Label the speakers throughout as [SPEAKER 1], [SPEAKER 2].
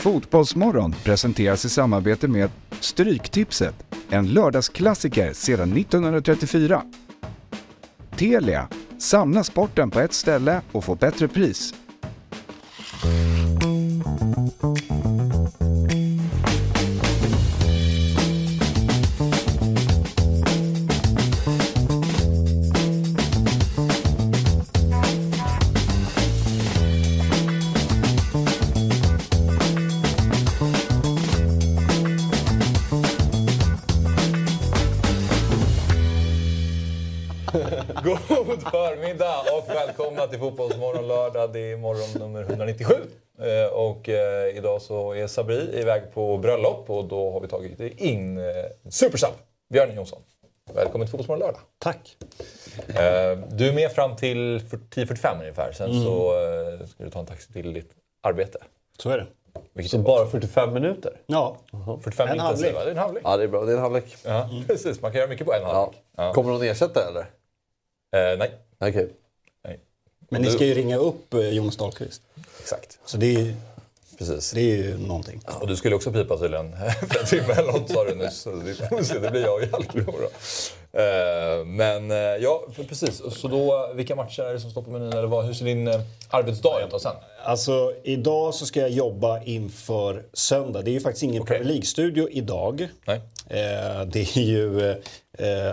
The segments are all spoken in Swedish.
[SPEAKER 1] Fotbollsmorgon presenteras i samarbete med Stryktipset, en lördagsklassiker sedan 1934. Telia, samla sporten på ett ställe och få bättre pris.
[SPEAKER 2] Välkomna till Fotbollsmorgon lördag. Det är morgon nummer 197. Eh, Och eh, idag så är Sabri iväg på bröllop och då har vi tagit in eh, Supersub, Björn Jonsson. Välkommen till Fotbollsmorgon lördag.
[SPEAKER 3] Tack.
[SPEAKER 2] Du är med fram till 10.45 ungefär. Sen så eh, ska du ta en taxi till ditt arbete.
[SPEAKER 3] Så är det.
[SPEAKER 2] Vilket
[SPEAKER 4] Så
[SPEAKER 2] är
[SPEAKER 4] bara 45 minuter?
[SPEAKER 3] Ja,
[SPEAKER 2] 45
[SPEAKER 3] en
[SPEAKER 2] minuter.
[SPEAKER 3] halvlek.
[SPEAKER 2] Det är en halvlek.
[SPEAKER 4] Ja, det är bra. Det är en halvlek.
[SPEAKER 2] Ja, precis. Man kan göra mycket på en halvlek. Ja.
[SPEAKER 4] Kommer någon ersätta eller?
[SPEAKER 2] Eh, nej,
[SPEAKER 4] Okej.
[SPEAKER 3] Men ni ska ju ringa upp eh, Jonas Dahlqvist.
[SPEAKER 2] exakt.
[SPEAKER 3] Så det är,
[SPEAKER 2] Precis.
[SPEAKER 3] det är ju någonting.
[SPEAKER 2] Och du skulle också pipa tydligen för en timme eller något sa du nyss. Så det, det blir jag och Hjalmar då. Eh, Men eh, ja, precis. Så då, vilka matcher är det som står på menyn? Eller vad, hur ser din eh, arbetsdag ut? Sen?
[SPEAKER 3] Alltså, idag så ska jag jobba inför söndag. Det är ju faktiskt ingen
[SPEAKER 2] Okej.
[SPEAKER 3] Premier League-studio idag.
[SPEAKER 2] Nej.
[SPEAKER 3] Det är ju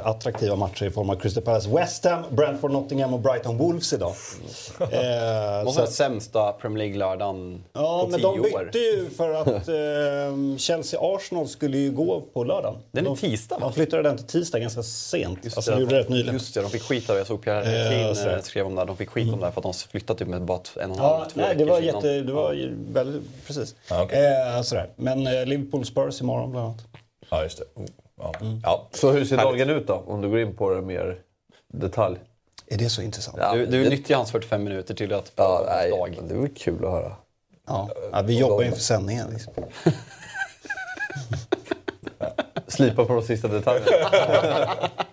[SPEAKER 3] attraktiva matcher i form av Crystal Palace West Ham, Brentford Nottingham och Brighton Wolves idag. Eh,
[SPEAKER 5] Måste vara sämsta Premier League-lördagen
[SPEAKER 3] Ja,
[SPEAKER 5] på
[SPEAKER 3] men
[SPEAKER 5] tio
[SPEAKER 3] de
[SPEAKER 5] år.
[SPEAKER 3] bytte ju för att eh, Chelsea-Arsenal skulle ju gå på lördagen.
[SPEAKER 5] Den är
[SPEAKER 3] de,
[SPEAKER 5] tisdag, va?
[SPEAKER 3] De flyttade den till tisdag ganska sent.
[SPEAKER 5] Just
[SPEAKER 3] alltså,
[SPEAKER 5] det,
[SPEAKER 3] de gjorde det rätt nyligen.
[SPEAKER 5] Just det, de fick skit av det. Jag såg Pierre
[SPEAKER 3] Eh,
[SPEAKER 5] Kane
[SPEAKER 3] så.
[SPEAKER 5] eh, skrev om det. De fick skit om det för att de flyttade typ med bara en och en
[SPEAKER 3] Ja,
[SPEAKER 5] halv, två
[SPEAKER 3] nej, det
[SPEAKER 5] veckor
[SPEAKER 3] var
[SPEAKER 5] innan.
[SPEAKER 3] jätte... Det var ju väldigt... Precis.
[SPEAKER 2] Ja, okej.
[SPEAKER 3] eh, sådär. Men eh, Liverpool Spurs imorgon bland annat.
[SPEAKER 2] Ja, just det. Oh, ja.
[SPEAKER 3] Mm.
[SPEAKER 2] Ja.
[SPEAKER 4] Så hur ser
[SPEAKER 2] Härligt.
[SPEAKER 4] dagen ut då? Om du går in på det mer detalj.
[SPEAKER 3] Är det så intressant?
[SPEAKER 4] Ja,
[SPEAKER 5] Du, du
[SPEAKER 4] det-
[SPEAKER 5] nyttjar hans 45 minuter till att
[SPEAKER 4] Ja, nej,
[SPEAKER 5] dag.
[SPEAKER 4] det var kul att höra.
[SPEAKER 3] Ja. ja vi jobbar inför sändningen. Liksom.
[SPEAKER 4] Slipa på de sista detaljerna.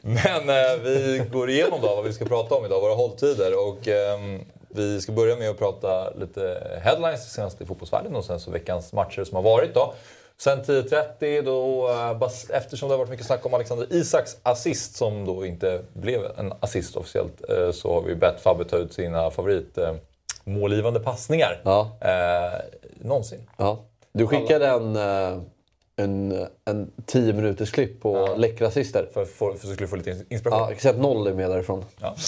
[SPEAKER 2] Men eh, vi går igenom då vad vi ska prata om idag, våra hålltider. Och, ehm, vi ska börja med att prata lite headlines senast i fotbollsvärlden och sen så veckans matcher som har varit. Då. Sen 10.30, då, eh, eftersom det har varit mycket snack om Alexander Isaks assist som då inte blev en assist officiellt, eh, så har vi bett Fabbe ta ut sina favorit eh, passningar.
[SPEAKER 4] Ja.
[SPEAKER 2] Eh, någonsin.
[SPEAKER 4] Ja. Du skickade en, eh, en, en 10 minuters klipp på läckra assister.
[SPEAKER 2] För, för, för skulle få lite inspiration.
[SPEAKER 4] Ja, exakt noll är med därifrån.
[SPEAKER 2] Ja.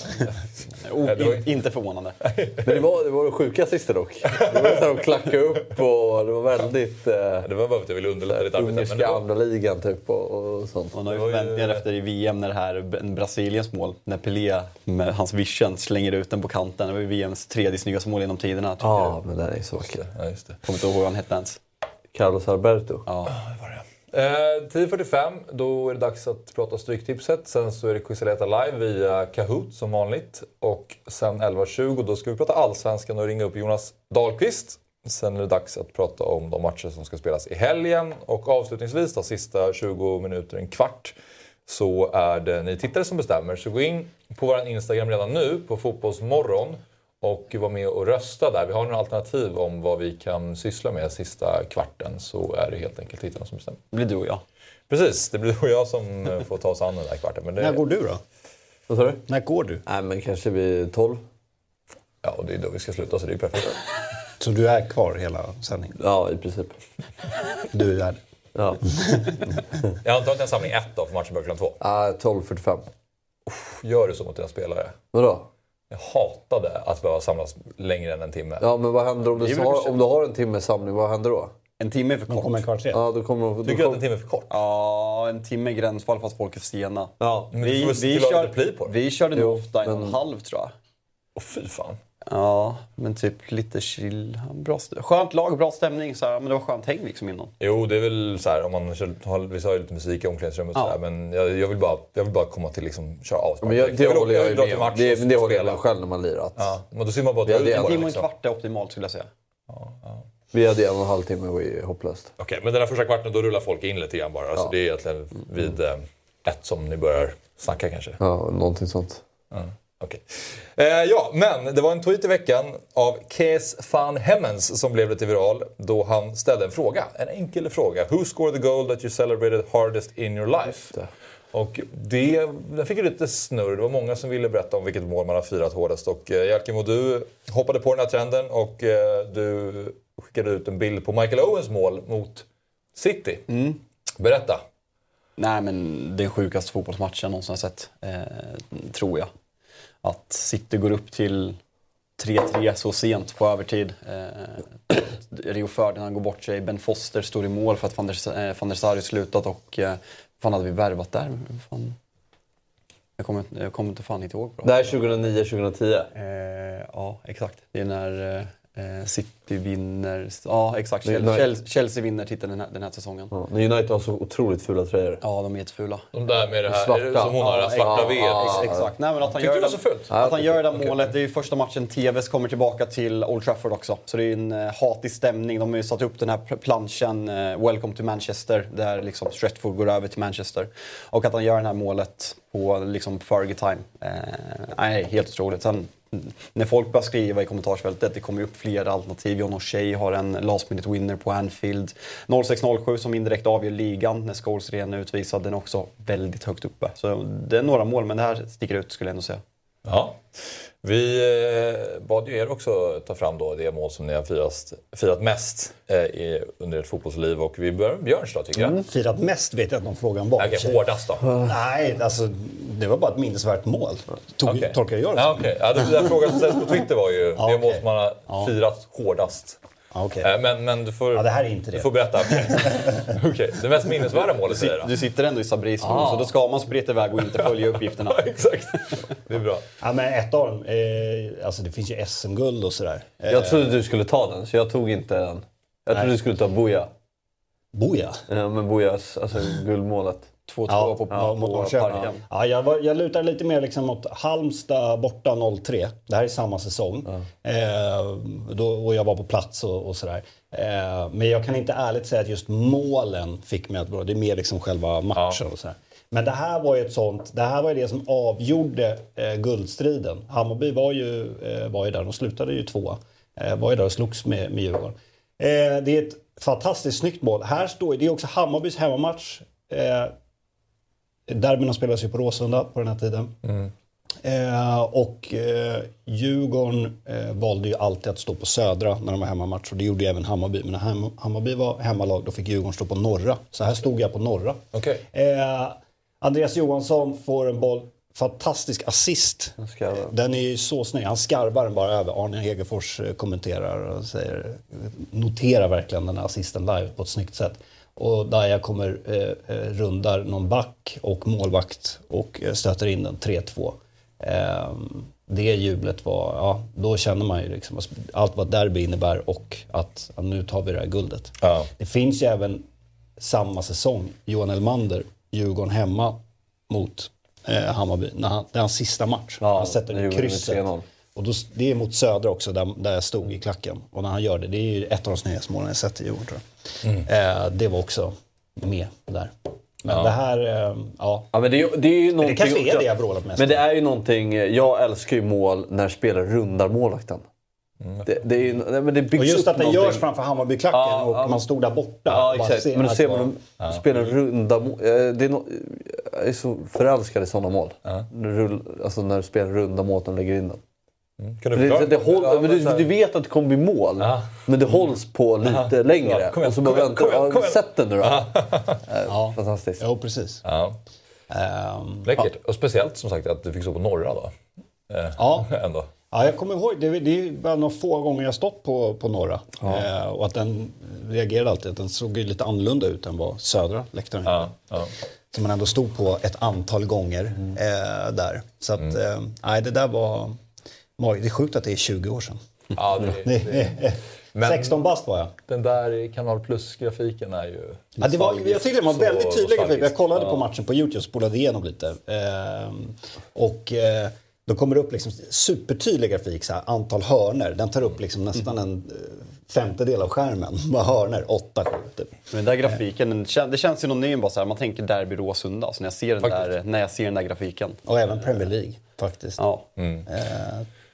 [SPEAKER 5] Oh,
[SPEAKER 2] det var ju-
[SPEAKER 5] in, inte förvånande.
[SPEAKER 4] Men det var, det var sjuka assister dock. Det var så här, de klackade upp och det var väldigt eh,
[SPEAKER 2] Det var bara för att jag ville underlätta ditt arbete.
[SPEAKER 4] ungerska
[SPEAKER 2] var-
[SPEAKER 4] andra ligan typ och, och sånt.
[SPEAKER 5] Och nu har ju
[SPEAKER 2] var ju-
[SPEAKER 5] förväntningar efter i VM när det här en Brasiliens mål, när Pelé med hans vision slänger ut den på kanten. Det var ju VMs tredje snyggaste mål genom tiderna.
[SPEAKER 4] Ja,
[SPEAKER 5] jag.
[SPEAKER 4] men den är så vacker.
[SPEAKER 2] Ja.
[SPEAKER 5] Kommer inte ihåg vad han hette ens.
[SPEAKER 4] Carlos Alberto.
[SPEAKER 5] Ja.
[SPEAKER 2] Eh, 10.45, då är det dags att prata Stryktipset. Sen så är det Quizaleta live via Kahoot som vanligt. Och sen 11.20 då ska vi prata Allsvenskan och ringa upp Jonas Dahlqvist. Sen är det dags att prata om de matcher som ska spelas i helgen. Och avslutningsvis, då, sista 20 minuter, en kvart, så är det ni tittare som bestämmer. Så gå in på vår Instagram redan nu, på Fotbollsmorgon och var med och rösta där. Vi har några alternativ om vad vi kan syssla med sista kvarten. Så är det helt enkelt tittarna som bestämmer.
[SPEAKER 5] Det blir du och jag.
[SPEAKER 2] Precis, det blir du och jag som får ta oss an den där kvarten. Men det,
[SPEAKER 3] När går du då?
[SPEAKER 4] Vad sa du?
[SPEAKER 3] När går du?
[SPEAKER 4] Nej, men kanske vid 12.
[SPEAKER 2] Ja, och det är då vi ska sluta så det är perfekt.
[SPEAKER 3] Så du är kvar hela sändningen?
[SPEAKER 4] Ja, i princip.
[SPEAKER 3] Du är där.
[SPEAKER 4] Ja.
[SPEAKER 2] Jag antar att det är samling ett då, för matchen börjar klockan två.
[SPEAKER 4] Ah, 12.45.
[SPEAKER 2] Gör du så mot dina spelare?
[SPEAKER 4] Vadå?
[SPEAKER 2] Jag hatade att behöva samlas längre än en timme.
[SPEAKER 4] Ja, men vad händer om du, har, om du har en timmes samling? Vad händer då?
[SPEAKER 5] En timme är för kort.
[SPEAKER 3] kommer en kvart sen.
[SPEAKER 4] Ja, då kommer. Då
[SPEAKER 2] Tycker du att en timme är för kort?
[SPEAKER 5] Ja, en timme är gränsfall fast folk är sena.
[SPEAKER 4] ja.
[SPEAKER 2] Men
[SPEAKER 5] Vi, vi,
[SPEAKER 2] vi,
[SPEAKER 5] kör, vi körde nog ofta en och en halv tror jag.
[SPEAKER 2] Åh fy fan.
[SPEAKER 5] Ja, men typ lite chill. Bra, st- skönt lag, bra stämning. Så här, men det var skönt häng liksom innan.
[SPEAKER 2] Jo, det är väl så här om man kör, vi har ju lite musik i omklädningsrummet och
[SPEAKER 5] Ja.
[SPEAKER 2] sådär. Men jag, jag, vill bara, jag vill bara komma till liksom köra avspark.
[SPEAKER 4] Men jag, det
[SPEAKER 2] åka-
[SPEAKER 4] håller jag
[SPEAKER 2] dra
[SPEAKER 4] med om. Det,
[SPEAKER 2] och
[SPEAKER 4] det håller jag med själv när man lirat.
[SPEAKER 2] Ja, men då ser man bara
[SPEAKER 4] Det är
[SPEAKER 2] dra
[SPEAKER 4] det
[SPEAKER 2] ut
[SPEAKER 4] en
[SPEAKER 5] timme och en
[SPEAKER 2] liksom.
[SPEAKER 5] kvart är optimalt skulle jag säga.
[SPEAKER 4] Vi hade en och en halv timme var ju hopplöst.
[SPEAKER 2] Okej, men den här första kvarten då rullar folk in lite grann bara. Alltså,
[SPEAKER 4] Ja.
[SPEAKER 2] det är egentligen vid eh, ett som ni börjar snacka kanske.
[SPEAKER 4] Ja, någonting sånt.
[SPEAKER 2] Okej. Eh, ja, men det var en tweet i veckan av Kees van Hemmens som blev lite viral då han ställde en fråga. En enkel fråga. Who scored the goal that you celebrated hardest in your life? Och det, den fick ju lite snurr. Det var många som ville berätta om vilket mål man har firat hårdast. Och eh, Jalkemo, du hoppade på den här trenden och eh, du skickade ut en bild på Michael Owens mål mot City. Berätta.
[SPEAKER 5] Nej, men den sjukaste fotbollsmatchen jag någonsin har sett, eh, tror jag. Att City går upp till 3-3 så sent på övertid. Eh, Rio Ferdinand går bort sig, Ben Foster står i mål för att van der, eh, van der Sar slutat och eh, fan hade vi värvat där? Fan. Jag kommer, jag kommer inte fan inte ihåg. Bra.
[SPEAKER 4] Det här är 2009-2010.
[SPEAKER 5] Eh, ja, exakt. Det är när eh, City vinner. Ja, exakt. Chelsea. Chelsea, vinner titeln den här, den här säsongen.
[SPEAKER 4] Ja, United har så otroligt fula tröjor.
[SPEAKER 5] Ja, de är jättefula.
[SPEAKER 2] De där med det här
[SPEAKER 4] Svarta.
[SPEAKER 2] som hon har, det här svarta
[SPEAKER 5] Ja,
[SPEAKER 2] V.
[SPEAKER 5] ja, exakt. Nej, men att han
[SPEAKER 2] Tyckte
[SPEAKER 5] gör
[SPEAKER 2] du det var så fult?
[SPEAKER 5] Att han gör det där målet, det är ju första matchen TVs kommer tillbaka till Old Trafford också. Så det är ju en eh, hatig stämning. De har ju satt upp den här pl- planschen, eh, Welcome to Manchester, där liksom Stretford går över till Manchester. Och att han gör det här målet på liksom Fergie time. Eh, nej, helt otroligt. Sen, när folk börjar skriva i kommentarsfältet, det kommer upp flera alternativ. John O'Shea har en last minute winner på Anfield. 06-07 som indirekt avgör ligan när Scholes redan är utvisad. Den är också väldigt högt uppe. Så det är några mål, men det här sticker ut skulle jag ändå säga.
[SPEAKER 2] Ja. Vi eh, bad ju er också ta fram då det mål som ni har firat, firat mest eh, i, under ert fotbollsliv och vi börjar med Björns då tycker jag.
[SPEAKER 3] Firat mest vet jag inte om frågan var.
[SPEAKER 2] Okej, hårdast då?
[SPEAKER 3] Nej, alltså det var bara ett minnesvärt mål. Tog,
[SPEAKER 2] Okej.
[SPEAKER 3] Tolkar jag det
[SPEAKER 2] Ja, okej. ja, den frågan som ställdes på Twitter var ju det mål
[SPEAKER 3] okej.
[SPEAKER 2] som man har firat hårdast.
[SPEAKER 3] Ja, okej.
[SPEAKER 2] Eh, Men, men du får,
[SPEAKER 3] Ja, det här är inte
[SPEAKER 2] du
[SPEAKER 3] det.
[SPEAKER 2] får berätta. Okej, det mest minnesvärda målet säger jag
[SPEAKER 5] Du sitter ändå i Sabris rum, så då ska man spreta iväg och inte följa uppgifterna.
[SPEAKER 2] Exakt. Det är bra.
[SPEAKER 3] Ja, men ett av dem, eh, alltså det finns ju SM-guld och sådär. Eh,
[SPEAKER 4] Jag trodde du skulle ta den, så jag tog inte den. Jag trodde
[SPEAKER 3] Nej.
[SPEAKER 4] du skulle ta Boja.
[SPEAKER 3] Boja.
[SPEAKER 4] Ja, men Bojas, alltså guldmålet.
[SPEAKER 5] 2-2
[SPEAKER 3] Ja,
[SPEAKER 5] på,
[SPEAKER 3] ja, mot
[SPEAKER 5] på
[SPEAKER 3] Norrköping.
[SPEAKER 5] parken.
[SPEAKER 3] Ja, jag, var, jag lutar lite mer liksom mot Halmstad borta 03. Det här är samma säsong. Eh, då, och jag var på plats och, och sådär. Eh, men jag kan inte ärligt säga att just målen fick mig att bra. Det är mer liksom själva matchen och sådär. Men det här var ju ett sånt, det här var ju det som avgjorde eh, guldstriden. Hammarby var ju, eh, var ju där, de slutade ju tvåa. Eh, var ju där och slogs med, med Djurgården. Eh, det är ett fantastiskt snyggt mål. Här står, det är också Hammarbys hemmamatch. Derbyna spelas ju på Råsunda på den här tiden. Eh, och eh, Djurgården eh, valde ju alltid att stå på Södra när de var hemmamatch. Och det gjorde ju även Hammarby. Men när Ham- Hammarby var hemmalag då fick Djurgården stå på Norra. Så här stod jag på Norra.
[SPEAKER 2] Okej.
[SPEAKER 3] Eh, Andreas Johansson får en boll. Fantastisk assist. Den är ju så snygg. Han skarvar den bara över. Arne Hegerfors eh, kommenterar och säger, noterar verkligen den här assisten live på ett snyggt sätt. Och Daja kommer, eh, eh, rundar någon back och målvakt och eh, stöter in den 3-2. Eh, det jublet var, ja, då känner man ju liksom allt vad derby innebär och att ja, nu tar vi det här guldet.
[SPEAKER 2] Ja.
[SPEAKER 3] Det finns ju även samma säsong, Johan Elmander, Djurgården hemma mot eh, Hammarby. När han, det är hans sista match.
[SPEAKER 4] Ja,
[SPEAKER 3] han sätter krysset.
[SPEAKER 4] 3-0.
[SPEAKER 3] Och då, det är mot Södra också, där, där jag stod i klacken. Och när han gör det, det är ju ett av de snyggaste målen jag sett i Djurgården tror jag. Eh, det var också med där. Men det här, eh, ja.
[SPEAKER 4] Ja, men det, är- det är ju
[SPEAKER 3] det kanske är det jag vrålat mest
[SPEAKER 4] Men det är ju någonting, jag älskar ju mål när spelare rundar målvakten. Det, det, är ju, men det byggs
[SPEAKER 3] Och just
[SPEAKER 4] upp
[SPEAKER 3] att det
[SPEAKER 4] någonting.
[SPEAKER 3] görs framför Hammarbyklacken
[SPEAKER 4] Ja,
[SPEAKER 3] och
[SPEAKER 4] ja.
[SPEAKER 3] man stod där borta.
[SPEAKER 4] Ja, exakt.
[SPEAKER 3] ser
[SPEAKER 4] Men då ser man dem spela runda mål. Eh, Det är no, jag är så förälskad i sådana mål. Rull, alltså när du spelar runda mål och lägger in den.
[SPEAKER 2] Kan du förklara?
[SPEAKER 4] Det, det håll,
[SPEAKER 2] Ja,
[SPEAKER 4] men du, du vet att det kommer bli mål,
[SPEAKER 2] Ja.
[SPEAKER 4] men det hålls på lite längre.
[SPEAKER 2] Ja, kom igen,
[SPEAKER 4] och så bara
[SPEAKER 2] kom igen,
[SPEAKER 4] väntar
[SPEAKER 2] kom igen,
[SPEAKER 4] ja,
[SPEAKER 2] kom igen.
[SPEAKER 4] Sätt den nu då.
[SPEAKER 3] Ja.
[SPEAKER 4] Fantastiskt.
[SPEAKER 3] Jo, precis.
[SPEAKER 2] Ja.
[SPEAKER 3] Ehm,
[SPEAKER 2] Läckert. Och speciellt som sagt att du fick stå på norra då. Eh,
[SPEAKER 3] Ja.
[SPEAKER 2] Ändå.
[SPEAKER 3] Ja, jag kommer ihåg, det, det är bara några få gånger jag stått på, på norra. Eh, och att den reagerade alltid, att den såg ju lite annorlunda ut än vad södra läktaren.
[SPEAKER 2] Ja, ja.
[SPEAKER 3] Som man ändå stod på ett antal gånger eh, där. Så att, eh, nej det där var, mag- det är sjukt att det är 20 år sedan.
[SPEAKER 2] ja det, det, Men-
[SPEAKER 3] 16 bast var jag.
[SPEAKER 2] den där Kanal Plus-grafiken är ju...
[SPEAKER 3] Ja, det var, jag tyckte den var väldigt tydlig grafik. Jag kollade
[SPEAKER 2] Ja.
[SPEAKER 3] på matchen på Youtube och spolade igenom lite. Ehm, och eh, då kommer det upp liksom supertydlig grafik, så här, antal hörner. Den tar upp liksom nästan en femtedel av skärmen. Bara hörnor, 8-7 typ.
[SPEAKER 5] Men den där grafiken, den kän- det känns synonym bara så här, man tänker Derby Råsunda. Alltså när, jag ser den där, när jag ser den där grafiken.
[SPEAKER 3] Och även Premier League faktiskt.
[SPEAKER 5] Ja.
[SPEAKER 3] Eh,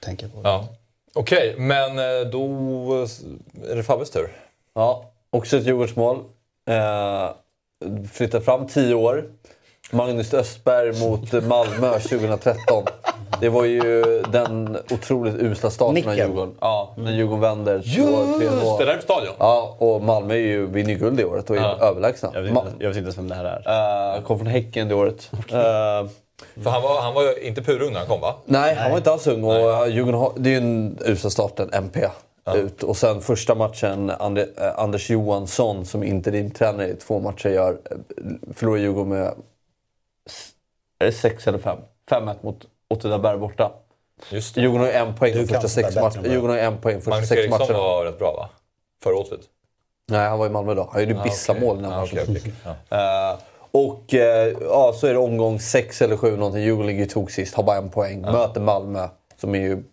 [SPEAKER 3] tänker på det.
[SPEAKER 2] Ja. Okej, men eh, då är det Fabbes tur.
[SPEAKER 4] Ja, också ett Djurgårdsmål. Eh, flyttar fram 10 år. Magnus Östberg mot Malmö 2013. Det var ju den otroligt usla starten av. Djurgården. Ja, när Djurgården vänder.
[SPEAKER 2] Just det, där är på stadion.
[SPEAKER 4] Ja, och Malmö är ju, vinner ju guld i året och är
[SPEAKER 2] Ja.
[SPEAKER 4] överlägsna.
[SPEAKER 5] Jag, vet inte, jag vet inte ens vem det här är.
[SPEAKER 4] eh, kom från Häcken det året. Eh,
[SPEAKER 2] För han var, han var ju inte purung när han kom va?
[SPEAKER 4] Nej, han var inte alls ung. Och eh, Djurgården det är ju en usel start, en MP. Ut. Och sen första matchen, Ande, eh, Anders Johansson som interimtränare i två matcher gör, eh, förlorar Djurgården med s- är det sex eller fem? 5-1 mot Åtvidaberg borta.
[SPEAKER 2] Just det.
[SPEAKER 4] Djurgården har en poäng
[SPEAKER 3] kan
[SPEAKER 4] första sex matcherna. Djurgården har en poäng
[SPEAKER 2] Magnus
[SPEAKER 4] sex
[SPEAKER 2] Eriksson
[SPEAKER 4] matcherna.
[SPEAKER 2] var rätt bra va? För Åtvid.
[SPEAKER 4] Nej, han var i Malmö då. Han gjorde Bissa-mål i den här
[SPEAKER 2] Ah,
[SPEAKER 4] matchen.
[SPEAKER 2] okej, okej. Ja.
[SPEAKER 4] Eh, och eh, ja, så är det omgång sex eller sju någonting. Djurgården ligger i tok sist, har bara en poäng. Möter Malmö, som är ju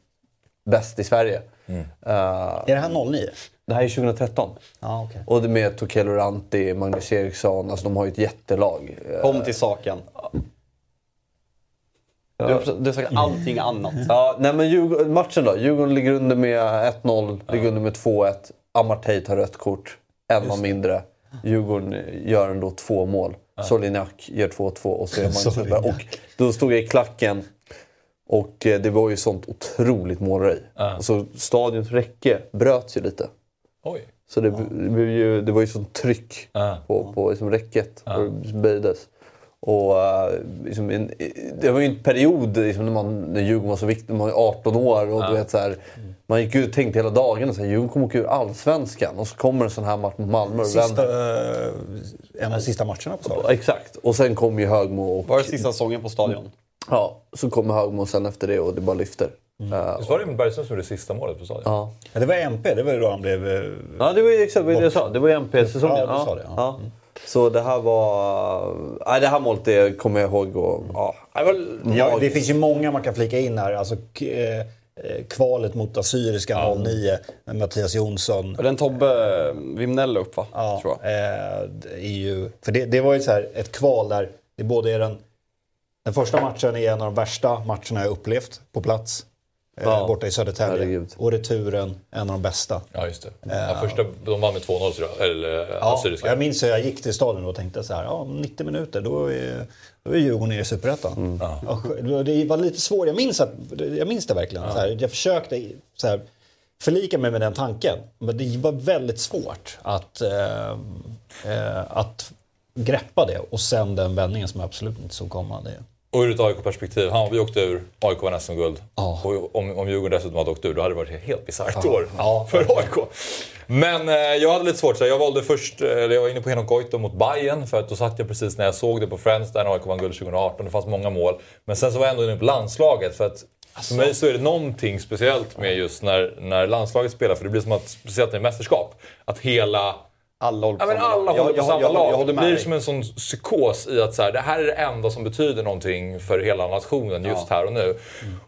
[SPEAKER 4] bäst i Sverige.
[SPEAKER 2] Mm.
[SPEAKER 4] Eh,
[SPEAKER 3] Är det här 09?
[SPEAKER 4] det här är 2013.
[SPEAKER 3] Ja, okej.
[SPEAKER 4] Och det med Tokelo Ranti, Magnus Eriksson. Alltså de har ju ett jättelag. Eh,
[SPEAKER 5] Kom till saken. Du har, du har sagt allting annat.
[SPEAKER 4] Ja, nej men Djurgården, matchen då. Djurgården ligger under med 1-0, ligger under med 2-1. Amartey tar rött kort, en man mindre. Djurgården gör ändå två mål. Soliniak gör 2-2 och så är Magnus Östberg. Och då stod jag i klacken och eh, det var ju sånt otroligt målröj. Och så stadions räcke bröts ju lite.
[SPEAKER 2] Oj.
[SPEAKER 4] Så det, det, blev ju, det var ju sånt tryck
[SPEAKER 2] Ja.
[SPEAKER 4] på, på liksom räcket och det böjdes. Och, eh, liksom en, det var ju en period liksom, när, man, när Djurgården var så viktig, man var ju 18 år och du vet, så här, man gick ut och tänkte hela dagen att Djurgården kommer åka ur Allsvenskan och så kommer en sån här match mot Malmö.
[SPEAKER 3] Sista,
[SPEAKER 4] vänder.
[SPEAKER 3] eh, en av de sista matcherna på stadion.
[SPEAKER 4] Exakt, och sen kom ju Högmo och
[SPEAKER 5] Var det sista säsongen på stadion?
[SPEAKER 4] ja, så kommer Högmo sen efter det och det bara lyfter. Eh,
[SPEAKER 2] Visst var det Bergström som gjorde sista målet på stadion?
[SPEAKER 4] ja.
[SPEAKER 3] Ja, det var MP, det var ju då han blev...
[SPEAKER 4] Ja, det var ju exakt vad jag sa. Det var MP-säsongen.
[SPEAKER 3] Ja, du sa det, ja.
[SPEAKER 4] Ja. Så det här var... Nej, det här målet det kommer jag ihåg. Och, ja, det var
[SPEAKER 3] Ja, det finns ju många man kan flika in här. Alltså, eh, eh, kvalet mot Assyriska 09 med Mattias Jonsson.
[SPEAKER 5] Och Den Tobbe Wimnell upp va?
[SPEAKER 3] Ja,
[SPEAKER 5] Tror jag.
[SPEAKER 3] eh, ju, för det, det var ju så här, ett kval där det både är den, den första matchen är en av de värsta matcherna jag upplevt på plats. Eh,
[SPEAKER 4] Ja,
[SPEAKER 3] borta i Södertälje.
[SPEAKER 4] herregud.
[SPEAKER 3] Och returen, en av de bästa.
[SPEAKER 2] Ja, just det. Ja, första, de vann med 2-0 tror jag. Eller
[SPEAKER 3] Ja,
[SPEAKER 2] Assyriska.
[SPEAKER 3] jag minns hur jag gick till stadion och tänkte så här, ja, om 90 minuter då är, då är Djurgården nere i Superettan. Ja, sk- det var lite svårt, jag minns, att, jag minns det verkligen. Så här, jag försökte så här, förlika mig med den tanken. Men det var väldigt svårt att, eh, eh, att greppa det. Och sen den vändningen som jag absolut inte såg komma. Det.
[SPEAKER 2] Och ur ett AIK-perspektiv, han, vi åkte ur, AIK vann SM-guld.
[SPEAKER 3] Ja.
[SPEAKER 2] Och om, om Djurgården dessutom hade åkt ur, då hade det varit ett helt bisarrt år
[SPEAKER 3] Ja.
[SPEAKER 2] för AIK. Men eh, jag hade lite svårt, så jag valde först, eh, eller jag var inne på Henok Goitom mot Bayern för att då satt jag precis när jag såg det på Friends där när AIK vann guld 2018. Det fanns många mål. Men sen så var jag ändå inne på landslaget för att för mig så är det någonting speciellt med just när, när landslaget spelar, för det blir som att, speciellt i mästerskap, att hela
[SPEAKER 5] Alla håller på
[SPEAKER 2] Ja,
[SPEAKER 5] samma
[SPEAKER 2] alla håller på
[SPEAKER 5] jag-
[SPEAKER 2] samma
[SPEAKER 5] jag-
[SPEAKER 2] lag.
[SPEAKER 5] Jag
[SPEAKER 2] det blir
[SPEAKER 5] dig.
[SPEAKER 2] som en sån psykos i att så här, det här är det enda som betyder någonting för hela nationen just här och nu.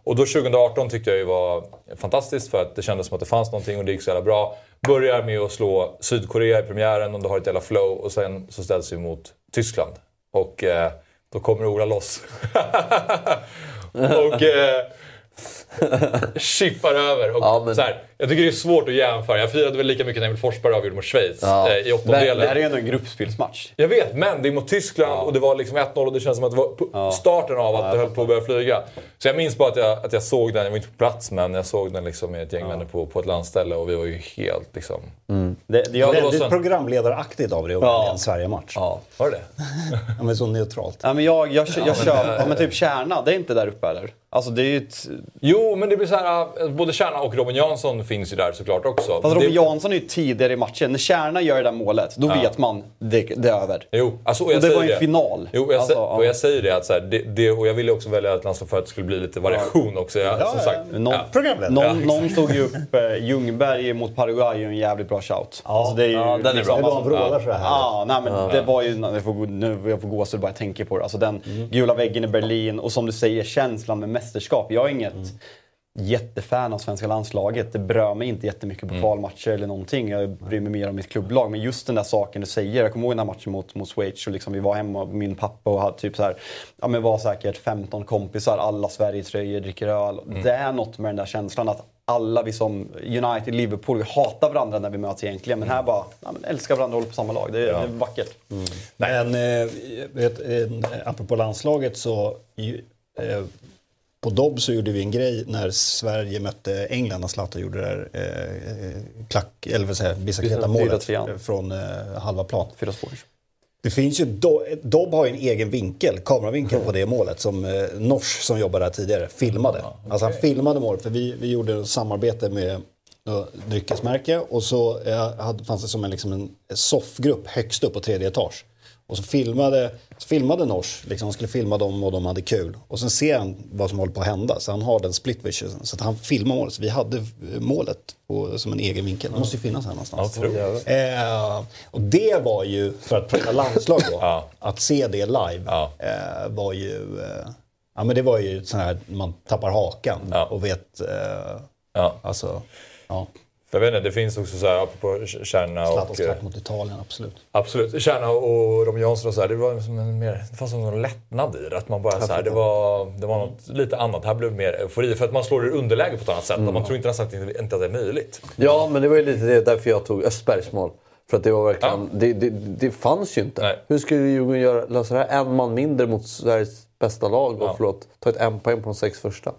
[SPEAKER 2] Och då 2018 tyckte jag ju var fantastiskt för att det kändes som att det fanns någonting och det gick så jävla bra. Börjar med att slå Sydkorea i premiären och då har ett jävla flow och sen så ställs vi mot Tyskland. Och eh, då kommer Ola loss. och eh, chippar över. Och
[SPEAKER 4] Ja, men-
[SPEAKER 2] så här, jag tycker det är svårt att jämföra. Jag firade väl lika mycket när Emil Forsberg avgjorde mot Schweiz
[SPEAKER 4] Ja.
[SPEAKER 2] eh, i åttondelen.
[SPEAKER 5] Det här är ju ändå en gruppspelsmatch.
[SPEAKER 2] Jag vet, men det är mot Tyskland och det var liksom 1-0 och det känns som att det var på starten av att det höll på att börja flyga. Så jag minns bara att jag, att jag såg den, jag var inte på plats men jag såg den liksom med ett gäng vänner på, på ett landställe och vi var ju helt liksom...
[SPEAKER 5] Det, det, jag,
[SPEAKER 2] det var
[SPEAKER 3] Väldigt
[SPEAKER 2] så-
[SPEAKER 3] programledaraktigt av dig att välja en Sverige-match. Ja.
[SPEAKER 2] Var det det?
[SPEAKER 3] men så neutralt.
[SPEAKER 5] ja, men jag, jag, jag, kör... Ja, men typ Kärna, det är inte där uppe eller? Alltså det är ju ett...
[SPEAKER 2] Jo, men det blir så här, äh, både Kärna och Robin Jansson finns ju där såklart också.
[SPEAKER 5] Fast Robin
[SPEAKER 2] det,
[SPEAKER 5] Jansson är ju tidigare i matchen. När Kärna gör det där målet, då vet man det, det är över.
[SPEAKER 2] Jo, alltså, och jag
[SPEAKER 5] Och det
[SPEAKER 2] säger
[SPEAKER 5] var ju en final.
[SPEAKER 2] Jo, jag,
[SPEAKER 5] Alltså, ja.
[SPEAKER 2] och jag säger det att så här, det, det, och jag ville också välja ett landslag för att det skulle bli lite variation också. Jag,
[SPEAKER 3] Ja,
[SPEAKER 2] som
[SPEAKER 3] ja,
[SPEAKER 2] sagt,
[SPEAKER 5] Någon,
[SPEAKER 2] ja.
[SPEAKER 5] Någon, någon tog ju upp eh, Ljungberg mot Paraguay, ju en jävligt bra shout.
[SPEAKER 3] Ja.
[SPEAKER 5] alltså, det är ju,
[SPEAKER 4] Ja, den är
[SPEAKER 5] liksom,
[SPEAKER 3] Det var en vrålar så här.
[SPEAKER 5] Ja, nej, men det var ju... Jag får, gå- nu jag får gåshud bara jag tänker på det. Alltså den
[SPEAKER 3] Mm.
[SPEAKER 5] gula väggen i Berlin och som du säger känslan med mästerskap. Jag har inget... jättefan av svenska landslaget. Det berör mig inte jättemycket på kvalmatcher eller någonting. Jag bryr mig mer om mitt klubblag. Men just den där saken du säger. Jag kommer ihåg den här matchen mot, mot Schweiz. Och liksom, vi var hemma med min pappa och hade typ så här, ja, men var säkert 15 kompisar. Alla Sverigetröjor, dricker öl. Det är något med den där känslan att alla vi som United, Liverpool, vi hatar varandra när vi möts egentligen. Men här bara, ja, men älskar varandra och håller på samma lag. Det, är- det är vackert.
[SPEAKER 3] Men eh, vet, eh, apropå landslaget så eh, på Dobb så gjorde vi en grej när Sverige mötte England när Zlatan gjorde det där eh, klack, eller vad säger bicicleta-målet
[SPEAKER 5] 4-3.
[SPEAKER 3] från eh, halva plan.
[SPEAKER 5] Fyra.
[SPEAKER 3] Det finns ju, Do- Dobb har ju en egen vinkel, kameravinkel på det målet som eh, Nors som jobbade där tidigare filmade. Alltså han filmade målet för vi, vi gjorde ett samarbete med dryckesmärke och så eh, hade, fanns det som en, liksom en soffgrupp högst upp på tredje etage. Och så filmade, så filmade Nors, liksom, han skulle filma dem och de hade kul. Och sen ser han vad som håller på att hända, så han har den split vision. Så att han filmar målet. Så vi hade eh, målet på, som en egen vinkel. Det måste ju finnas här någonstans. Eh, och det var ju, för att prata landslag då,
[SPEAKER 2] Ja.
[SPEAKER 3] att se det live
[SPEAKER 2] Ja.
[SPEAKER 3] eh, var ju... Eh, ja men det var ju sån här, man tappar hakan
[SPEAKER 2] Ja.
[SPEAKER 3] och vet... Eh,
[SPEAKER 2] Ja.
[SPEAKER 3] alltså, ja.
[SPEAKER 2] Jag vet inte, det finns också så här, apropå Kärna och...
[SPEAKER 3] Zlatans
[SPEAKER 2] eh,
[SPEAKER 3] mot Italien, absolut.
[SPEAKER 2] Absolut. Kärna och Robin Jansson och så här, det var som en mer, det fanns som en lättnad i det. Att man bara så här, det var, det var något lite annat. Här blev det mer eufori. För att man slår i underläge på ett annat sätt. Och man tror inte nästan att det, inte att det är möjligt.
[SPEAKER 4] Ja, men det var ju lite det, därför jag tog Östbergs mål. För att det var verkligen... Det, det, det fanns ju inte.
[SPEAKER 2] Nej.
[SPEAKER 4] Hur skulle Djurgården göra, lösa det här? En man mindre mot Sveriges bästa lag och förlåt, ta ett en poäng på de sex första.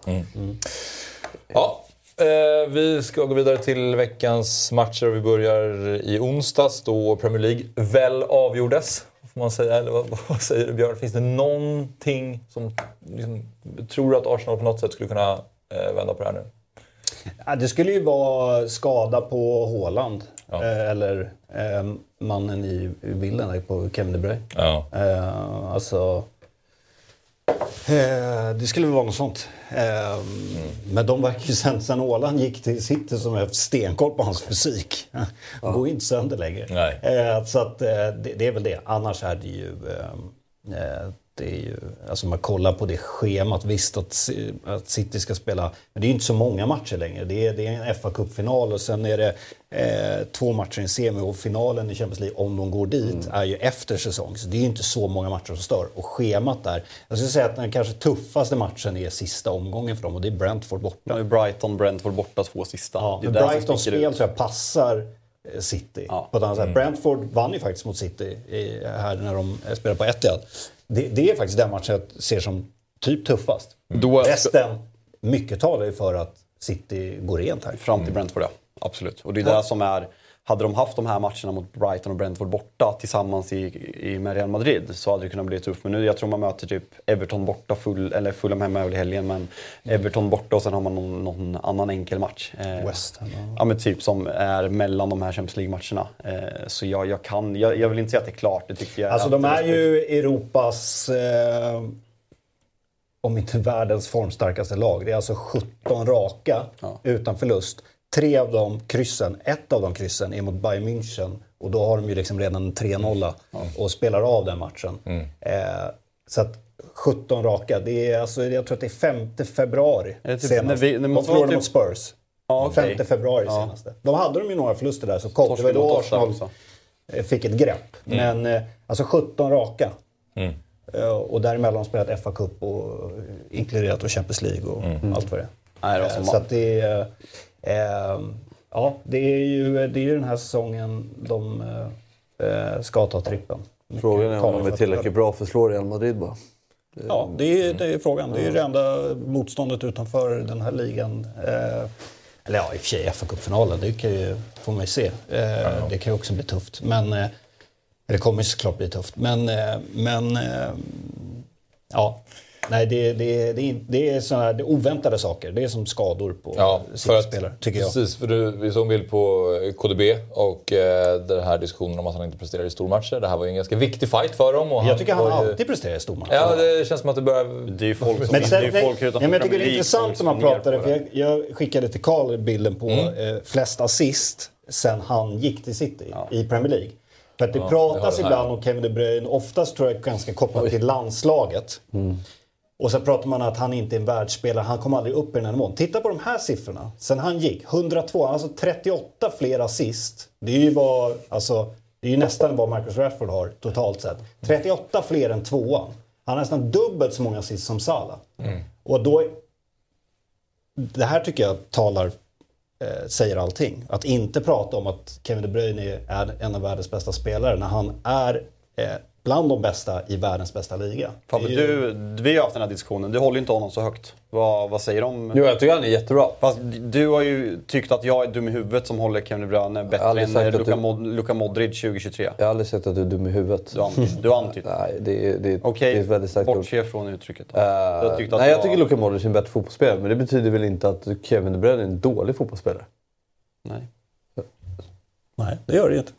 [SPEAKER 2] Ja, eh, vi ska gå vidare till veckans matcher. Vi börjar i onsdags då Premier League väl avgjordes. Får man säga, eller vad, vad säger du Björn? Finns det någonting som liksom, tror du att Arsenal på något sätt skulle kunna eh, vända på det här nu?
[SPEAKER 3] Ja, det skulle ju vara skada på Haaland.
[SPEAKER 2] Ja.
[SPEAKER 3] Eh, eller eh, mannen i bilden på Kevin De Bruyne.
[SPEAKER 2] Ja.
[SPEAKER 3] Eh, alltså... Eh, det skulle väl vara något sånt. Eh, Men de verkar ju sen, sen Åland gick till City som har stenkoll på hans fysik. Han går inte sönder längre. Eh, så att, eh, det, det är väl det. Annars är det ju... Det är ju alltså man kollar på det schemat. Visst att, att City ska spela, men det är ju inte så många matcher längre. Det är, det är en fa Cup-final och sen är det eh, två matcher i en semi och finalen i Champions League, om de går dit, är ju efter säsong. Så det är ju inte så många matcher som stör. Och schemat där, jag skulle säga att den kanske tuffaste matchen är sista omgången för dem och det är Brentford borta.
[SPEAKER 5] Ja, Brighton, Brentford borta två sista.
[SPEAKER 3] Ja,
[SPEAKER 5] Det är
[SPEAKER 3] Brightons spel
[SPEAKER 5] ut.
[SPEAKER 3] tror jag passar eh, City.
[SPEAKER 5] Ja.
[SPEAKER 3] På ett annat sätt. Brentford vann ju faktiskt mot City i, här när de eh, spelade på Etihad. Det, det är faktiskt den matchen jag ser som typ tuffast.
[SPEAKER 5] Då-
[SPEAKER 3] Resten, mycket talar ju för att City går rent här.
[SPEAKER 5] Fram till Brentford, ja. Absolut. Och det är det som är... Hade de haft de här matcherna mot Brighton och Brentford borta tillsammans i, i, med Real Madrid så hade det kunnat bli tufft. Men nu, jag tror man möter typ Everton borta, full, eller Fulham hemma över helgen. Men Everton borta och sen har man någon, någon annan enkel match. Eh,
[SPEAKER 3] West Ham, ja.
[SPEAKER 5] Men typ som är mellan de här Champions League-matcherna. Eh, så jag, jag kan, jag, jag vill inte säga att det är klart. Det tycker jag
[SPEAKER 3] Alltså de är ju Europas, eh, om inte världens formstarkaste lag. Det är alltså 17 raka
[SPEAKER 5] Ja.
[SPEAKER 3] utan förlust. Tre av de kryssen, ett av de kryssen är mot Bayern München. Och då har de ju liksom redan en 3-0 och spelar av den matchen. Eh, så att 17 raka, det är alltså, jag tror att det är 5 februari
[SPEAKER 5] Är det typ-
[SPEAKER 3] senast.
[SPEAKER 5] när vi- det
[SPEAKER 3] de förlorade
[SPEAKER 5] vara
[SPEAKER 3] mot
[SPEAKER 5] typ-
[SPEAKER 3] Spurs.
[SPEAKER 5] Ja, okej.
[SPEAKER 3] 5 februari
[SPEAKER 5] Ja.
[SPEAKER 3] senaste. De hade de ju några förluster där så kom. Det var då
[SPEAKER 5] Arsenal också.
[SPEAKER 3] eh, fick ett grepp. Men eh, alltså 17 raka.
[SPEAKER 2] Mm.
[SPEAKER 3] Eh, Och däremellan har de spelat FA Cup och eh, inkluderat och Champions League och
[SPEAKER 2] Mm.
[SPEAKER 3] allt vad det är.
[SPEAKER 5] Nej, det
[SPEAKER 3] Så att det ja, det är, ju, det är ju den här säsongen de eh, ska ta trippen.
[SPEAKER 4] Frågan är om de är tillräckligt bra för att slå Real Madrid bara.
[SPEAKER 3] Ja, det är, det är frågan. Det är ju det enda motståndet utanför den här ligan. Eh, eller ja, i och för sig fa Cup-finalen, det kan ju, får man ju se. Eh, Det kan ju också bli tufft. Men, eh, det kommer ju såklart bli tufft. Men, eh, men eh, ja. Nej, det, det, det, det är såna här det är oväntade saker. Det är som skador på
[SPEAKER 2] Ja, för att,
[SPEAKER 3] spelare tycker jag.
[SPEAKER 2] Precis, för du, vi såg en bild på KDB och eh, den här diskussionen om att han inte presterar i stormatcher. Det här var ju en ganska viktig fight för dem. Och
[SPEAKER 3] Jag tycker han
[SPEAKER 2] var ju-
[SPEAKER 3] alltid presterar i stormatcher.
[SPEAKER 2] Ja, det känns som att det börjar...
[SPEAKER 5] Det är ju folk som...
[SPEAKER 3] Men,
[SPEAKER 5] det
[SPEAKER 3] sen,
[SPEAKER 5] är ju
[SPEAKER 3] nej,
[SPEAKER 5] folk utanför
[SPEAKER 3] men jag tycker det är intressant
[SPEAKER 5] som
[SPEAKER 3] när man pratade, för
[SPEAKER 5] det.
[SPEAKER 3] jag, jag skickade till Karl bilden på
[SPEAKER 2] Mm.
[SPEAKER 3] eh, flest assist sen han gick till City
[SPEAKER 5] Ja.
[SPEAKER 3] i Premier League. För att det
[SPEAKER 2] Ja,
[SPEAKER 3] pratas
[SPEAKER 2] det det
[SPEAKER 3] ibland om Kevin De Bruyne, oftast tror jag ganska kopplat till landslaget. Och så pratar man att han inte är en världsspelare, han kommer aldrig upp i den här nivån. Titta på de här siffrorna. Sen han gick, 102, alltså 38 fler assist. Det är ju vad, alltså, det är ju nästan vad Marcus Rashford har totalt sett. 38 fler än tvåan. Han har nästan dubbelt så många assist som Salah. Och då... Det här tycker jag talar, eh, säger allting. Att inte prata om att Kevin De Bruyne är en av världens bästa spelare när han är eh, bland de bästa i världens bästa liga.
[SPEAKER 5] Fabbe, du, vi har haft den här diskussionen. Du håller ju inte honom så högt. Vad, vad säger du om...
[SPEAKER 4] Jo, jag tycker han är jättebra.
[SPEAKER 5] Fast du har ju tyckt att jag är dum i huvudet som håller Kevin De Bruyne bättre än Luka,
[SPEAKER 4] du-
[SPEAKER 5] Luka Modric 2023.
[SPEAKER 4] Jag har aldrig sett att du är dum i huvudet.
[SPEAKER 5] Du har antytt. Du har antytt.
[SPEAKER 4] Nej, det är, det är,
[SPEAKER 5] Okej,
[SPEAKER 4] det är ett väldigt starkt ord.
[SPEAKER 5] bortse från uttrycket. då. Du har tyckt att
[SPEAKER 4] nej, jag
[SPEAKER 5] var-
[SPEAKER 4] tycker Luka Modric är en bättre fotbollsspelare. Men det betyder väl inte att Kevin De Bruyne är en dålig fotbollsspelare?
[SPEAKER 5] Nej.
[SPEAKER 3] Nej, det gör det inte.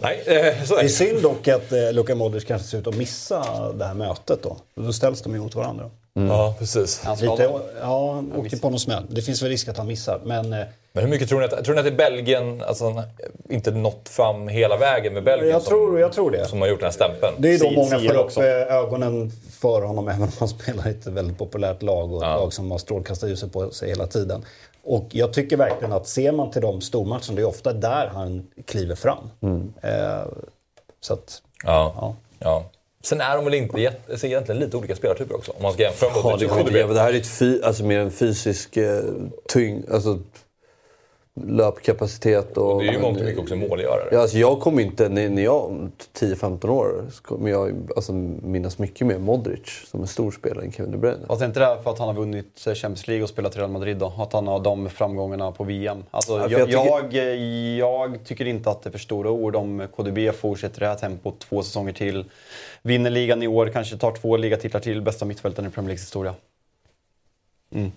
[SPEAKER 2] Nej, eh, så är
[SPEAKER 3] Det är
[SPEAKER 2] det.
[SPEAKER 3] synd dock att eh, Luka Modric kanske ser ut att missa det här mötet då. Då ställs de emot varandra.
[SPEAKER 2] Ja, precis.
[SPEAKER 5] Han
[SPEAKER 3] Lite, ja, han åkte på någon smäll. Det finns väl risk att han missar. Men eh,
[SPEAKER 2] Men hur mycket tror ni att, tror ni att det är Belgien, alltså inte nått fram hela vägen med Belgien
[SPEAKER 3] jag,
[SPEAKER 2] som,
[SPEAKER 3] tror, jag tror det.
[SPEAKER 2] som har gjort den här stämpeln?
[SPEAKER 3] Det är då många får upp
[SPEAKER 5] också.
[SPEAKER 3] ögonen för honom även om han spelar i ett väldigt populärt lag och ett lag som har strålkastarljuset på sig hela tiden. Och jag tycker verkligen att ser man till de stormatcherna, det är ofta där han kliver fram. Eh, så att,
[SPEAKER 2] Ja.
[SPEAKER 3] ja.
[SPEAKER 2] ja. Sen är de väl inte alltså egentligen lite olika spelartyper också. Om man ska jämföra
[SPEAKER 4] Ja, det, inte, det här är ett fy, alltså mer en fysisk eh, tyngd, alltså löpkapacitet. Och,
[SPEAKER 2] Det är ju mångt och mycket också målgörare.
[SPEAKER 4] Ja, alltså jag kommer inte, när, jag om 10-15 år, så kommer jag alltså, minnas mycket mer Modric som en stor spelare än Kevin De Bruyne.
[SPEAKER 5] Fast är inte det för att han har vunnit Champions League och spelat i Real Madrid då? Att han har de framgångarna på VM? Alltså,
[SPEAKER 4] Ja,
[SPEAKER 5] jag,
[SPEAKER 4] jag
[SPEAKER 5] jag, jag, tycker inte att det är för stora ord om KDB fortsätter det här tempot två säsonger till. Vinner ligan i år, kanske tar två ligatitlar till, bästa mittfältaren i Premier Leagues historia. Mm.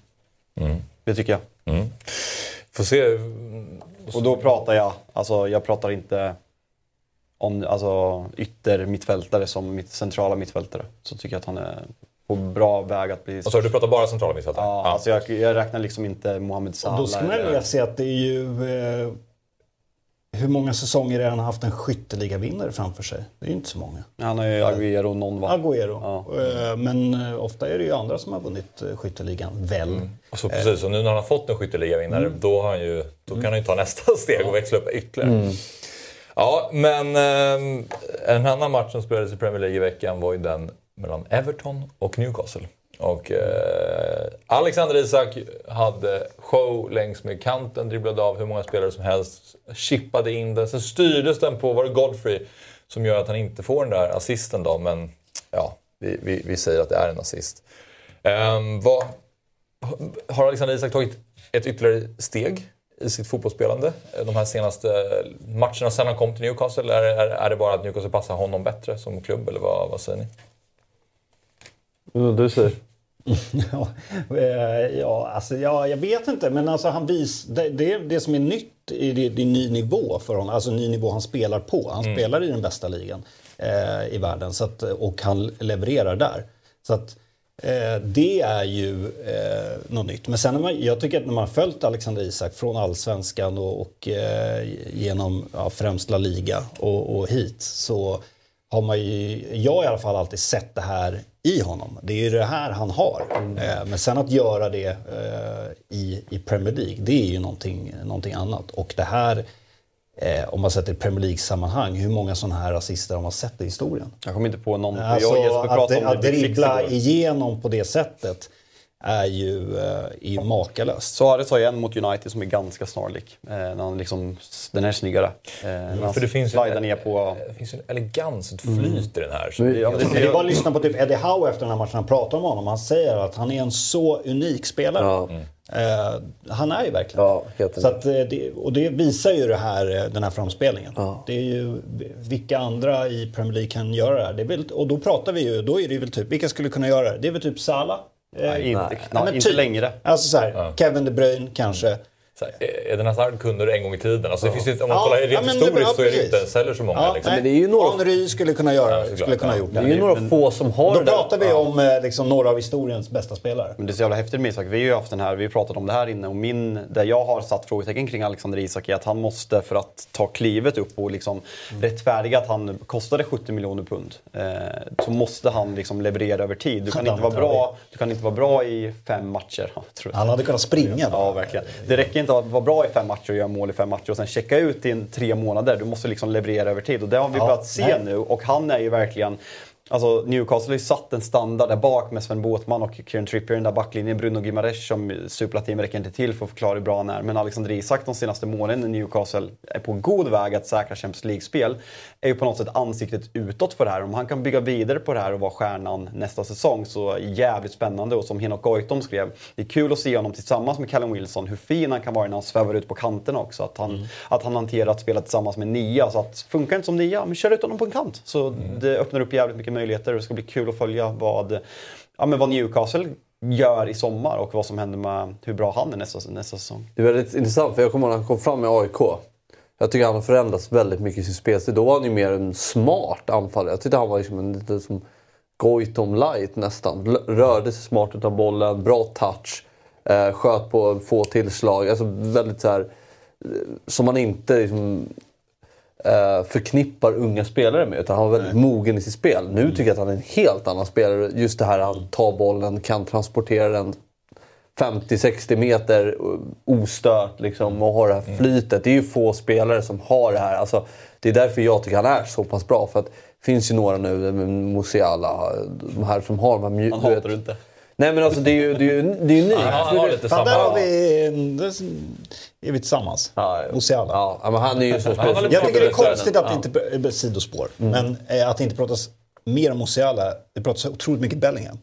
[SPEAKER 5] Det tycker jag.
[SPEAKER 2] Mm. Får se.
[SPEAKER 5] Och då pratar jag, alltså jag pratar inte om alltså, ytter mittfältare som mitt centrala mittfältare. Så tycker jag att han är på bra väg att bli...
[SPEAKER 2] Och så, du pratar bara centrala mittfältare?
[SPEAKER 5] Ja, Alltså jag, jag räknar liksom inte Mohamed Salah.
[SPEAKER 3] då ska man
[SPEAKER 5] eller-
[SPEAKER 3] ju se att det är ju... Eh, hur många säsonger är han har haft en skytteligavinnare framför sig? Det är ju inte så många.
[SPEAKER 5] Han har ju Agüero någon va?
[SPEAKER 3] Agüero.
[SPEAKER 5] Ja.
[SPEAKER 3] Eh, men eh, ofta är det ju andra som har vunnit eh, skytteligan, väl?
[SPEAKER 2] Och så precis, och nu när han har fått en skytteligavinnare,
[SPEAKER 3] Mm.
[SPEAKER 2] då, har han ju, då kan han ju ta nästa steg och växla upp ytterligare. Ja, men en annan match som spelades i Premier League i veckan var ju den mellan Everton och Newcastle. Och eh, Alexander Isak hade show längs med kanten, dribblade av hur många spelare som helst, chippade in den. Sen styrdes den på, var det Godfrey, som gör att han inte får den där assisten då, men ja, vi, vi, vi säger att det är en assist. Eh, vad, har Alexander Isak tagit ett ytterligare steg i sitt fotbollsspelande eh, de här senaste matcherna sedan han kom till Newcastle? Eller är, är det bara att Newcastle passar honom bättre som klubb, eller vad, vad säger ni?
[SPEAKER 4] Mm, Du säger?
[SPEAKER 3] Ja, eh, ja, alltså, ja, jag vet inte. Men alltså, han vis, det, det, det som är nytt är det, det är ny nivå för honom. Alltså ny nivå han spelar på. Han spelar i den bästa ligan eh, i världen. Så att, och han levererar där. Så att eh, det är ju eh, något nytt. Men sen när man, jag tycker att när man har följt Alexander Isak från allsvenskan och, och eh, genom ja, främst La Liga och, och hit så har man ju, jag i alla fall alltid sett det här i honom. Det är ju det här han har. Eh, men sen att göra det eh, i, i Premier League, det är ju någonting, någonting annat. Och det här, eh, om man sätter i Premier League-sammanhang, hur många sådana här assister har man sett i historien?
[SPEAKER 5] Jag kommer inte på någon.
[SPEAKER 3] Alltså,
[SPEAKER 5] jag
[SPEAKER 3] att, att
[SPEAKER 5] Six
[SPEAKER 3] dribbla igenom på det sättet är ju, eh, är ju makalöst.
[SPEAKER 5] Suarez har ju en mot United som är ganska snarlik. Eh, när han liksom, den är snyggare. Eh, han
[SPEAKER 2] För det finns en,
[SPEAKER 5] ner på...
[SPEAKER 2] det finns en elegans, ett flyt i den här. Så
[SPEAKER 5] Ja, det,
[SPEAKER 3] det är bara att lyssna på typ Eddie Howe efter den här matchen. Han pratar om honom. Han säger att han är en så unik spelare.
[SPEAKER 4] Ja.
[SPEAKER 3] Eh, han är ju verkligen
[SPEAKER 4] Ja, helt
[SPEAKER 3] så att, eh, det, Och det visar ju det här, eh, den här framspelningen. Det är ju vilka andra i Premier League kan göra det här. Det är väl, och då pratar vi ju, då är det väl typ, vilka skulle kunna göra det? Det är väl typ Salah? Eh,
[SPEAKER 5] nej, inte, nej, inte
[SPEAKER 3] typ.
[SPEAKER 5] längre.
[SPEAKER 3] Alltså så här, Kevin De Bruyne kanske.
[SPEAKER 2] Eden Hazard kunde det en gång i tiden. Alltså, det finns ju, om man
[SPEAKER 3] Ja,
[SPEAKER 2] kollar
[SPEAKER 3] ja,
[SPEAKER 2] rent
[SPEAKER 3] men-
[SPEAKER 2] historiskt
[SPEAKER 3] ja,
[SPEAKER 2] så är det inte säljer så många.
[SPEAKER 3] Ja,
[SPEAKER 2] liksom.
[SPEAKER 4] men det är ju några-
[SPEAKER 3] Henry skulle kunna göra
[SPEAKER 2] Ja,
[SPEAKER 3] skulle kunna
[SPEAKER 2] ja.
[SPEAKER 3] gjort
[SPEAKER 4] Det är
[SPEAKER 3] det.
[SPEAKER 4] ju några få som har
[SPEAKER 3] Då
[SPEAKER 4] det där.
[SPEAKER 3] pratar vi om eh, liksom, några av historiens bästa spelare.
[SPEAKER 5] Men det är så jävla häftigt med Isak. Vi har ju haft den här, vi har pratat om det här inne och min, där jag har satt frågetecken kring Alexander Isak är att han måste för att ta klivet upp och liksom rättfärdiga att han kostade 70 miljoner pund. Eh, så måste han liksom leverera över tid. Du kan, inte vara bra, du kan inte vara bra i fem matcher. Ja, tror jag.
[SPEAKER 3] Han hade kunnat springa. då.
[SPEAKER 5] Ja, verkligen. Det räcker inte att vara bra i fem matcher och göra mål i fem matcher och sen checka ut i en tre månader. Du måste liksom leverera över tid och det har vi
[SPEAKER 3] Ja,
[SPEAKER 5] börjat se
[SPEAKER 3] nej.
[SPEAKER 5] nu och han är ju verkligen Alltså Newcastle har ju satt en standard där bak med Sven Båtman och Kieran Trippier i den där backlinjen. Bruno Gimares som superlativ räcker inte till för att förklara hur bra han är. Men Alexander Isak de senaste månaden när Newcastle är på god väg att säkra Champions League-spel är ju på något sätt ansiktet utåt för det här. Om han kan bygga vidare på det här och vara stjärnan nästa säsong så jävligt spännande. Och som Henok Goitom skrev, det är kul att se honom tillsammans med Callum Wilson, hur fin han kan vara när han svävar ut på kanterna också. Att han, att han hanterar att spela tillsammans med nia. Så att funkar inte som nia, men kör ut honom på en kant. Så det öppnar upp jävligt mycket möjligheter och det ska bli kul att följa vad, ja, men vad Newcastle gör i sommar och vad som händer med hur bra han är nästa, nästa säsong.
[SPEAKER 4] Det är väldigt intressant för jag kommer ihåg när han kom fram med AIK. Jag tycker han har förändrats väldigt mycket i sin spelstil. Då var han ju mer en smart anfallare. Jag tyckte han var liksom en lite som Goitom light nästan. Rörde sig smart utav bollen, bra touch. Eh, sköt på få tillslag. Alltså väldigt så här, eh, Som man inte liksom, förknippar unga spelare med. Utan han var väldigt mogen i sitt spel. Nu tycker jag att han är en helt annan spelare. Just det här att han tar bollen, kan transportera den 50-60 meter ostört liksom, och har det här flytet. Det är ju få spelare som har det här. Alltså, det är därför jag tycker han är så pass bra. För att det finns ju några nu, Musiala, de här som har de här
[SPEAKER 5] Han hatar du inte.
[SPEAKER 4] Nej men alltså det är ju, det är ju, det är ju unikt.
[SPEAKER 2] Han, han har lite
[SPEAKER 3] Fan,
[SPEAKER 2] samma...
[SPEAKER 3] där har vi... Där är vi tillsammans.
[SPEAKER 4] Ja, ja.
[SPEAKER 3] Musiala.
[SPEAKER 4] Ja, men han är ju så speciell.
[SPEAKER 2] lite
[SPEAKER 3] Jag tycker det är
[SPEAKER 2] Ja.
[SPEAKER 3] konstigt att det inte... Sidospår. Men eh, att det inte pratas mer om Musiala. Det pratas otroligt mycket Bellingham.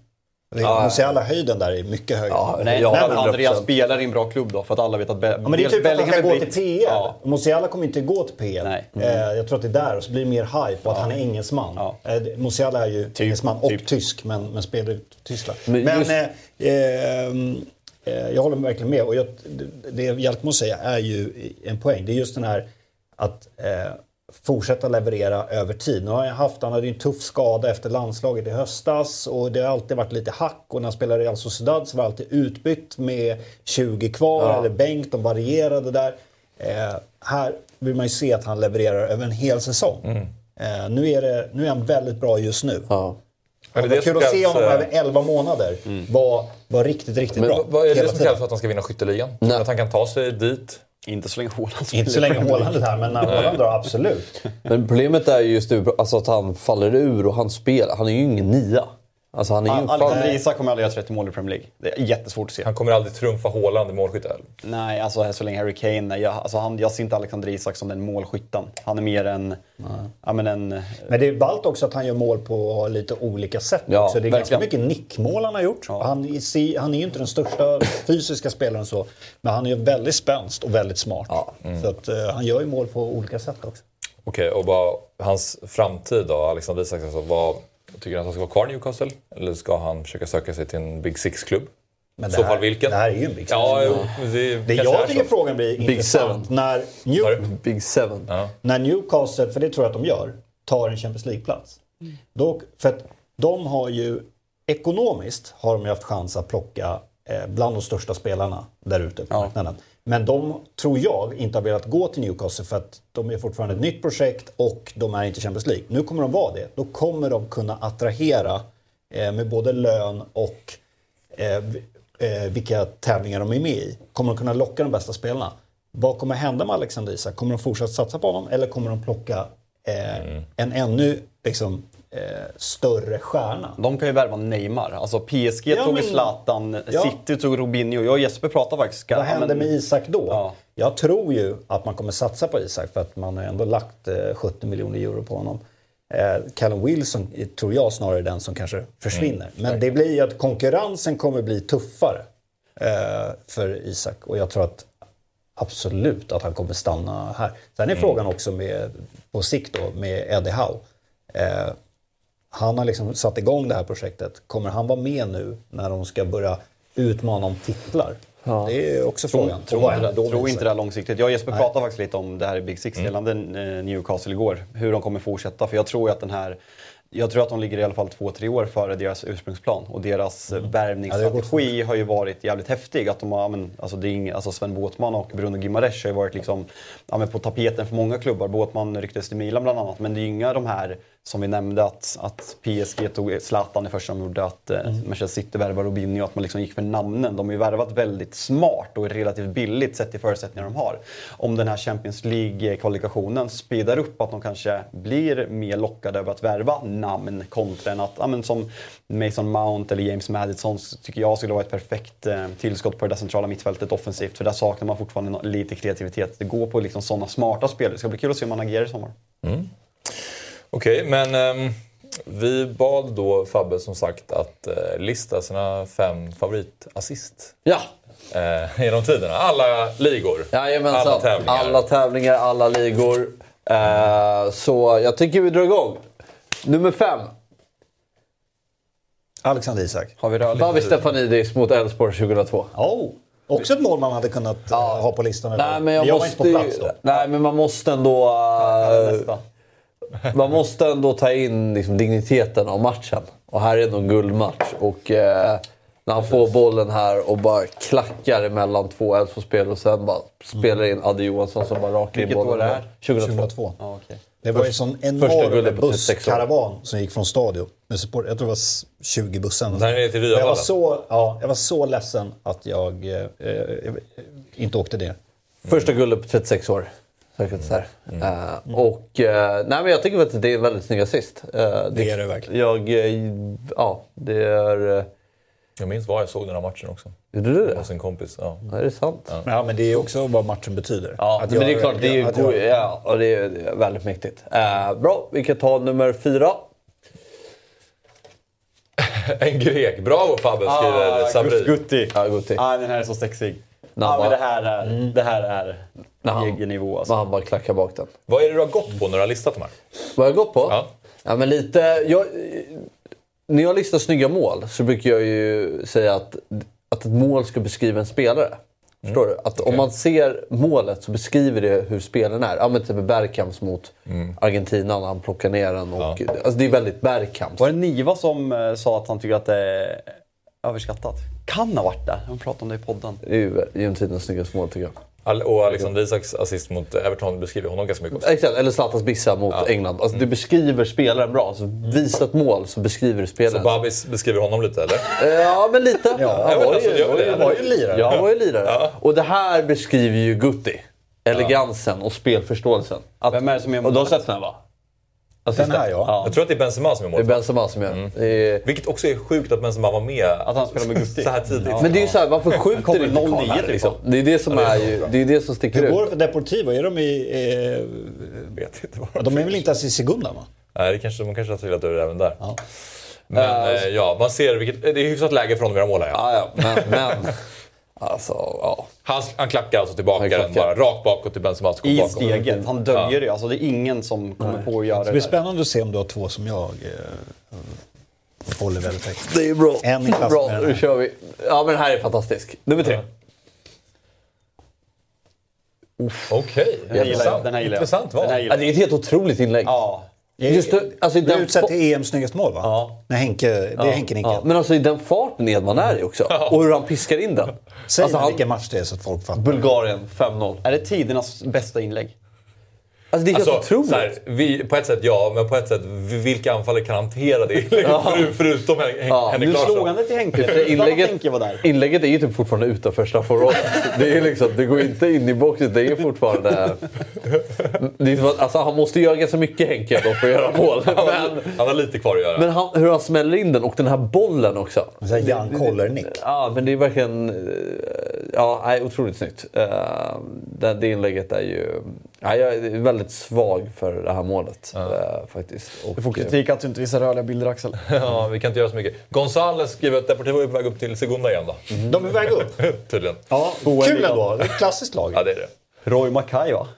[SPEAKER 3] Det är-
[SPEAKER 4] Ja, ja.
[SPEAKER 3] Musiala-höjden där är mycket högre.
[SPEAKER 4] Ja,
[SPEAKER 5] Nej,
[SPEAKER 4] ja,
[SPEAKER 5] men han
[SPEAKER 4] 100%.
[SPEAKER 5] redan spelar i en bra klubb då för att alla vet att Be-
[SPEAKER 3] Ja, men det är typ att han ska gå till. PL.
[SPEAKER 5] Ja.
[SPEAKER 3] Musiala kommer inte gå till PL.
[SPEAKER 5] Nej.
[SPEAKER 3] Eh, jag tror att det är där och så blir det mer hype på att han är engelsman.
[SPEAKER 5] Ja.
[SPEAKER 3] Eh, Musiala är ju engelsman och
[SPEAKER 5] typ.
[SPEAKER 3] tysk men, men spelar i Tyskland.
[SPEAKER 4] Men
[SPEAKER 3] Men,
[SPEAKER 4] just-
[SPEAKER 3] eh, ehm, eh, jag håller verkligen med och jag, det- Hjalkmo säger är ju en poäng. Det är just den här att eh, fortsätta leverera över tid. Nu har jag haft, han hade ju en tuff skada efter landslaget i höstas och det har alltid varit lite hack och när han spelade i Real Sociedad så var det alltid utbytt med 20 kvar eller bänk, de varierade där. Eh, här vill man ju se att han levererar över en hel säsong. Eh, nu, är det, nu är han väldigt bra just nu.
[SPEAKER 4] Ja.
[SPEAKER 2] Men
[SPEAKER 3] Det
[SPEAKER 2] det är
[SPEAKER 3] var kul att se honom
[SPEAKER 2] eh,
[SPEAKER 3] över 11 månader. Var, var riktigt, riktigt
[SPEAKER 4] Men
[SPEAKER 3] bra.
[SPEAKER 2] Vad är det som krävs för att han ska vinna skytteligan? Du att han kan ta sig dit?
[SPEAKER 5] Inte så länge Haaland
[SPEAKER 3] Inte så länge Haaland är där, men när Haaland drar absolut.
[SPEAKER 4] Men problemet är ju just nu, alltså att han faller ur och han spelar. Han är ju ingen nia. Alltså han är ju
[SPEAKER 5] Alexander. Isak kommer aldrig göra 30 mål i Premier League. Det är jättesvårt att se.
[SPEAKER 2] Han kommer aldrig trumfa Haaland i målskytte.
[SPEAKER 5] Nej, alltså så länge Harry Kane. Jag, alltså, han, jag ser inte Alexander Isak som den målskytten. Han är mer en... Ja, men en
[SPEAKER 3] Men det är ballt också att han gör mål på lite olika sätt.
[SPEAKER 4] Ja,
[SPEAKER 3] också. Det är ganska
[SPEAKER 5] verkligen.
[SPEAKER 3] mycket nickmål han har gjort. Han, är- se- han är ju inte den största fysiska spelaren så. Men han är ju väldigt spänst och väldigt smart. Så att, eh, han gör ju mål på olika sätt också.
[SPEAKER 2] Okej, och bara hans framtid då, Alexander Isak. Alltså, vad, tycker du att han ska vara kvar i Newcastle? Eller ska han försöka söka sig till en Big Six-klubb?
[SPEAKER 3] Men
[SPEAKER 2] I så
[SPEAKER 3] här,
[SPEAKER 2] fall vilken?
[SPEAKER 3] Det här är ju en big
[SPEAKER 2] Ja,
[SPEAKER 3] Six.
[SPEAKER 2] jo, det,
[SPEAKER 3] Det jag
[SPEAKER 2] är
[SPEAKER 3] tycker frågan blir
[SPEAKER 4] Big
[SPEAKER 3] intressant
[SPEAKER 4] Seven.
[SPEAKER 3] när, New?
[SPEAKER 4] Big Seven.
[SPEAKER 2] Ja.
[SPEAKER 3] när Newcastle, för det tror jag att de gör, tar en Champions League-plats. Då, för att de har ju, ekonomiskt har de ju haft chans att plocka eh, bland de största spelarna där ute på marknaden. Men de, tror jag, inte har velat gå till Newcastle för att de är fortfarande ett nytt projekt och de är inte Champions League. Nu kommer de vara det. Då kommer de kunna attrahera eh, med både lön och eh, eh, vilka tävlingar de är med i. Kommer de kunna locka de bästa spelarna? Vad kommer hända med Alexander Isak? Kommer de fortsätta satsa på honom eller kommer de plocka eh, en ännu liksom, eh, större stjärna?
[SPEAKER 5] De kan ju värva Neymar. Alltså PSG
[SPEAKER 3] Ja,
[SPEAKER 5] tog
[SPEAKER 3] men-
[SPEAKER 5] Zlatan,
[SPEAKER 3] Ja.
[SPEAKER 5] City tog Robinho. Jag och Jesper pratade faktiskt.
[SPEAKER 3] Vad
[SPEAKER 5] ja,
[SPEAKER 3] händer
[SPEAKER 5] men-
[SPEAKER 3] med Isak då?
[SPEAKER 5] Ja.
[SPEAKER 3] Jag tror ju att man kommer satsa på Isak för att man har ändå lagt eh, 70 miljoner euro på honom. Eh, Callum Wilson tror jag snarare är den som kanske försvinner. Men det blir ju att konkurrensen kommer bli tuffare eh, för Isak. Och jag tror att absolut att han kommer stanna här. Sen är frågan också med, på sikt då med Eddie Howe. Eh, han har liksom satt igång det här projektet. Kommer han vara med nu när de ska börja utmana om titlar? Det är också frågan.
[SPEAKER 5] Tror, inte, det, tror inte det är långsiktigt. Jag och Jesper pratade faktiskt lite om det här i Big Six gällande eh, Newcastle igår. Hur de kommer fortsätta. För jag tror att den här jag tror att de ligger i alla fall två, tre år före deras ursprungsplan. Och deras mm. värvningsstrategi har ju varit jävligt häftig. Att de har, men, alltså, det är ing, alltså Sven Båtman och Bruno Gimares har ju varit liksom, ja, men på tapeten för många klubbar. Båtman rycktes till Milan bland annat. Men det är ju inga de här som vi nämnde att, att PSG tog Zlatan i första de gjorde, att eh, mm. Manchester City värvade Robinho, att man liksom gick för namnen. De har ju värvat väldigt smart och relativt billigt sett till förutsättningar de har. Om den här Champions League-kvalifikationen speedar upp, att de kanske blir mer lockade över att värva namn kontra än att, ja, men som Mason Mount eller James Madison tycker jag skulle vara ett perfekt eh, tillskott på det där centrala mittfältet offensivt. För där saknar man fortfarande lite kreativitet. Det går på liksom sådana smarta spel. Det ska bli kul att se hur man agerar i sommar. Mm.
[SPEAKER 2] Okej, okay, men um, vi bad då Fabbe som sagt att uh, lista sina fem favoritassist.
[SPEAKER 4] Ja.
[SPEAKER 2] Uh, genom tiderna. Alla ligor.
[SPEAKER 4] Jajamensan. Alla tävlingar. Alla tävlingar, alla ligor. Uh, så jag tycker vi drar igång. Nummer fem.
[SPEAKER 3] Alexander Isak.
[SPEAKER 4] Har vi Babi Stefanidis mot Elfsborg 2002.
[SPEAKER 3] Oh. Också ett mål man hade kunnat ja. ha på listan.
[SPEAKER 4] Nej, men jag, jag måste, var inte på plats då. Nej, men man måste ändå... Uh, man måste ändå ta in liksom, digniteten av matchen. Och här är nog en guldmatch. Och, eh, när han får bollen här och bara klackar emellan två Elfsborgsspel och sen bara spelar in Adde Johansson som bara rakar in bollen.
[SPEAKER 3] Vilket år är det 2002. 2002. Ah, okay. Det var ju en sån enorm busskaravan som gick från stadion. Jag tror det var 20 bussar.
[SPEAKER 2] Nej, till
[SPEAKER 3] jag, var så, ja, jag var så ledsen att jag eh, eh inte åkte det.
[SPEAKER 4] Första guldet på 36 år. Så här. Mm. Uh, och, uh, nej, men jag tycker att det är en väldigt snygg assist. Uh,
[SPEAKER 3] det, det, är det verkligen.
[SPEAKER 4] Jag, ja, det är...
[SPEAKER 2] Jag minns var jag såg den här matchen också.
[SPEAKER 4] Gjorde du det?
[SPEAKER 2] Hos en kompis. Ja.
[SPEAKER 4] Är det sant?
[SPEAKER 3] Ja. ja. men det är också vad matchen betyder.
[SPEAKER 4] Ja, att men det är klart. Det är, jag, jag, ja, och det är väldigt mäktigt. bra, vi kan ta nummer fyra.
[SPEAKER 2] en grek. Bravo Fabbe, skriver ah, Sabri.
[SPEAKER 5] Gutti.
[SPEAKER 4] Ja, Gutti.
[SPEAKER 5] Ah, den här är så sexig. Ja, men det här är, mm. det här är egen nivå. Alltså.
[SPEAKER 4] När han bara klackar bak den.
[SPEAKER 2] Vad är det du har gått på när du har listat de här?
[SPEAKER 4] Vad jag har gått på? Ja. ja men lite... Jag, när jag listar snygga mål så brukar jag ju säga att, att ett mål ska beskriva en spelare. Mm. Förstår du? Att okay. om man ser målet så beskriver det hur spelaren är. Ja men typ Bergkamps mot mm. Argentina när han plockar ner den. Och, ja. alltså det är väldigt Bergkamps.
[SPEAKER 5] Var det Niva som uh, sa att han tycker att det är överskattat? Kan ha varit det. De pratade om det i podden.
[SPEAKER 4] Det är ju tidens snyggaste mål tycker jag.
[SPEAKER 2] Och Alexander Isaks assist mot Everton beskriver honom ganska mycket också.
[SPEAKER 4] Exakt, eller Zlatans bissa mot ja. England. Alltså, mm. Du beskriver spelaren bra. Alltså, visa ett mål så beskriver du spelaren.
[SPEAKER 2] Så Babis beskriver honom lite eller?
[SPEAKER 4] ja, men lite.
[SPEAKER 3] Ja, jag var, alltså, ju, var, var ju lirare.
[SPEAKER 4] Jag var ju lirare. Ja. Och det här beskriver ju Gutti. Elegansen och spelförståelsen.
[SPEAKER 5] Att, Vem är det som
[SPEAKER 4] gör målet? Och du har sett den här va?
[SPEAKER 3] Den här ja.
[SPEAKER 2] ja. Jag tror att det är Benzema som är målet.
[SPEAKER 4] Det är Benzema som gör mm.
[SPEAKER 2] är... Vilket också är sjukt att Benzema var med
[SPEAKER 5] Att han spelar med Gusti.
[SPEAKER 2] så här tidigt. Ja.
[SPEAKER 4] Men det är ju såhär, varför skjuter inte 09 här, liksom? Det är det som, ja, det är, är, det är det som sticker ut.
[SPEAKER 3] Hur går det för Deportivo? Är de i... Eh...
[SPEAKER 2] Vet inte
[SPEAKER 3] var de är väl inte ens i Segunda va?
[SPEAKER 2] Nej, det kanske, de kanske har trillat över även där. Ja. Men uh, ja, man ser vilket... Det är hyfsat läge honom att göra mål här.
[SPEAKER 4] Ja, ja. Men, men Alltså, ja.
[SPEAKER 2] Han, han klackar alltså tillbaka klackar. den bara rakt bakåt till Benzema.
[SPEAKER 5] I bakom. steget. Han döljer ja. det. Alltså, det är ingen som kommer Nej. på att göra det.
[SPEAKER 3] Det blir spännande att se om du har två som jag eh, håller väldigt högt.
[SPEAKER 4] Det är bra.
[SPEAKER 3] En i klass
[SPEAKER 4] bra, nu kör vi. Ja, men den här är fantastisk. Nummer tre.
[SPEAKER 2] Okej, okay. intressant. Den här gillar jag. Intressant val.
[SPEAKER 4] Ja, det är ett helt otroligt inlägg.
[SPEAKER 5] Ja.
[SPEAKER 3] Just det, alltså du är utsedd till EMs snyggaste mål va? Ja. När Henke, det är ja. Henke Nicke. Ja.
[SPEAKER 4] Men alltså i den farten Edman är i också. Och hur han piskar in den.
[SPEAKER 3] Säg
[SPEAKER 4] alltså,
[SPEAKER 3] han... vilken match det är så att folk fattar.
[SPEAKER 4] Bulgarien 5-0.
[SPEAKER 5] Är det tidernas bästa inlägg?
[SPEAKER 4] Alltså det är helt alltså, otroligt. Här,
[SPEAKER 2] vi, på ett sätt ja, men på ett sätt vilka anfallare kan hantera det? För, förutom Hen ja. Henrik
[SPEAKER 5] Larsson. Nu slog han det till Henke.
[SPEAKER 4] Inlägget,
[SPEAKER 5] var där.
[SPEAKER 4] inlägget är ju typ fortfarande utanför straffområdet. det, liksom, det går inte in i boxen, det är fortfarande... Det är, alltså, han måste göra ganska mycket Henke då för att göra mål.
[SPEAKER 2] Men, han har lite kvar att göra.
[SPEAKER 4] Men han, hur han smäller in den och den här bollen också.
[SPEAKER 3] Jan Koller-nick.
[SPEAKER 4] Ja, men det är verkligen... Ja, otroligt snyggt. Uh, det, det inlägget är ju... Ja, jag är väldigt svag för det här målet ja. äh, faktiskt.
[SPEAKER 5] Och, du får kritik att du inte visar rörliga bilder Axel.
[SPEAKER 2] ja, vi kan inte göra så mycket. Gonzales skriver att Deportivo är på väg upp till Segunda igen då.
[SPEAKER 3] Mm. De är på väg upp?
[SPEAKER 2] Tydligen.
[SPEAKER 3] Ja, kul ändå. Det är ett klassiskt lag.
[SPEAKER 2] Ja, det är det.
[SPEAKER 5] Roy Mackay va?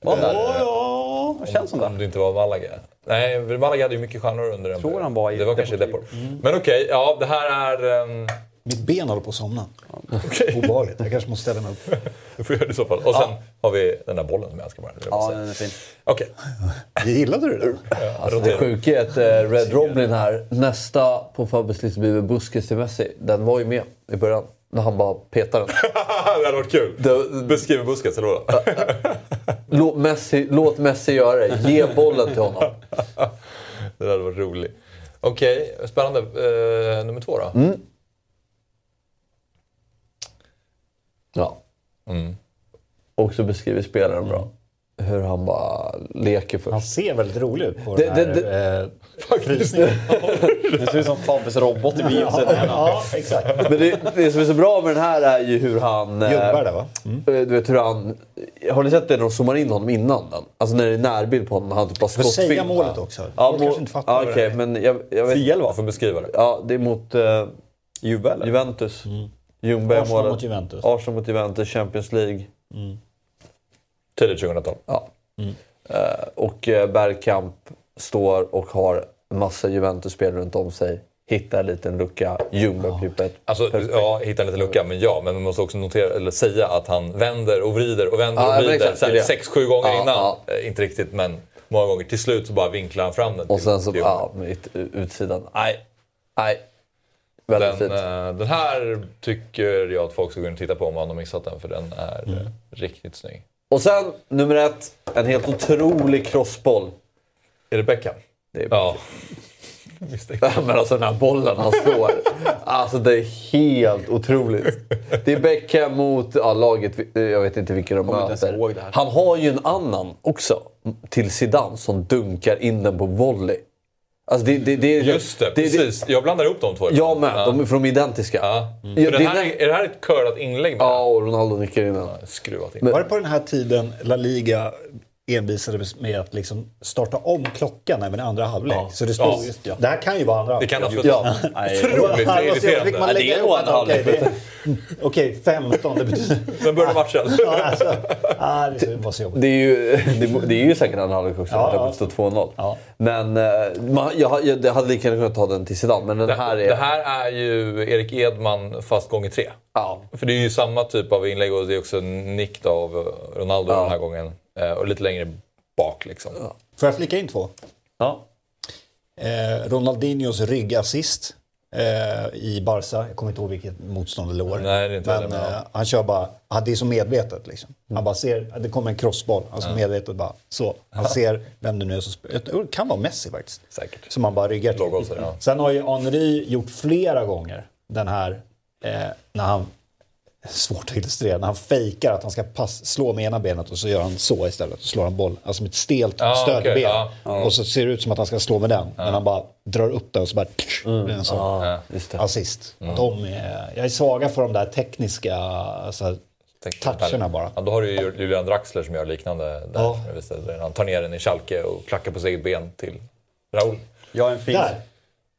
[SPEAKER 5] Var
[SPEAKER 3] där? Ja, ja.
[SPEAKER 5] Det känns som det.
[SPEAKER 2] Om det inte var Malaga. Nej, Malaga hade ju mycket stjärnor under den
[SPEAKER 5] tror han var i
[SPEAKER 2] Det var kanske Deport. Mm. Men okej, okay, ja det här är... Um,
[SPEAKER 3] Mitt ben håller på att somna. Obehagligt. Jag kanske måste ställa mig upp.
[SPEAKER 2] Det får göra det i så fall. Och sen har vi den där bollen som jag älskar bara.
[SPEAKER 5] Ja, den är fin.
[SPEAKER 2] Okej.
[SPEAKER 3] Gillade du det?
[SPEAKER 4] Alltså, det sjuka är att eh, Red Robin här, nästa på Fabbes lista blir Busquets till Messi. Den var ju med i början. När han bara petade den.
[SPEAKER 2] det hade varit kul.
[SPEAKER 4] Det-
[SPEAKER 2] Beskriv Busquets, eller vadå?
[SPEAKER 4] Låt Messi, låt Messi göra det. Ge bollen till honom.
[SPEAKER 2] Det hade varit roligt. Okej, spännande. Eh, nummer två då?
[SPEAKER 4] Mm. Ja.
[SPEAKER 2] Mm.
[SPEAKER 4] Också beskriver spelaren bra. Hur han bara leker
[SPEAKER 3] Han
[SPEAKER 4] först.
[SPEAKER 3] ser väldigt rolig ut på
[SPEAKER 4] Det-
[SPEAKER 3] den här
[SPEAKER 4] det-
[SPEAKER 3] eh, frysningen.
[SPEAKER 5] Det ser ut som Fabbes robot i bilen.
[SPEAKER 3] Ja, exakt.
[SPEAKER 4] Men det, det som är så bra med den här är ju hur han... eh,
[SPEAKER 3] Jubbar där va?
[SPEAKER 4] Du vet hur han... Har ni sett det när de zoomar in honom innan den? Alltså när det är närbild på honom när han typ bara
[SPEAKER 3] får säga målet också.
[SPEAKER 4] Ja,
[SPEAKER 3] Folk
[SPEAKER 4] mål,
[SPEAKER 3] kanske inte fattar
[SPEAKER 4] ja,
[SPEAKER 3] vad det
[SPEAKER 4] men jag, jag vet...
[SPEAKER 5] Fel va?
[SPEAKER 2] får beskriva det.
[SPEAKER 4] Ja, det är mot uh,
[SPEAKER 5] Juve eller?
[SPEAKER 4] Ljungberg
[SPEAKER 3] Arsenal
[SPEAKER 4] målet.
[SPEAKER 3] mot Juventus.
[SPEAKER 4] Arsenal mot Juventus, Champions League.
[SPEAKER 2] Tidigt 2012.
[SPEAKER 4] Ja. Eh, och uh, Bergkamp står och har massa Juventus-spelare runt om sig. Hittar en liten lucka. Ljungberg klipper ett
[SPEAKER 2] Alltså,
[SPEAKER 4] perfekt.
[SPEAKER 2] ja, hitta en liten lucka, men ja. Men man måste också notera, eller säga att han vänder och vrider och vänder
[SPEAKER 4] Ja,
[SPEAKER 2] och vrider. sex, sju gånger
[SPEAKER 4] Ja,
[SPEAKER 2] innan.
[SPEAKER 4] ja.
[SPEAKER 2] Eh, inte riktigt, men många gånger. Till slut så bara vinklar han fram den
[SPEAKER 4] Och sen så, ja, med ut- utsidan. Nej. Nej. Väldigt
[SPEAKER 2] Den,
[SPEAKER 4] fint.
[SPEAKER 2] eh, den här tycker jag att folk ska gå in och titta på om man har missat den, för den är
[SPEAKER 4] Mm.
[SPEAKER 2] eh, riktigt snygg.
[SPEAKER 4] Och sen, nummer ett. En helt otrolig crossboll.
[SPEAKER 2] Är det Beckham?
[SPEAKER 4] Det är
[SPEAKER 2] Ja. Misstänkte.
[SPEAKER 4] Men alltså den här bollen han slår. Alltså det är helt otroligt. Det är Beckham mot ja, laget, jag vet inte vilka de möter. Han har ju en annan också till Zidane som dunkar in den på volley. Alltså det, det, det,
[SPEAKER 2] Just det, precis. Jag blandar ihop de två.
[SPEAKER 4] Jag med,
[SPEAKER 2] Ja.
[SPEAKER 4] de är från identiska.
[SPEAKER 2] Ja.
[SPEAKER 4] Ja,
[SPEAKER 2] För
[SPEAKER 4] det
[SPEAKER 2] här,
[SPEAKER 4] är-
[SPEAKER 2] är, är det här ett curlat inlägg? Med?
[SPEAKER 4] Ja, och Ronaldo nickar in den.
[SPEAKER 2] Skruvat in.
[SPEAKER 3] Var det på den här tiden La Liga envisades med att liksom starta om klockan även i andra halvlek? Så det, stod,
[SPEAKER 2] Ja, just
[SPEAKER 3] det här kan ju vara andra
[SPEAKER 2] Det kan
[SPEAKER 3] halvlek.
[SPEAKER 2] absolut
[SPEAKER 4] Ja.
[SPEAKER 5] Nej.
[SPEAKER 2] Otroligt irriterande.
[SPEAKER 4] Ja, det är en
[SPEAKER 3] Okej,
[SPEAKER 4] halvlek.
[SPEAKER 3] det är- okej, 15. Det betyder...
[SPEAKER 2] Men börjar matchen?
[SPEAKER 3] Ja, alltså, ah, det var så jobbigt.
[SPEAKER 4] Det är ju, det, det är ju säkert en halvlek också,
[SPEAKER 3] Ja,
[SPEAKER 4] ja,
[SPEAKER 3] ja.
[SPEAKER 4] det står 2-0.
[SPEAKER 3] Ja.
[SPEAKER 4] Men eh, man, jag, jag, jag hade lika gärna kunnat ta den till Zidane, men den
[SPEAKER 2] Det,
[SPEAKER 4] här är...
[SPEAKER 2] det här är ju Erik Edman fast gånger tre.
[SPEAKER 4] Ja.
[SPEAKER 2] För det är ju samma typ av inlägg och det är också nick då av Ronaldo
[SPEAKER 4] Ja.
[SPEAKER 2] den här gången. Eh, Och lite längre bak liksom.
[SPEAKER 3] Får jag flika in två?
[SPEAKER 4] Ja.
[SPEAKER 3] Eh, Ronaldinhos ryggassist eh, i Barca. Jag kommer inte ihåg vilket motstånd eller år.
[SPEAKER 2] Nej, det är inte
[SPEAKER 3] Men
[SPEAKER 2] heller, men ja.
[SPEAKER 3] eh, han kör bara, det är så medvetet liksom. Han bara ser, det kommer en crossboll, alltså medvetet bara så. Han ser vem det nu är som spelar. Det kan vara Messi faktiskt.
[SPEAKER 2] Säkert.
[SPEAKER 3] Som han bara ryggar till.
[SPEAKER 2] Ja.
[SPEAKER 3] Sen har ju Henry gjort flera gånger den här, eh, när han, svårt att illustrera, när han fejkar att han ska pass, slå med ena benet och så gör han så istället. Och slår han boll, alltså med ett stelt
[SPEAKER 2] Ja,
[SPEAKER 3] stödben.
[SPEAKER 2] okej, ja.
[SPEAKER 3] Och så ser det ut som att han ska slå med den. Men han bara drar upp den och så bara blir det en sån
[SPEAKER 4] det.
[SPEAKER 3] assist. De är, jag är svaga för de där tekniska alltså, toucherna bara.
[SPEAKER 2] Ja, då har du ju Julian Draxler som gör liknande. Där. Han tar ner den i Schalke och klackar på sitt eget ben till Raúl.
[SPEAKER 5] Jag har en fin...
[SPEAKER 3] Där!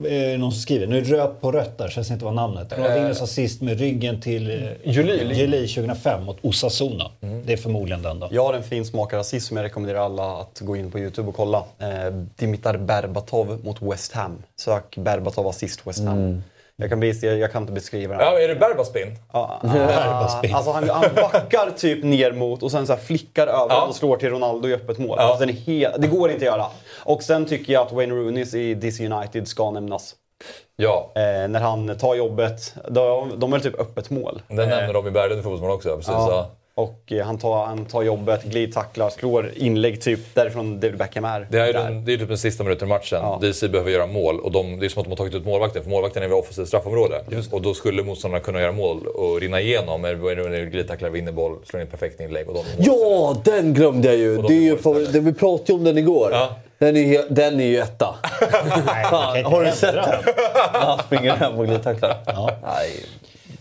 [SPEAKER 3] Eh, någon som skriver, nu är röd på rött där, känns inte vad namnet. Ronaldinhos assist med ryggen till eh,
[SPEAKER 2] Juli.
[SPEAKER 3] Juli 2005 mot Osasuna. Det är förmodligen den då.
[SPEAKER 5] Jag har en fin smakad assist som jag rekommenderar alla att gå in på Youtube och kolla. Eh, Dimitar Berbatov mot West Ham. Sök Berbatov assist West Ham. Jag, kan bes- jag, jag kan inte beskriva den.
[SPEAKER 2] Ja, är det Berbaspin?
[SPEAKER 5] Ja,
[SPEAKER 3] Berbaspin.
[SPEAKER 5] alltså han, han backar typ ner mot och sen så här flickar över
[SPEAKER 2] Ja.
[SPEAKER 5] och slår till Ronaldo i öppet mål.
[SPEAKER 2] Ja.
[SPEAKER 5] Alltså helt, det går inte att göra. Och sen tycker jag att Wayne Rooney i DC United ska nämnas.
[SPEAKER 2] Ja.
[SPEAKER 5] Eh, när han tar jobbet. De, de är typ öppet mål.
[SPEAKER 2] Den
[SPEAKER 5] Eh,
[SPEAKER 2] nämner de i Berglund i Fotbollsmorgon också. Precis,
[SPEAKER 5] Ja. Och eh, han tar, han tar jobbet, glidtacklar, slår inlägg typ därifrån David Beckham är.
[SPEAKER 2] Det är, den, det är typ den sista minuten i matchen.
[SPEAKER 5] Ja.
[SPEAKER 2] DC behöver göra mål och de, det är som att de har tagit ut målvakten. För målvakten är vid offensivt straffområde. Och då skulle motståndarna kunna göra mål och rinna igenom. Glidtacklar, vinner boll, slår in ett perfekt inlägg och de
[SPEAKER 4] Ja, den glömde jag ju! Det är ju för, vi pratade ju om den igår.
[SPEAKER 2] Ja.
[SPEAKER 4] Den, är, ju- den är ju etta.
[SPEAKER 3] Nej,
[SPEAKER 4] har du sett den? Han springer hem och glidtacklar.
[SPEAKER 3] Ja.
[SPEAKER 4] Nej.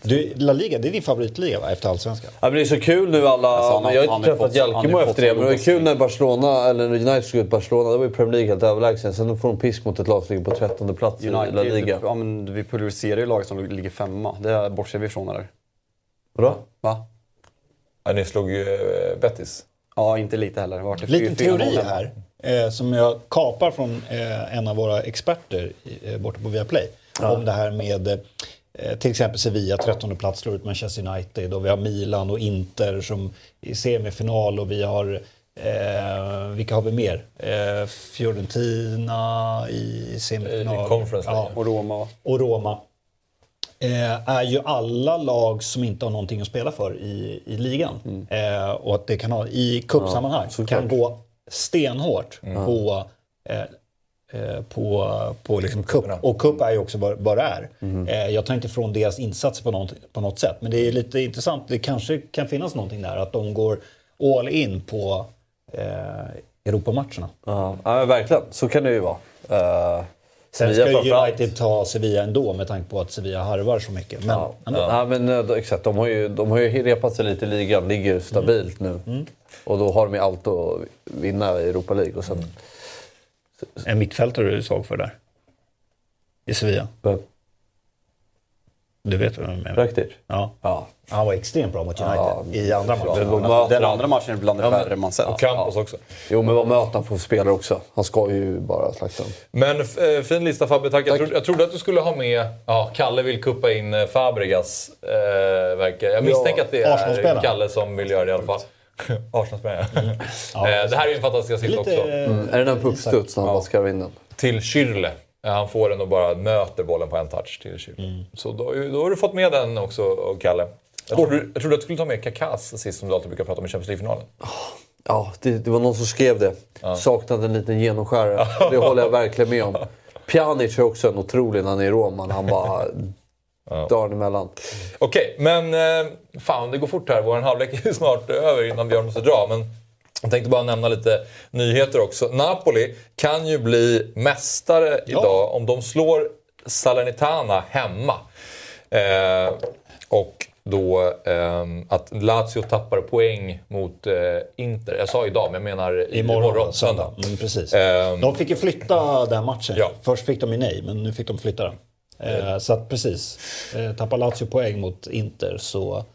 [SPEAKER 3] Du, La Liga, det är din favoritliga va? Efter Allsvenskan?
[SPEAKER 4] Ja, men det är så kul nu alla...
[SPEAKER 5] Alltså, han
[SPEAKER 4] jag har inte träffat Jalkemo efter det, men det var kul när Barcelona, eller när United skulle ut Barcelona. Då var ju Premier League helt överlägsen. Sen får de pisk mot ett lag som ligger på 13 plats i La
[SPEAKER 5] United,
[SPEAKER 4] Liga.
[SPEAKER 5] ja, men vi pulveriserar ju laget som ligger femma. Det bortser vi ifrån eller?
[SPEAKER 4] Vadå?
[SPEAKER 5] Va?
[SPEAKER 2] Ja, ni slog ju eh, Betis.
[SPEAKER 5] Ja, inte lite heller. Vart det
[SPEAKER 3] Liten teori här, eh, som jag kapar från eh, en av våra experter eh, borta på Viaplay. Om det här med eh, till exempel Sevilla, 13 plats, slår ut Manchester United. Och vi har Milan och Inter som i semifinal. Och vi har, eh, vilka har vi mer? Eh, Fiorentina i semifinal.
[SPEAKER 2] I Conference
[SPEAKER 3] ja,
[SPEAKER 5] Och Roma.
[SPEAKER 3] och Roma. Eh, är ju alla lag som inte har någonting att spela för i, i ligan. Eh, och att det kan ha, i cupsammanhang, kan gå stenhårt på eh, eh, på, på liksom cup. Och cup är ju också vad, vad det är. Eh, jag tar inte ifrån deras insatser på något, på något sätt. Men det är lite intressant. Det kanske kan finnas någonting där. Att de går all in på eh, Europamatcherna.
[SPEAKER 4] Ja, ja verkligen. Så kan det ju vara. Uh,
[SPEAKER 3] Sen ska ju United ta Sevilla ändå med tanke på att Sevilla harvar så mycket. Men,
[SPEAKER 4] Ja, ja. men eh, exakt. De har, ju, de har ju repat sig lite i ligan, ligger stabilt
[SPEAKER 3] Mm.
[SPEAKER 4] nu. Och då har de ju allt att vinna i Europa League. Och sen,
[SPEAKER 3] En mittfältare du såg för där? I Sevilla? Du vet vad jag menar?
[SPEAKER 4] Rakitic.
[SPEAKER 3] Ja.
[SPEAKER 4] Ja.
[SPEAKER 3] Han var extremt bra mot United
[SPEAKER 4] Ja,
[SPEAKER 3] i andra matchen.
[SPEAKER 5] Den andra matchen är bland det
[SPEAKER 4] Ja,
[SPEAKER 5] värre man sett.
[SPEAKER 2] Och Campos också.
[SPEAKER 4] Jo, men vad möter han för spelare också? Han ska ju bara slakta.
[SPEAKER 2] Men eh, fin lista Fabbe, tack. Jag, trodde, jag trodde att du skulle ha med... Ja, Kalle vill kuppa in eh, Fabregas. Eh, verkar. Jag misstänker att det är. Kalle som vill göra det i alla fall. Arsenal-spelare, ja. eh, Det här är ju en fantastisk assist också.
[SPEAKER 3] Lite,
[SPEAKER 4] Mm. Är det den puckstuds när han bara skarvar in den?
[SPEAKER 2] Till Schürrle. Eh, Han får den och bara möter bollen på en touch till Schürrle. Så då, då har du fått med den också, och Kalle. Jag trodde, jag trodde att du skulle ta med Kakas assist som du alltid brukar prata om i Champions League-finalen.
[SPEAKER 4] Ja, det, det var någon som skrev det. Saknade en liten genomskärare. Det håller jag verkligen med om. Pjanic är också en otrolig när han är i Roma. Han bara drar den emellan.
[SPEAKER 2] Okej, men eh, fan det går fort här. Vår halvlek är snart över innan Björn måste dra. Men jag tänkte bara nämna lite nyheter också. Napoli kan ju bli mästare idag om de slår Salernitana hemma. Eh, och då eh, att Lazio tappar poäng mot eh, Inter. Jag sa idag, men jag menar i-
[SPEAKER 3] Imorgon,
[SPEAKER 2] imorgon
[SPEAKER 3] söndag.
[SPEAKER 2] söndag.
[SPEAKER 3] Mm, precis.
[SPEAKER 2] Ehm.
[SPEAKER 3] de fick ju flytta den matchen.
[SPEAKER 2] Ja.
[SPEAKER 3] Först fick de ju nej, men nu fick de flytta den. Eh, så att precis. Eh, tappar Lazio poäng mot Inter så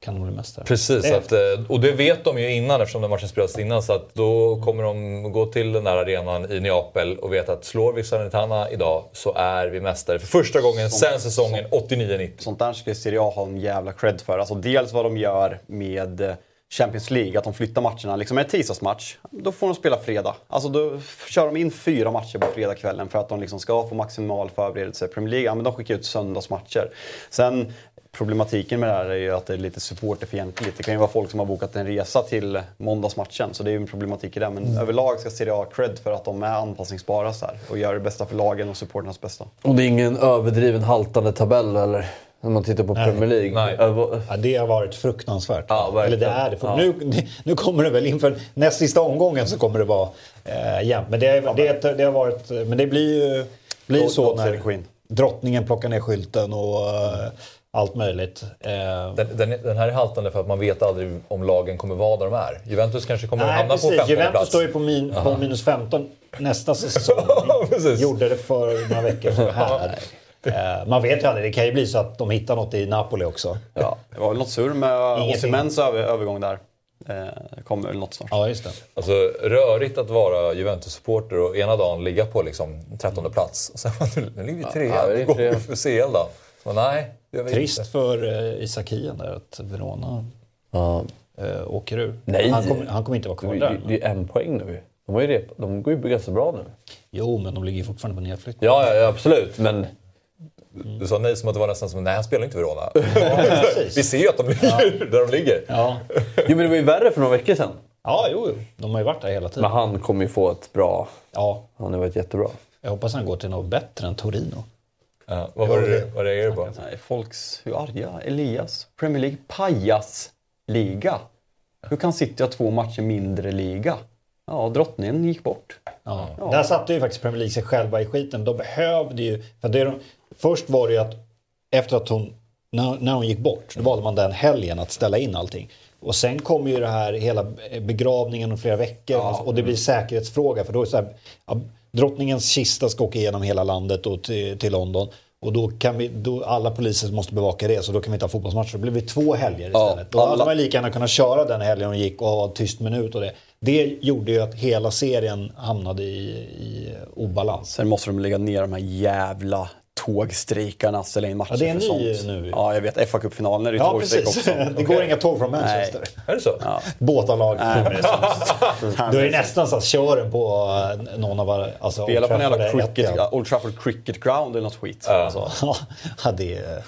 [SPEAKER 3] kan de bli mästare.
[SPEAKER 2] Precis,
[SPEAKER 3] Det
[SPEAKER 2] att, eh, och det vet de ju innan eftersom den matchen spelas innan. Så att då kommer de gå till den där arenan i Neapel och veta att slår vi Salernitana idag så är vi mästare för första gången sen säsongen 89-90.
[SPEAKER 5] Sånt där ska Serie A ha en jävla cred för. Alltså dels vad de gör med eh, Champions League, att de flyttar matcherna. Liksom en tisdagsmatch, då får de spela fredag. Alltså då kör de in fyra matcher på fredagskvällen för att de liksom ska få maximal förberedelse. Premier League, ja men de skickar ut söndagsmatcher. Sen problematiken med det här är ju att det är lite supporterfientligt. Det kan ju vara folk som har bokat en resa till måndagsmatchen, så det är ju en problematik i det. Men överlag ska Serie A cred för att de är anpassningsbara så här och gör det bästa för lagen och supporternas bästa.
[SPEAKER 4] Och det är ingen överdriven haltande tabell eller? När man tittar på Premier League.
[SPEAKER 2] Nej.
[SPEAKER 4] Över-
[SPEAKER 3] Ja, det har varit fruktansvärt.
[SPEAKER 4] Ja,
[SPEAKER 3] Eller det är det. För
[SPEAKER 4] Ja.
[SPEAKER 3] Nu, nu kommer det väl inför näst sista omgången så kommer det vara eh, jämnt. Men det, det, det har varit... Men det blir ju blir så när
[SPEAKER 5] Queen.
[SPEAKER 3] drottningen plockar ner skylten och eh, allt möjligt. Eh,
[SPEAKER 2] Den, den, den här är haltande för att man vet aldrig om lagen kommer vara där de är. Juventus kanske kommer
[SPEAKER 3] Nej,
[SPEAKER 2] hamna på
[SPEAKER 3] precis.
[SPEAKER 2] 15
[SPEAKER 3] Juventus
[SPEAKER 2] plats.
[SPEAKER 3] står ju på, min, på minus 15 nästa säsong. Gjorde det för några veckor sedan här. Man vet ju aldrig, det kan ju bli så att de hittar något i Napoli också.
[SPEAKER 5] Ja, det var väl något surr med. Osimens över, övergång där. Eh, Det kommer väl något snart.
[SPEAKER 3] Ja, just det.
[SPEAKER 2] Alltså, rörigt att vara Juventus-supporter och ena dagen ligga på liksom 13 plats. Och sen nu ligger vi trea.
[SPEAKER 4] Ja,
[SPEAKER 2] går vi för CL då. Så nej,
[SPEAKER 3] Trist
[SPEAKER 2] inte.
[SPEAKER 3] för uh, Isakien där att Verona
[SPEAKER 4] Ja.
[SPEAKER 3] eh, åker ur.
[SPEAKER 4] Nej.
[SPEAKER 3] Han kommer han kommer inte vara kvar
[SPEAKER 4] Det,
[SPEAKER 3] där.
[SPEAKER 4] det är en poäng nu. De, har ju rep, de går ju ganska bra nu.
[SPEAKER 3] Jo, men de ligger fortfarande på nedflyttning.
[SPEAKER 4] Ja, ja, ja absolut. Men
[SPEAKER 2] Du sa nej som att det var nästan som nej han spelar inte Verona.
[SPEAKER 3] precis.
[SPEAKER 2] vi ser ju att de ligger där de ligger.
[SPEAKER 3] Ja.
[SPEAKER 4] jo, men det var ju värre för några veckor sedan.
[SPEAKER 3] ja, jo, jo. De har ju varit där hela tiden.
[SPEAKER 4] Men han kommer ju få ett bra...
[SPEAKER 3] Ja,
[SPEAKER 4] Han har varit jättebra.
[SPEAKER 3] jag hoppas han går till något bättre än Torino.
[SPEAKER 2] Ja, vad var det vad reagerar du på?
[SPEAKER 5] Nej, folks hur arga. Elias. Premier League pajasliga. Hur kan City ha två matcher mindre liga? Ja, drottningen gick bort.
[SPEAKER 3] Ja. Där satte ju faktiskt Premier League sig själva i skiten. De behövde ju... För det de, först var det ju att efter att hon... När, när hon gick bort, då valde man den helgen att ställa in allting. Och sen kom ju det här hela begravningen om flera veckor och det blir säkerhetsfråga för då är så här, ja, drottningens kista ska åka igenom hela landet och till, till London. Och då kan vi, då alla poliser måste bevaka det så då kan vi inte ha fotbollsmatcher. Då blir det två helger
[SPEAKER 5] Ja,
[SPEAKER 3] istället. då hade
[SPEAKER 5] alla-
[SPEAKER 3] man lika gärna kunnat köra den helgen och gick och ha tyst minut och det. Det gjorde ju att hela serien hamnade i, i obalans.
[SPEAKER 5] Sen måste de lägga ner de här jävla tågstrejkarna ställa in matcher
[SPEAKER 3] Ja, det är
[SPEAKER 5] för sånt.
[SPEAKER 3] nu.
[SPEAKER 5] Ja, jag vet. fa Cup-finalen är det
[SPEAKER 3] Ja,
[SPEAKER 5] tågstrejk
[SPEAKER 3] precis.
[SPEAKER 5] också.
[SPEAKER 3] Det går inga tåg från Manchester.
[SPEAKER 2] Är det så?
[SPEAKER 5] Ja.
[SPEAKER 3] Båtarlag.
[SPEAKER 5] Nej.
[SPEAKER 3] Då är det nästan så att kör den på eh, någon av alla- alltså,
[SPEAKER 5] Spela på en jävla cricket. Old Trafford Cricket Ground eller något skit. Alltså,
[SPEAKER 3] Ja, det är...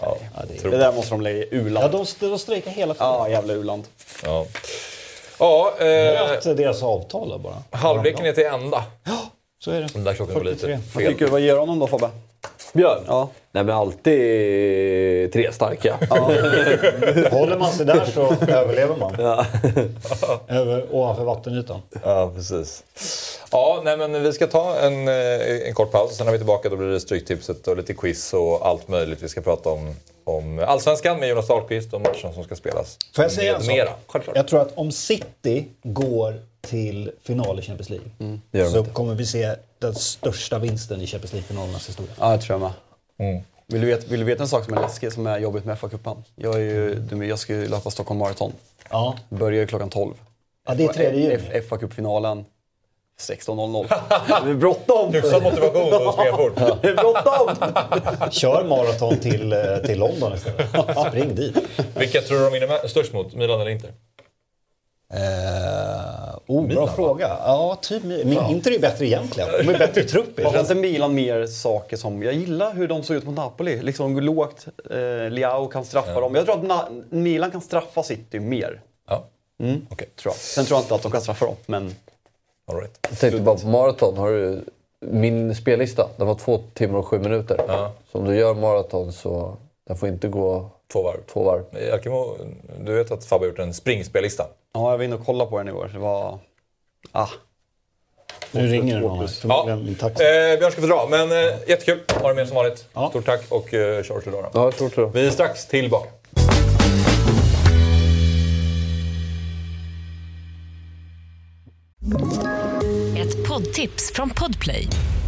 [SPEAKER 3] Ja, det är...
[SPEAKER 5] det där måste de lägga i
[SPEAKER 3] Ja,
[SPEAKER 5] u-land.
[SPEAKER 3] de, de strejkar hela tiden.
[SPEAKER 5] Ja, jävla u-land.
[SPEAKER 2] Ja. Ja, eh,
[SPEAKER 3] deras avtal då bara.
[SPEAKER 2] halvleken är till ända.
[SPEAKER 3] Så är det.
[SPEAKER 2] Den där klockan går lite
[SPEAKER 3] 43.
[SPEAKER 5] Vad
[SPEAKER 2] fel.
[SPEAKER 5] tycker du, vad ger honom då Fabbe?
[SPEAKER 4] Björn?
[SPEAKER 5] Ja.
[SPEAKER 4] Nej men alltid tre starka.
[SPEAKER 3] Håller man sig där så överlever man. Över, ovanför vattenytan.
[SPEAKER 2] Ja, precis. Ja, nej, men vi ska ta en, eh, en kort paus och sen är vi tillbaka. Då blir det Stryktipset och lite quiz och allt möjligt. Vi ska prata om, om Allsvenskan med Jonas Dahlqvist och matchen som ska spelas.
[SPEAKER 3] Får jag säga en sak? Jag tror att om City går till final i Champions League
[SPEAKER 4] de
[SPEAKER 3] så
[SPEAKER 4] inte.
[SPEAKER 3] kommer vi se den största vinsten i Champions League-finalernas historia.
[SPEAKER 5] Ja, det tror jag med.
[SPEAKER 2] Mm.
[SPEAKER 5] Vill, du veta, vill du veta en sak som är läskig, som är jobbigt med FA-cupen? Jag, är ju, jag ska ju löpa Stockholm Marathon.
[SPEAKER 3] Ja,
[SPEAKER 5] Börjar ju klockan 12.
[SPEAKER 3] ja det är tredje juni.
[SPEAKER 5] F- FA-cupfinalen 16.00. Det är bråttom!
[SPEAKER 2] Hyfsad motivation att springa fort.
[SPEAKER 5] Det är bråttom!
[SPEAKER 3] Kör maraton till, eh, till London istället. Spring dit.
[SPEAKER 2] Vilka tror du de vinner störst mot? Milan eller Inter?
[SPEAKER 3] Eh, oh, bra
[SPEAKER 2] Milan, va?
[SPEAKER 3] fråga. Ja, typ. Min Inter är bättre egentligen. De är bättre i trupp.
[SPEAKER 5] Har inte Milan mer saker som... Jag gillar hur de såg ut mot Napoli. Liksom lågt. Eh, Liao kan straffa dem. Jag tror att Na- Milan kan straffa City mer.
[SPEAKER 2] Ja,
[SPEAKER 5] Mm. Tror jag. Sen tror jag inte att de kan straffa dem, men...
[SPEAKER 2] All right.
[SPEAKER 4] Jag tänkte bara på maraton. Har du min spellista? Den var två timmar och sju minuter.
[SPEAKER 2] Ja.
[SPEAKER 4] Så om du gör maraton så den får inte gå
[SPEAKER 2] Två varv.
[SPEAKER 4] två varv.
[SPEAKER 2] Jalkemo, du vet att Fabbe har gjort en springspellista.
[SPEAKER 5] Ja, jag var inne och kollade på den igår. Det var... Ah.
[SPEAKER 3] Nu ringer det någon här. Min taxi.
[SPEAKER 2] Eh, Björn ska få dra, men eh, jättekul. Ha det med som vanligt.
[SPEAKER 3] Ja.
[SPEAKER 2] Stort tack och eh, kör till då.
[SPEAKER 4] Ja, tror det.
[SPEAKER 2] Vi är strax tillbaka.
[SPEAKER 6] Ett poddtips från Podplay.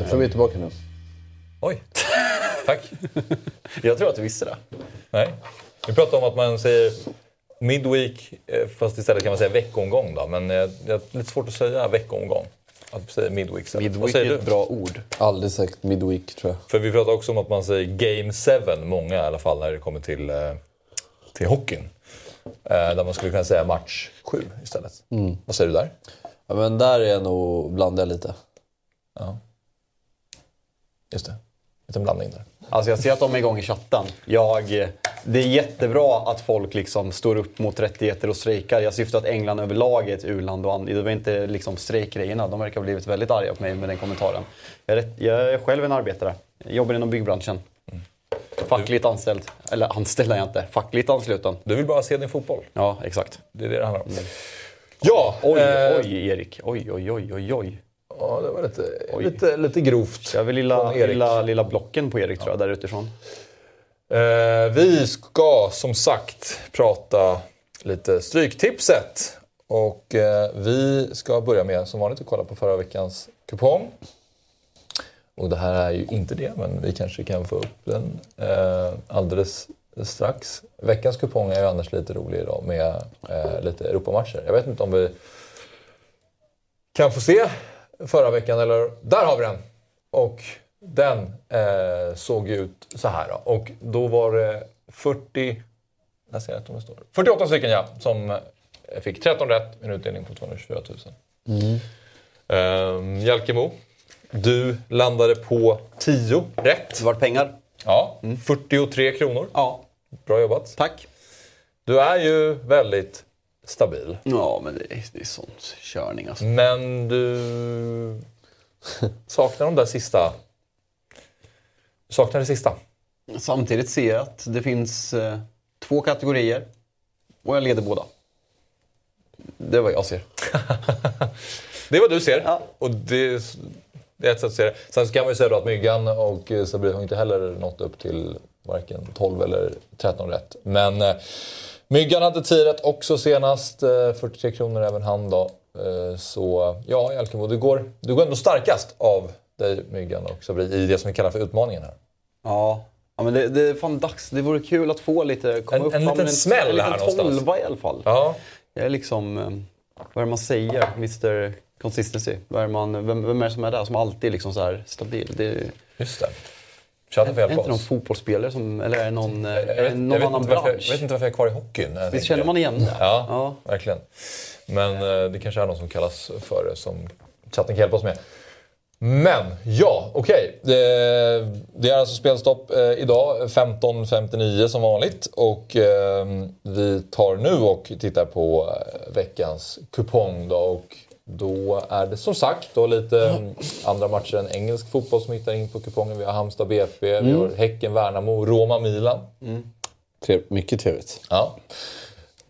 [SPEAKER 4] Jag tror vi är tillbaka nu.
[SPEAKER 2] Oj. Tack.
[SPEAKER 5] Jag tror att du visste det.
[SPEAKER 2] Nej. Vi pratar om att man säger midweek, eh, fast istället kan man säga veckomgång då. Men eh, det är lite svårt att säga veckomgång. Att säga midweek. Vad
[SPEAKER 5] Midweek
[SPEAKER 2] säger
[SPEAKER 5] är
[SPEAKER 2] du?
[SPEAKER 5] ett bra ord.
[SPEAKER 4] Aldrig sagt midweek tror jag.
[SPEAKER 2] För vi pratar också om att man säger game 7, många i alla fall, när det kommer till, eh, till hockeyn. Eh, där man skulle kunna säga match 7 istället. Vad säger du där?
[SPEAKER 4] Ja, men där är jag nog, blandar jag lite.
[SPEAKER 2] Ja. Just det. Liten blandning där.
[SPEAKER 5] Alltså jag ser att de är igång i chatten. Jag, det är jättebra att folk liksom står upp mot rättigheter och strejkar. Jag syftar att England överlag är ett u-land och det var inte liksom strejkgrejerna. De verkar ha blivit väldigt arga på mig med den kommentaren. Jag är, jag är själv en arbetare. Jag jobbar inom byggbranschen. Fackligt anställd. Eller anställd är jag inte. Fackligt ansluten.
[SPEAKER 2] Du vill bara se din fotboll.
[SPEAKER 5] Ja, exakt.
[SPEAKER 2] Det är det det handlar om. Ja,
[SPEAKER 5] Oj,
[SPEAKER 2] eh,
[SPEAKER 5] oj Erik. Oj, oj, oj, oj, oj.
[SPEAKER 2] Ja, det var lite,
[SPEAKER 5] Oj.
[SPEAKER 2] lite, lite grovt.
[SPEAKER 5] Jag vill lilla, lilla, lilla blocken på Erik tror jag, där utifrån.
[SPEAKER 2] Eh, vi ska som sagt prata lite Stryktipset. Och eh, vi ska börja med som vanligt att kolla på förra veckans kupong. Och det här är ju inte det, men vi kanske kan få upp den eh, alldeles strax. Veckans kupong är ju annars lite rolig idag med eh, lite Europamatcher. Jag vet inte om vi kan få se förra veckan, eller där har vi den! Och den eh, såg ju ut så här då. Och då var det 40... Jag ser om det står. 48 stycken ja, som eh, fick 13 rätt med en utdelning på 224 000. Mm. Jalkemo, du landade på 10 rätt.
[SPEAKER 5] Det var pengar.
[SPEAKER 2] Ja, 43 kronor.
[SPEAKER 5] Ja,
[SPEAKER 2] Bra jobbat.
[SPEAKER 5] tack.
[SPEAKER 2] Du är ju väldigt stabil.
[SPEAKER 5] Ja, men det är, det är sånt körning alltså.
[SPEAKER 2] Men du saknar de där sista... Saknar det sista.
[SPEAKER 5] Samtidigt ser jag att det finns eh, två kategorier och jag leder båda. Det är vad jag ser.
[SPEAKER 2] Det är vad du ser.
[SPEAKER 5] Ja.
[SPEAKER 2] Och det, det är ett sätt att se det. Sen så kan man ju säga då att Myggan och eh, Sabri har inte heller nått upp till varken 12 eller 13 rätt. Men eh, Myggan hade 10 rätt också senast. Eh, 43 kronor även han då. Eh, så ja, Jalkemo, du går, du går ändå starkast av dig Myggan och Sabri i det som vi kallar för utmaningen här.
[SPEAKER 5] Ja. Ja, men det, det är fan dags. Det vore kul att få lite... Komma
[SPEAKER 2] En-
[SPEAKER 5] upp
[SPEAKER 2] en liten
[SPEAKER 5] men
[SPEAKER 2] smäll
[SPEAKER 5] en
[SPEAKER 2] här
[SPEAKER 5] liten
[SPEAKER 2] någonstans.
[SPEAKER 5] tolva i alla fall.
[SPEAKER 2] Ja.
[SPEAKER 5] Jag är liksom... eh, Vad är det man säger? Mr Consistency. Vad är man, vem, vem är det som är där som alltid är liksom så här stabil? Det är,
[SPEAKER 2] Just det.
[SPEAKER 5] Är
[SPEAKER 2] hjälpa
[SPEAKER 5] inte någon fotbollsspelare som... Eller är det någon, eh,
[SPEAKER 2] Jag
[SPEAKER 5] är
[SPEAKER 2] vet, jag
[SPEAKER 5] någon
[SPEAKER 2] vet
[SPEAKER 5] annan
[SPEAKER 2] varför, jag
[SPEAKER 5] bransch?
[SPEAKER 2] vet inte varför jag är kvar i hockeyn. jag
[SPEAKER 5] Visst känner man igen det?
[SPEAKER 2] Ja,
[SPEAKER 5] Ja.
[SPEAKER 2] verkligen. Men eh, det kanske är någon som kallas för det som chatten kan hjälpa oss med. Men ja, okej. Det, det är alltså spelstopp eh, idag 15.59 som vanligt. Och eh, vi tar nu och tittar på eh, veckans kupong. Då, och då är det som sagt då lite mm, andra matcher än engelsk fotboll som hittar in på kupongen. Vi har Halmstad BP, vi har Häcken, Värnamo, Roma, Milan.
[SPEAKER 4] Trev, mycket trevligt.
[SPEAKER 2] Ja.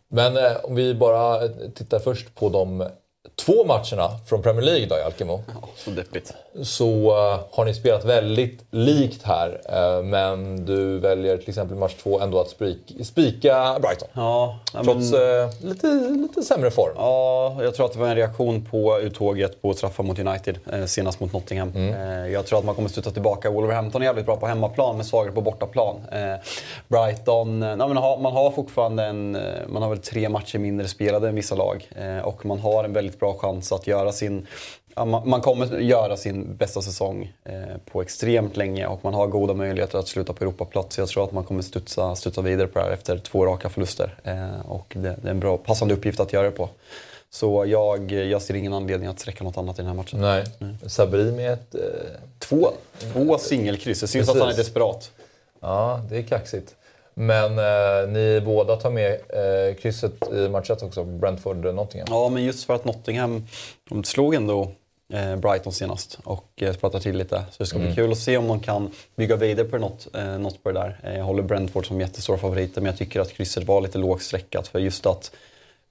[SPEAKER 2] Men eh, om vi bara eh, tittar först på de två matcherna från Premier League då, Jalkemo.
[SPEAKER 5] Ja, så deppigt.
[SPEAKER 2] Så eh, har ni spelat väldigt likt här. eh, men du väljer till exempel match två ändå att spik- spika Brighton.
[SPEAKER 5] Ja,
[SPEAKER 2] Trots
[SPEAKER 5] men-
[SPEAKER 2] eh, lite, lite sämre form.
[SPEAKER 5] Ja, jag tror att det var en reaktion på uttåget på straffar mot United, eh, senast mot Nottingham. Eh, jag tror att man kommer studsa tillbaka. Wolverhampton är jävligt bra på hemmaplan, men svagare på bortaplan. Brighton, nej, men har, man har fortfarande en, man har väl tre matcher mindre spelade än vissa lag. Och man har en väldigt bra chans att göra sin man, kommer göra sin bästa säsong eh, på extremt länge och man har goda möjligheter att sluta på Europaplats. Jag tror att man kommer studsa, studsa vidare på det här efter två raka förluster. Eh, och det, är en bra, passande uppgift att göra det på. Så jag, jag ser ingen anledning att sträcka något annat i den här matchen.
[SPEAKER 2] Nej. Sabri med ett... Eh,
[SPEAKER 5] Två, två singelkryss. Det syns att han är
[SPEAKER 2] Precis.
[SPEAKER 5] desperat.
[SPEAKER 2] ja, det är kaxigt. Men eh, ni båda tar med eh, krysset i match ett också, Brentford-Nottingham.
[SPEAKER 5] Ja, men just för att Nottingham de slog ändå eh, Brighton senast och eh, sprattar till lite. Så det ska bli kul att se om de kan bygga vidare på något, eh, något på det där. Eh, jag håller Brentford som jättestora favoriter men jag tycker att krysset var lite lågt streckat för just att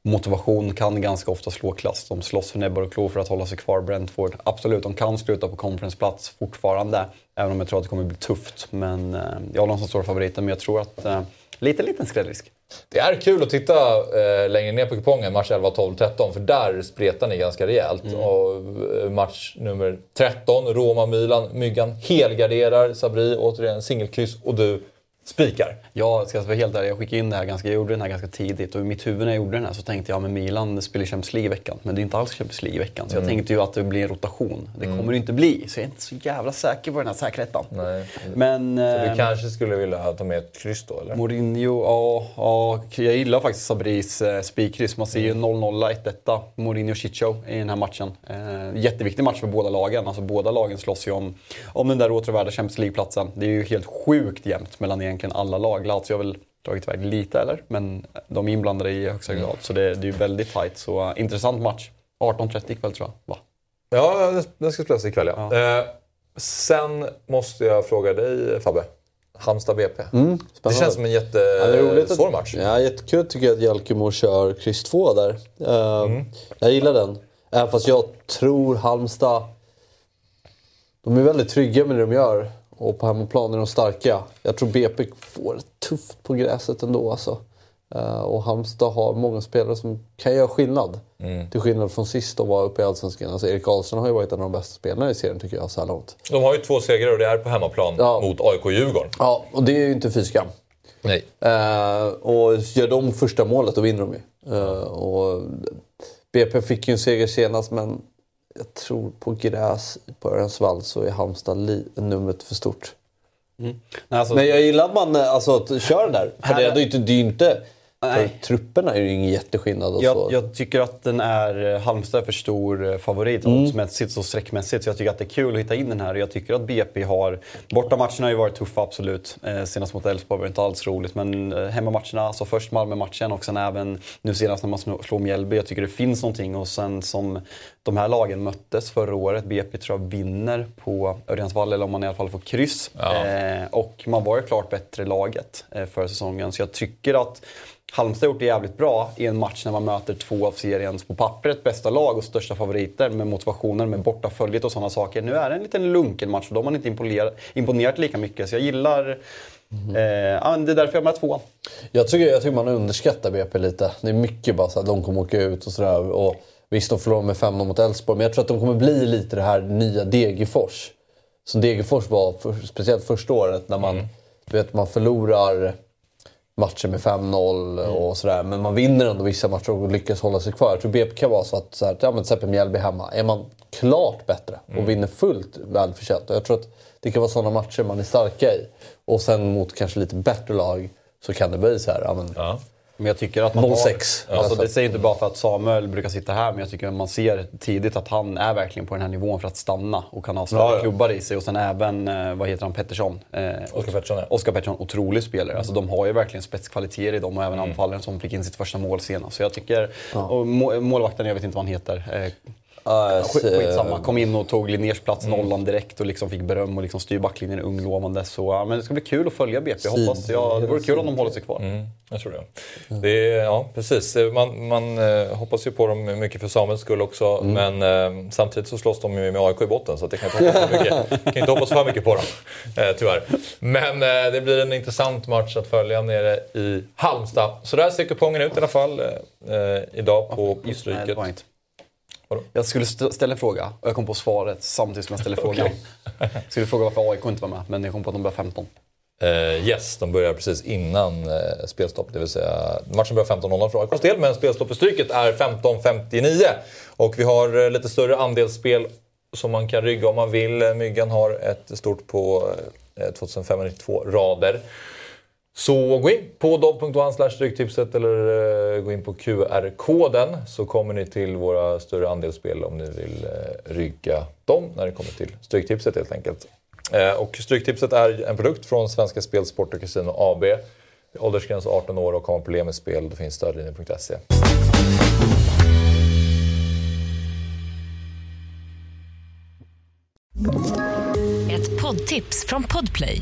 [SPEAKER 5] motivation kan ganska ofta slå klass. De slåss för näbbar och klor för att hålla sig kvar. Brentford, absolut, de kan sluta på conferenceplats fortfarande. Även om jag tror att det kommer bli tufft. Men eh, jag har dem som stora favoriter men jag tror att eh, lite liten skrällrisk.
[SPEAKER 2] Det är kul att titta eh, längre ner på kupongen, match 11, 12, 13, för där spretar ni ganska rejält. Och, eh, match nummer 13, Roma-Milan, Myggan helgarderar, Sabri återigen singelkryss och du spikar.
[SPEAKER 5] Jag ska vara helt ärlig, jag skickade in det här ganska, jag gjorde den här ganska tidigt och i mitt huvud när jag gjorde den här så tänkte jag men Milan spelar Champions League i veckan. Men det är inte alls Champions League i veckan. Så jag tänkte ju att det blir en rotation. Det kommer det inte bli. Så jag är inte så jävla säker på den här säkerheten.
[SPEAKER 2] Nej.
[SPEAKER 5] Men...
[SPEAKER 2] Så
[SPEAKER 5] eh,
[SPEAKER 2] du kanske skulle vilja ta med ett kryss då, eller?
[SPEAKER 5] Mourinho, ja, ja, jag gillar faktiskt Sabris eh, spikkryss. Man ser ju 0-0, 1-1. Mourinho Chicho i den här matchen. Eh, jätteviktig match för båda lagen. Alltså, båda lagen slåss ju om, om den där återvärda Champions League-platsen. Det är ju helt sjukt jämnt mellan egentligen alla lag. Lazio har väl dragit iväg lite, eller? Men de är inblandade i högsta grad. Så det, det är ju väldigt tight. Så eh, intressant match. 18.30 ikväll tror jag. Va?
[SPEAKER 2] Ja, det- den ska spelas ikväll ja. Eh, sen måste jag fråga dig Fabbe. Halmstad BP. det
[SPEAKER 4] spännande.
[SPEAKER 2] känns som en
[SPEAKER 4] Ja, det
[SPEAKER 2] jättesvår match.
[SPEAKER 4] Ja, jättekul tycker jag att Jalkemo kör kryss 2 där. Eh, Jag gillar den. Även fast jag tror Halmstad... De är väldigt trygga med det de gör. Och på hemmaplan är de starka. Jag tror BP får det tufft på gräset ändå alltså. Eh, och Halmstad har många spelare som kan göra skillnad. Till skillnad från sist de var uppe i Allsvenskan. Alltså Erik Karlsson har ju varit en av de bästa spelarna i serien tycker jag så här långt.
[SPEAKER 2] De har ju två segrar och det är på hemmaplan
[SPEAKER 4] Ja.
[SPEAKER 2] mot AIK och Djurgården.
[SPEAKER 4] Ja, och det är ju inte fy skam.
[SPEAKER 2] Nej.
[SPEAKER 4] Eh, och gör de första målet då vinner de ju. Eh, och BP fick ju en seger senast men jag tror på gräs på Örjansvall så är Halmstad numret för stort.
[SPEAKER 5] Nej, alltså,
[SPEAKER 4] Men jag gillar att man eh, alltså, att köra den där. För det är ju inte... Det är ju inte för
[SPEAKER 5] Nej.
[SPEAKER 4] trupperna är ju ingen jätteskillnad. Och
[SPEAKER 5] Jag,
[SPEAKER 4] så.
[SPEAKER 5] jag tycker att den är eh, Halmstad är för stor eh, favorit
[SPEAKER 4] Mm.
[SPEAKER 5] och sträckmässigt. Så jag tycker att det är kul att hitta in den här. Jag tycker att BP har... Bortamatcherna har ju varit tuffa absolut. Eh, senast mot Elfsborg var det inte alls roligt. Men eh, hemmamatcherna, alltså först Malmö-matchen och sen även nu senast när man slår slår Mjällby. Jag tycker det finns någonting. Och sen som de här lagen möttes förra året. BP tror jag vinner på Örjansvall, eller om man i alla fall får kryss.
[SPEAKER 2] Ja.
[SPEAKER 5] Eh, och man var ju klart bättre laget eh, för säsongen. Så jag tycker att Halmstad har gjort det jävligt bra i en match när man möter två av seriens på pappret bästa lag och största favoriter med motivationen, med bortaföljet och sådana saker. Nu är det en liten lunken match och då har inte imponerat, imponerat lika mycket. Så jag gillar... Mm. Eh, det är därför jag har med tvåan.
[SPEAKER 4] Jag tycker, jag tycker man underskattar BP lite. Det är mycket bara så att de kommer åka ut och sådär. Visst, de förlorar med 5-0 mot Elfsborg, men jag tror att de kommer bli lite det här nya Degerfors. Som Degerfors var, för, speciellt första året, när man, mm. du vet, man förlorar matcher med 5-0 mm. och sådär. Men man vinner ändå vissa matcher och lyckas hålla sig kvar. Jag tror BP kan vara så att, så här, ja, men till exempel Mjällby hemma, är man klart bättre och mm. vinner fullt välförtjänt. Jag tror att det kan vara sådana matcher man är starka i. Och sen mot kanske lite bättre lag så kan det bli så här, ja, men, ja.
[SPEAKER 5] Men jag tycker att man 06. Har, alltså, det säger inte bara för att Samuel brukar sitta här, men jag tycker att man ser tidigt att han är verkligen på den här nivån för att stanna och kan ha större ja, ja. klubbar i sig. Och sen även, eh, vad heter han, Pettersson?
[SPEAKER 2] Eh, Oskar Pettersson, ja.
[SPEAKER 5] Oskar Pettersson, otrolig spelare. Alltså, de har ju verkligen spetskvaliteter i dem och även mm. anfallaren som fick in sitt första mål senast. Så jag tycker, ja. och målvakten, jag vet inte vad han heter. Eh, Uh, Skitsamma. Kom in och tog Linnérs plats, mm. nollan direkt och liksom fick beröm och liksom styr backlinjen ung lovande. Så ja, men det ska bli kul att följa BP. Jag hoppas, ja, det vore kul om de håller sig kvar.
[SPEAKER 2] Mm, jag tror det. det är, ja, precis. Man, man eh, hoppas ju på dem mycket för Samuels skull också. Mm. Men eh, samtidigt så slåss de ju med AIK i botten så det kan inte hoppas för mycket, kan inte hoppas för mycket på dem. Eh, tyvärr. Men det blir en intressant match att följa nere i Halmstad. Så där ser kupongen ut i alla fall idag på, på Stryket.
[SPEAKER 5] Vadå? Jag skulle ställa en fråga och jag kom på svaret samtidigt som jag ställde frågan. okay. Jag skulle fråga varför AIK inte var med, men jag kom på att de börjar 15.
[SPEAKER 2] Uh, eh, yes, de börjar precis innan uh, spelstopp. Det vill säga, matchen börjar 15.00 för AIKs del, men spelstopp för Stryket är 15.59. Och vi har uh, lite större andelsspel som man kan rygga om man vill. Myggan har ett stort på 2592 rader. Så gå in på dobb.one stryktipset eller eh, gå in på QR-koden så kommer ni till våra större andelsspel om ni vill eh, rygga dem när det kommer till Stryktipset helt enkelt. Eh, och Stryktipset är en produkt från Svenska Spel, Sport och Casino AB. Åldersgräns 18 år och har man problem med spel då finns stödlinjen.se.
[SPEAKER 6] Ett poddtips från Podplay.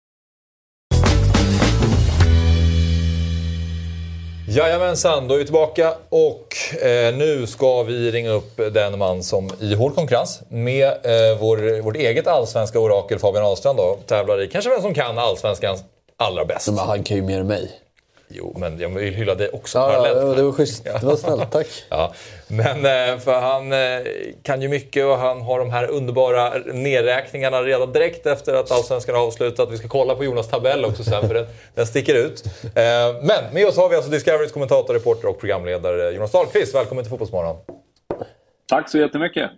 [SPEAKER 2] Jajamensan, då är vi tillbaka och eh, nu ska vi ringa upp den man som i hård konkurrens med eh, vår, vårt eget allsvenska orakel Fabian Ahlstrand då, tävlar i kanske vem som kan allsvenskans allra bäst.
[SPEAKER 4] Men han kan ju mer än mig.
[SPEAKER 2] Jo, men jag vill hylla dig också
[SPEAKER 4] ja, parallellt. Ja, det var schysst. Det var snällt, tack.
[SPEAKER 2] ja. Men eh, för han eh, kan ju mycket och han har de här underbara nedräkningarna redan direkt efter att Allsvenskan har avslutat. Vi ska kolla på Jonas tabell också sen, för den, den sticker ut. Eh, men med oss har vi alltså Discoverys kommentator, reporter och programledare Jonas Dahlqvist. Välkommen till Fotbollsmorgon.
[SPEAKER 7] Tack så jättemycket.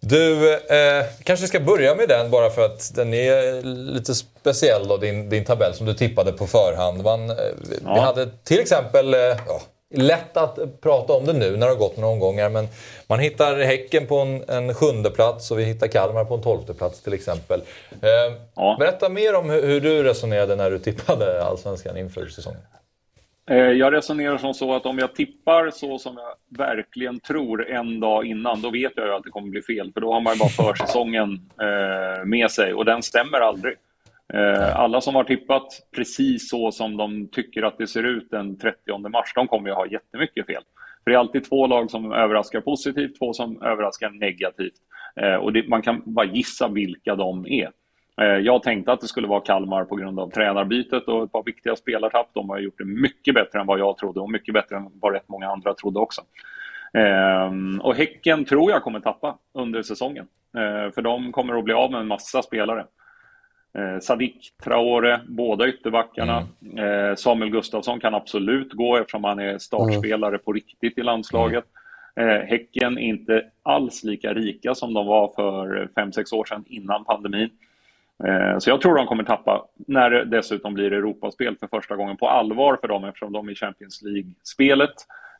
[SPEAKER 2] Du, eh, kanske ska börja med den bara för att den är lite speciell då, din, din tabell som du tippade på förhand. Man, eh, ja. Vi hade till exempel, eh, ja, lätt att prata om det nu när det har gått några omgångar, men man hittar Häcken på en, en sjunde plats och vi hittar Kalmar på en tolfte plats till exempel. Eh, ja. Berätta mer om hur, hur, du resonerade när du tippade Allsvenskan inför säsongen.
[SPEAKER 7] Eh, jag resonerar som så att om jag tippar så som jag verkligen tror en dag innan, då vet jag ju att det kommer bli fel. För då har man ju bara försäsongen eh, med sig och den stämmer aldrig. Eh, alla som har tippat precis så som de tycker att det ser ut den 30 mars, de kommer ju ha jättemycket fel. För det är alltid två lag som överraskar positivt, två som överraskar negativt. Och det, man kan bara gissa vilka de är. Eh, jag tänkte att det skulle vara Kalmar på grund av tränarbytet och ett par viktiga spelartapp. De har gjort det mycket bättre än vad jag trodde och mycket bättre än vad rätt många andra trodde också. Ehm, och Häcken tror jag kommer tappa under säsongen. Ehm, för de kommer att bli av med en massa spelare. Sadik, Traore, båda ytterbackarna. Mm. Samuel Gustafsson kan absolut gå eftersom han är startspelare på riktigt i landslaget. Mm. Häcken är inte alls lika rika som de var för 5-6 år sedan innan pandemin. Eh, så jag tror de kommer tappa när det dessutom blir Europaspel för första gången på allvar för dem eftersom de är i Champions League-spelet.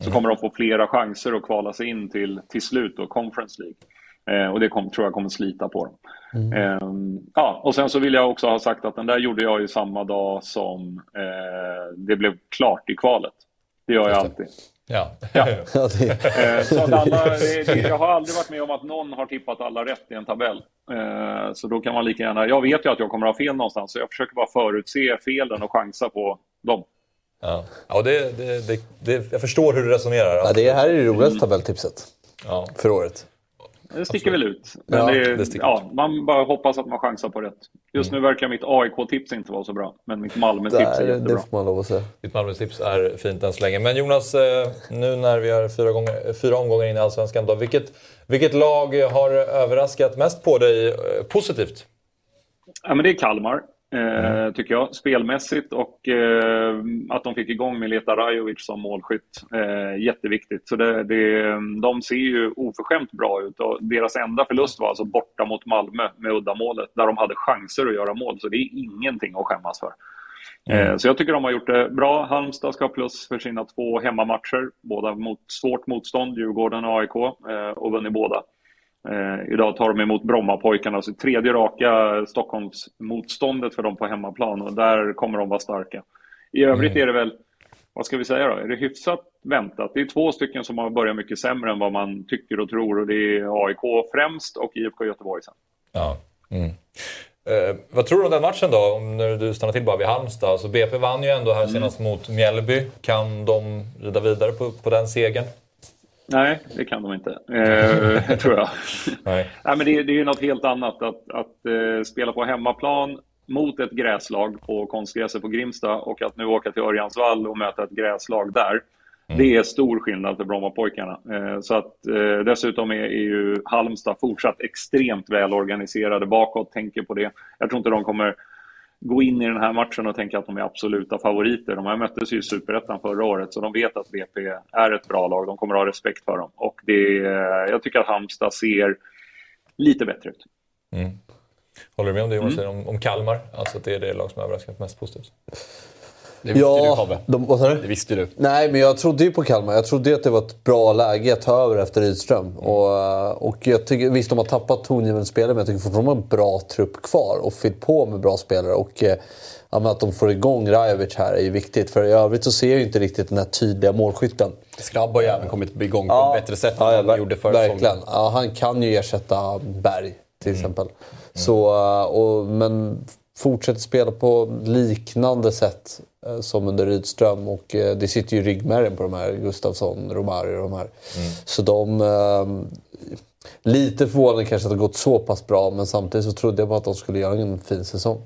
[SPEAKER 7] så kommer de få flera chanser att kvala sig in till, till slut då, Conference League. Eh, och det kom, tror jag kommer slita på dem. Eh, ja, och sen så vill jag också ha sagt att den där gjorde jag ju samma dag som eh, det blev klart i kvalet. Det gör jag alltid.
[SPEAKER 2] Ja.
[SPEAKER 4] Ja, det,
[SPEAKER 7] Eh, så att alla, det, det, jag har aldrig varit med om att någon har tippat alla rätt i en tabell. Eh, så då kan man lika gärna... Jag vet ju att jag kommer ha fel någonstans, så jag försöker bara förutse felen och chansa på dem.
[SPEAKER 2] Ja, ja det, det, det, det, jag förstår hur du resonerar.
[SPEAKER 4] ja, det här är det roligaste tabelltipset
[SPEAKER 2] Ja.
[SPEAKER 4] för året.
[SPEAKER 7] Det sticker väl ut. Men
[SPEAKER 4] Ja,
[SPEAKER 7] det,
[SPEAKER 2] det
[SPEAKER 7] ja, man bara hoppas att man chansar på rätt. Just nu verkar mitt AIK-tips inte vara så bra, men mitt Malmö-tips är
[SPEAKER 4] Där, det
[SPEAKER 7] jättebra.
[SPEAKER 4] får man lov att säga.
[SPEAKER 2] Ditt Malmötips är fint än så länge. Men Jonas, eh, nu när vi är fyra, gånger, fyra omgångar in i Allsvenskan, då, vilket, vilket lag har överraskat mest på dig eh, positivt?
[SPEAKER 7] Ja, men det är Kalmar,
[SPEAKER 2] Mm.
[SPEAKER 7] tycker jag. Spelmässigt och eh, att de fick igång Mileta Rajovic som målskytt. Eh, jätteviktigt. Så det, det, de ser ju oförskämt bra ut. Och deras enda förlust var alltså borta mot Malmö med uddamålet, där de hade chanser att göra mål. Så det är ingenting att skämmas för. Eh, Så jag tycker de har gjort det bra. Halmstad ska ha plus för sina två hemmamatcher. Båda mot svårt motstånd, Djurgården och AIK, eh, och vunnit båda. Eh, idag tar de emot Brommapojkarna, så tredje raka Stockholmsmotståndet för dem på hemmaplan och där kommer de vara starka. I övrigt är det väl, vad ska vi säga då, är det hyfsat väntat? Det är två stycken som har börjat mycket sämre än vad man tycker och tror och det är AIK främst och IFK Göteborg sen.
[SPEAKER 2] Ja. Mm. Eh, vad tror du om den matchen då? Om när du stannar till bara vid Halmstad. Alltså BP vann ju ändå här senast mot Mjällby. Kan de rida vidare på, på den segern?
[SPEAKER 7] Nej, det kan de inte, eh, tror jag.
[SPEAKER 2] Nej.
[SPEAKER 7] Nej, men det, det är ju något helt annat att, att eh, spela på hemmaplan mot ett gräslag på konstgräset på Grimsta och att nu åka till Örjansvall och möta ett gräslag där. Det är stor skillnad för Brommapojkarna. Eh, så att, eh, dessutom är, är ju Halmstad fortsatt extremt välorganiserade bakåt, tänker på det. Jag tror inte de kommer gå in i den här matchen och tänka att de är absoluta favoriter. De här möttes ju i Superettan förra året, så de vet att BP är ett bra lag. De kommer ha respekt för dem. Och det, jag tycker att Halmstad ser lite bättre ut.
[SPEAKER 2] Håller du med om det Jonas säger om, om Kalmar? Alltså att det är det lag som överraskat mest positivt?
[SPEAKER 5] Det visste ju du
[SPEAKER 4] Ja,
[SPEAKER 5] Fabbe.
[SPEAKER 4] de, vad sa du?
[SPEAKER 5] Det visste du.
[SPEAKER 4] Nej, men jag trodde ju på Kalmar. Jag trodde ju att det var ett bra läge att ta över efter Rydström. Och, och jag tycker, visst, de har tappat tongivande spelare, men jag tycker fortfarande de har en bra trupp kvar och fyllt på med bra spelare. Och eh, ja, att de får igång Rajovic här är ju viktigt. För i övrigt så ser jag ju inte riktigt den här tydliga målskytten.
[SPEAKER 5] Skrabb har ju även kommit igång på
[SPEAKER 4] Ja.
[SPEAKER 5] ett bättre sätt än
[SPEAKER 4] Ja, ja,
[SPEAKER 5] han
[SPEAKER 4] ver-
[SPEAKER 5] gjorde förra
[SPEAKER 4] Verkligen. Ja, han kan ju ersätta Berg till
[SPEAKER 5] Mm.
[SPEAKER 4] exempel. Så, eh, och, men fortsätter spela på liknande sätt eh, som under Rydström. Och eh, det sitter ju i ryggmärgen på de här Gustafsson, Romario och de här.
[SPEAKER 5] Mm.
[SPEAKER 4] Så de... Eh, lite förvånande kanske att det gått så pass bra, men samtidigt så trodde jag på att de skulle göra en fin säsong.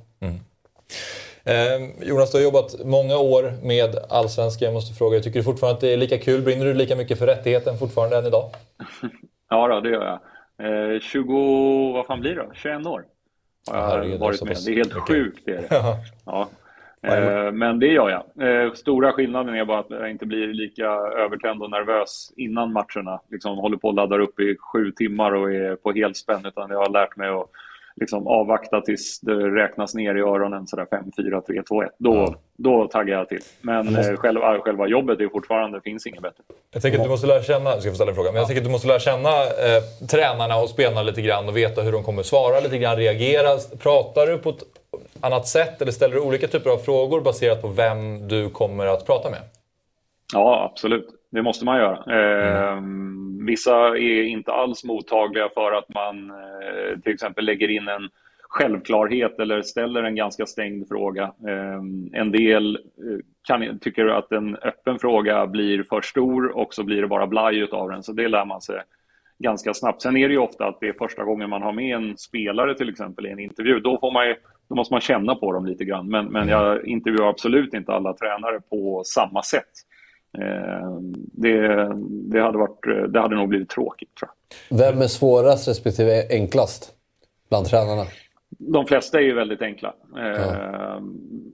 [SPEAKER 2] Eh, Jonas, du har jobbat många år med Allsvenskan. Jag måste fråga, tycker du fortfarande att det är lika kul? Brinner du lika mycket för rättigheten fortfarande än idag?
[SPEAKER 7] Ja, då, det gör jag. Eh, 20, vad fan blir det då? 21 år har jag
[SPEAKER 2] herregud, det är
[SPEAKER 7] varit med. Det är helt sjukt. Det är det. Ja. Eh, men det gör jag. Eh, stora skillnaden är bara att jag inte blir lika övertänd och nervös innan matcherna. Liksom håller på och laddar upp i sju timmar och är på helspänn. Utan jag har lärt mig att liksom avvakta tills det räknas ner i öronen sådär 5, 4, 3, 2, 1. Då, då taggar jag till. Men eh, själva, själva jobbet är fortfarande, finns inget bättre.
[SPEAKER 2] Jag tänker att du måste lära känna, jag ska få ställa en fråga, men jag tänker att du måste lära känna eh, tränarna och spelarna lite grann och veta hur de kommer svara lite grann, reagera. Pratar du på ett annat sätt eller ställer du olika typer av frågor baserat på vem du kommer att prata med?
[SPEAKER 7] Ja, absolut. Det måste man göra. Eh, vissa är inte alls mottagliga för att man eh, till exempel lägger in en självklarhet eller ställer en ganska stängd fråga. Eh, en del eh, kan, tycker att en öppen fråga blir för stor och så blir det bara blaj utav den. Så det lär man sig ganska snabbt. Sen är det ju ofta att det är första gången man har med en spelare till exempel i en intervju. Då, får man ju, då måste man känna på dem lite grann. Men, men jag intervjuar absolut inte alla tränare på samma sätt. Eh, det, det, hade varit, det hade nog blivit tråkigt tror jag.
[SPEAKER 4] Vem är svårast respektive enklast bland tränarna?
[SPEAKER 7] De flesta är ju väldigt enkla. Eh,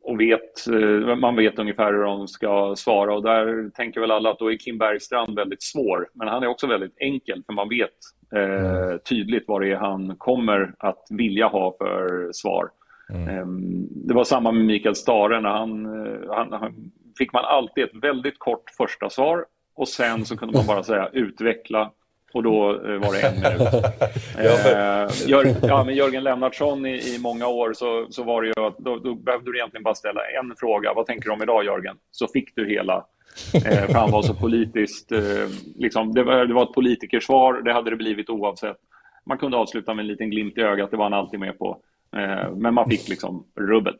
[SPEAKER 7] och vet, eh, man vet ungefär hur de ska svara. Och där tänker väl alla att då är Kim Bergstrand väldigt svår. Men han är också väldigt enkel, för man vet eh, tydligt vad det är han kommer att vilja ha för svar. Eh, det var samma med Mikael Stare. När han, eh, han, han fick man alltid ett väldigt kort första svar och sen så kunde man bara säga utveckla och då eh, var det en minut. eh, Jör, ja, men Jörgen Lennartsson i, i många år så, så var det ju att då, då behövde du egentligen bara ställa en fråga. Vad tänker du om idag Jörgen? Så fick du hela. Eh, för han var så politiskt, eh, liksom, det, var, det var ett politikersvar, det hade det blivit oavsett. Man kunde avsluta med en liten glimt i ögat, det var han alltid med på. Eh, men man fick liksom rubbet.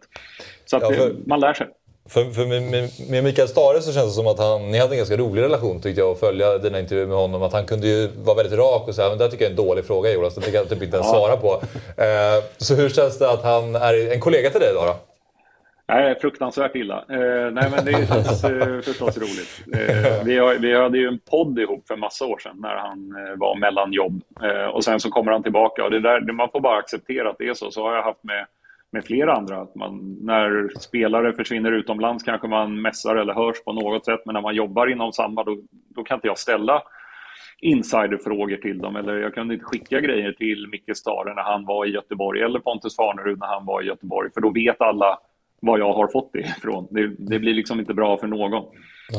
[SPEAKER 7] Så att,
[SPEAKER 2] Ja, för-
[SPEAKER 7] man lär sig.
[SPEAKER 2] För, för med, med, Mikael Stare så känns det som att han, ni hade en ganska rolig relation tyckte jag att följa dina intervjuer med honom. Att han kunde ju vara väldigt rak och säga men det tycker jag är en dålig fråga Jonas, det kan jag typ inte ens svara på. Eh, så hur känns det att han är en kollega till dig idag då?
[SPEAKER 7] Nej, fruktansvärt illa. Eh, nej, men det känns eh, förstås roligt. Eh, vi, har, vi hade ju en podd ihop för massa år sedan när han eh, var mellan jobb. Eh, och sen så kommer han tillbaka och det där, det- man får bara acceptera att det är så. Så har jag haft med, med flera andra. Att man, när spelare försvinner utomlands kanske man mässar eller hörs på något sätt. Men när man jobbar inom samma, då, då kan inte jag ställa insiderfrågor till dem. Eller jag kunde inte skicka grejer till Micke Stare när han var i Göteborg eller Pontus Farnerud när han var i Göteborg. För då vet alla var jag har fått det ifrån. Det, det blir liksom inte bra för någon.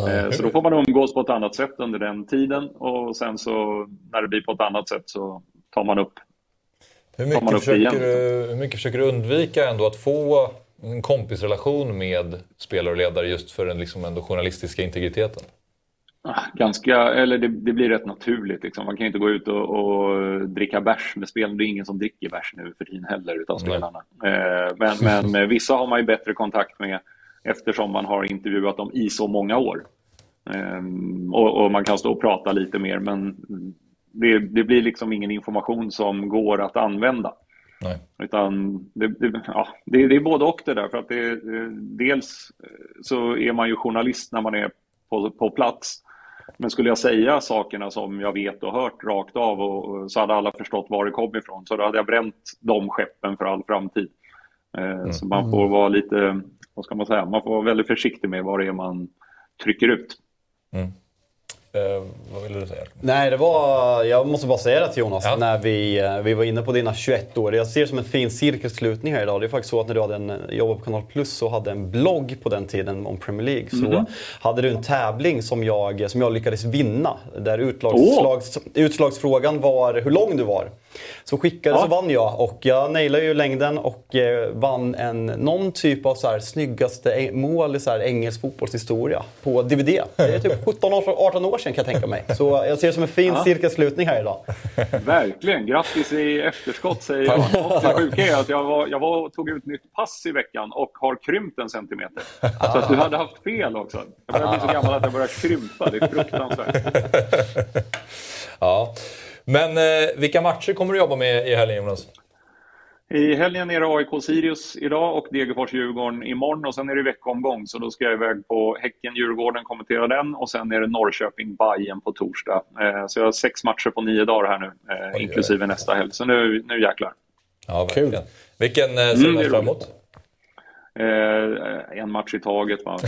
[SPEAKER 7] Eh, Så då får man umgås på ett annat sätt under den tiden och sen så när det blir på ett annat sätt så tar man upp
[SPEAKER 2] Hur
[SPEAKER 7] Tar man
[SPEAKER 2] mycket,
[SPEAKER 7] upp
[SPEAKER 2] försöker du, hur mycket försöker du undvika ändå att få en kompisrelation med spelare och ledare just för den liksom ändå journalistiska integriteten?
[SPEAKER 7] Ah, ganska, eller det, det blir rätt naturligt. Liksom. Man kan inte gå ut och, och dricka bärs med spelarna. Det är ingen som dricker bärs nu för tiden heller utav
[SPEAKER 2] Nej.
[SPEAKER 7] spelarna. Eh, men, men eh, vissa har man ju bättre kontakt med eftersom man har intervjuat dem i så många år. Eh, och, och man kan stå och prata lite mer men det, det blir liksom ingen information som går att använda.
[SPEAKER 2] Nej.
[SPEAKER 7] Utan det, det, ja, det, det är både och det där. För att det, eh, dels så är man ju journalist när man är på, på plats. Men skulle jag säga sakerna som jag vet och hört rakt av och, och så hade alla förstått var det kom ifrån. Så då hade jag bränt de skeppen för all framtid. Eh, Så man får vara lite, vad ska man säga, man får vara väldigt försiktig med vad det är man trycker ut.
[SPEAKER 2] Eh, vad ville du säga?
[SPEAKER 5] Nej, det var... Jag måste bara säga det till Jonas.
[SPEAKER 2] Ja.
[SPEAKER 5] När vi, eh, vi var inne på dina 21 år. Jag ser det som en fin cirkelslutning här idag. Det är faktiskt så att när du hade en, jobbade på Kanal Plus och hade en blogg på den tiden om Premier League. Så hade du en tävling som jag, som jag lyckades vinna. Där utslags, utslagsfrågan var hur lång du var. Så skickade
[SPEAKER 7] Ja.
[SPEAKER 5] så vann jag och jag nailade ju längden och eh, vann en, någon typ av så här, snyggaste ä- mål i så här, engelsk fotbollshistoria på DVD. Det är typ 17-18 år sedan kan jag tänka mig. Så jag ser det som en fin cirkelslutning här idag.
[SPEAKER 7] Verkligen, grattis i efterskott säger jag. Och det sjuka är att jag, var, jag var tog ut nytt pass i veckan och har krympt en centimeter. Så att du hade haft fel också. Jag börjar bli så gammal att jag börjar krympa, det är fruktansvärt.
[SPEAKER 2] Ja. Men eh, vilka matcher kommer du jobba med i helgen Jonas?
[SPEAKER 7] I helgen är det AIK-Sirius idag och Degerfors-Djurgården imorgon och sen är det veckomgång så då ska jag iväg på Häcken-Djurgården, kommentera den och sen är det Norrköping-Bajen på torsdag. Eh, Så jag har sex matcher på nio dagar här nu, eh,
[SPEAKER 2] oj.
[SPEAKER 7] inklusive nästa helg. Så nu, nu jäklar.
[SPEAKER 2] Ja, verkligen. Vilken ser du
[SPEAKER 7] Mm,
[SPEAKER 2] mest fram
[SPEAKER 7] roligt.
[SPEAKER 2] emot?
[SPEAKER 7] Eh, En match i taget. Va?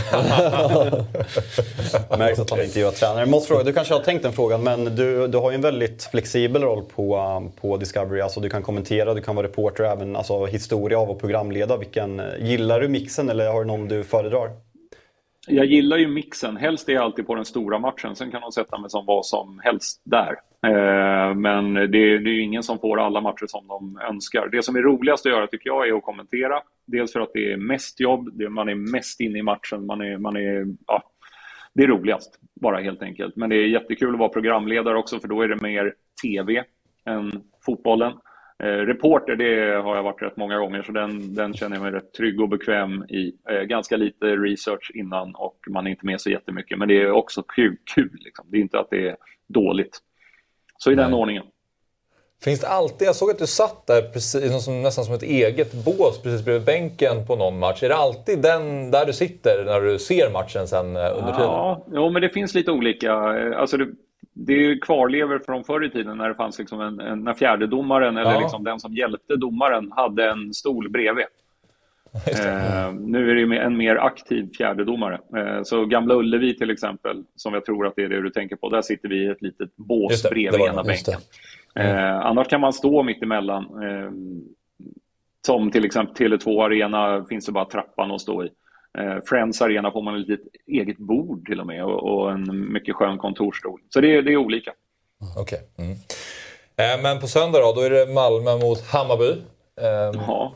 [SPEAKER 5] Märks att han inte gör tränare. Måste fråga, du kanske har tänkt den frågan, men du, du har ju en väldigt flexibel roll på, på Discovery. Alltså, du kan kommentera, du kan vara reporter, även alltså, historia av och programleda. Vilken, gillar du mixen eller har du någon du föredrar?
[SPEAKER 7] Jag gillar ju mixen. Helst är jag alltid på den stora matchen. Sen kan de sätta mig som vad som helst där. Eh, men det, det är ju ingen som får alla matcher som de önskar. Det som är roligast att göra tycker jag är att kommentera. Dels för att det är mest jobb, man är mest inne i matchen, man är, man är, ja, det är roligast bara helt enkelt. Men det är jättekul att vara programledare också för då är det mer TV än fotbollen. Eh, reporter, det har jag varit rätt många gånger, så den, den känner jag mig rätt trygg och bekväm i. Eh, ganska lite research innan och man är inte med så jättemycket. Men det är också kul. kul liksom. Det är inte att det är dåligt. Så i den
[SPEAKER 2] Nej.
[SPEAKER 7] ordningen.
[SPEAKER 2] Finns det alltid, jag såg att du satt där precis, som, nästan som ett eget bås precis bredvid bänken på någon match. Är det alltid den där du sitter när du ser matchen sen eh, under tiden?
[SPEAKER 7] Ja, jo, men det finns lite olika. Eh, Alltså det, det är ju kvarlever från förr i tiden när det fanns liksom en, en, när fjärdedomaren eller
[SPEAKER 2] Ja.
[SPEAKER 7] liksom den som hjälpte domaren hade en stol bredvid. Eh, nu är det en mer aktiv fjärdedomare. Eh, så Gamla Ullevi till exempel, som jag tror att det är det du tänker på, där sitter vi i ett litet bås
[SPEAKER 2] Just det,
[SPEAKER 7] bredvid ena
[SPEAKER 2] det, just
[SPEAKER 7] bänken. Eh, annars kan man stå mitt emellan. Eh, som till exempel Tele2 Arena finns det bara trappan att stå i. Eh, Friends Arena får man ett litet eget bord till och med och, en mycket skön kontorsstol. Så det, det är olika.
[SPEAKER 2] Okej. Okay. Mm. Eh, men på söndag då, då är det Malmö mot Hammarby. Eh,
[SPEAKER 7] ja.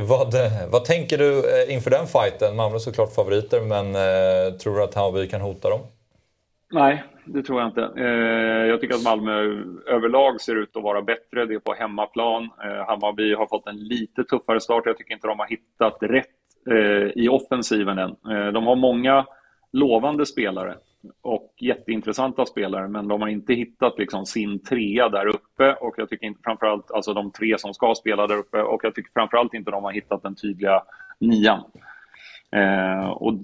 [SPEAKER 2] vad, vad tänker du eh, inför den fighten? Malmö är såklart favoriter, men eh, tror du att Hammarby kan hota dem?
[SPEAKER 7] Nej, det tror jag inte. Eh, jag tycker att Malmö överlag ser ut att vara bättre. Det är på hemmaplan. Eh, Hammarby har fått en lite tuffare start. Jag tycker inte de har hittat rätt eh, i offensiven än. de har många lovande spelare och jätteintressanta spelare, men de har inte hittat liksom sin trea där uppe och jag tycker inte framförallt, alltså de tre som ska spela där uppe och jag tycker framförallt inte de har hittat den tydliga nian. Eh, och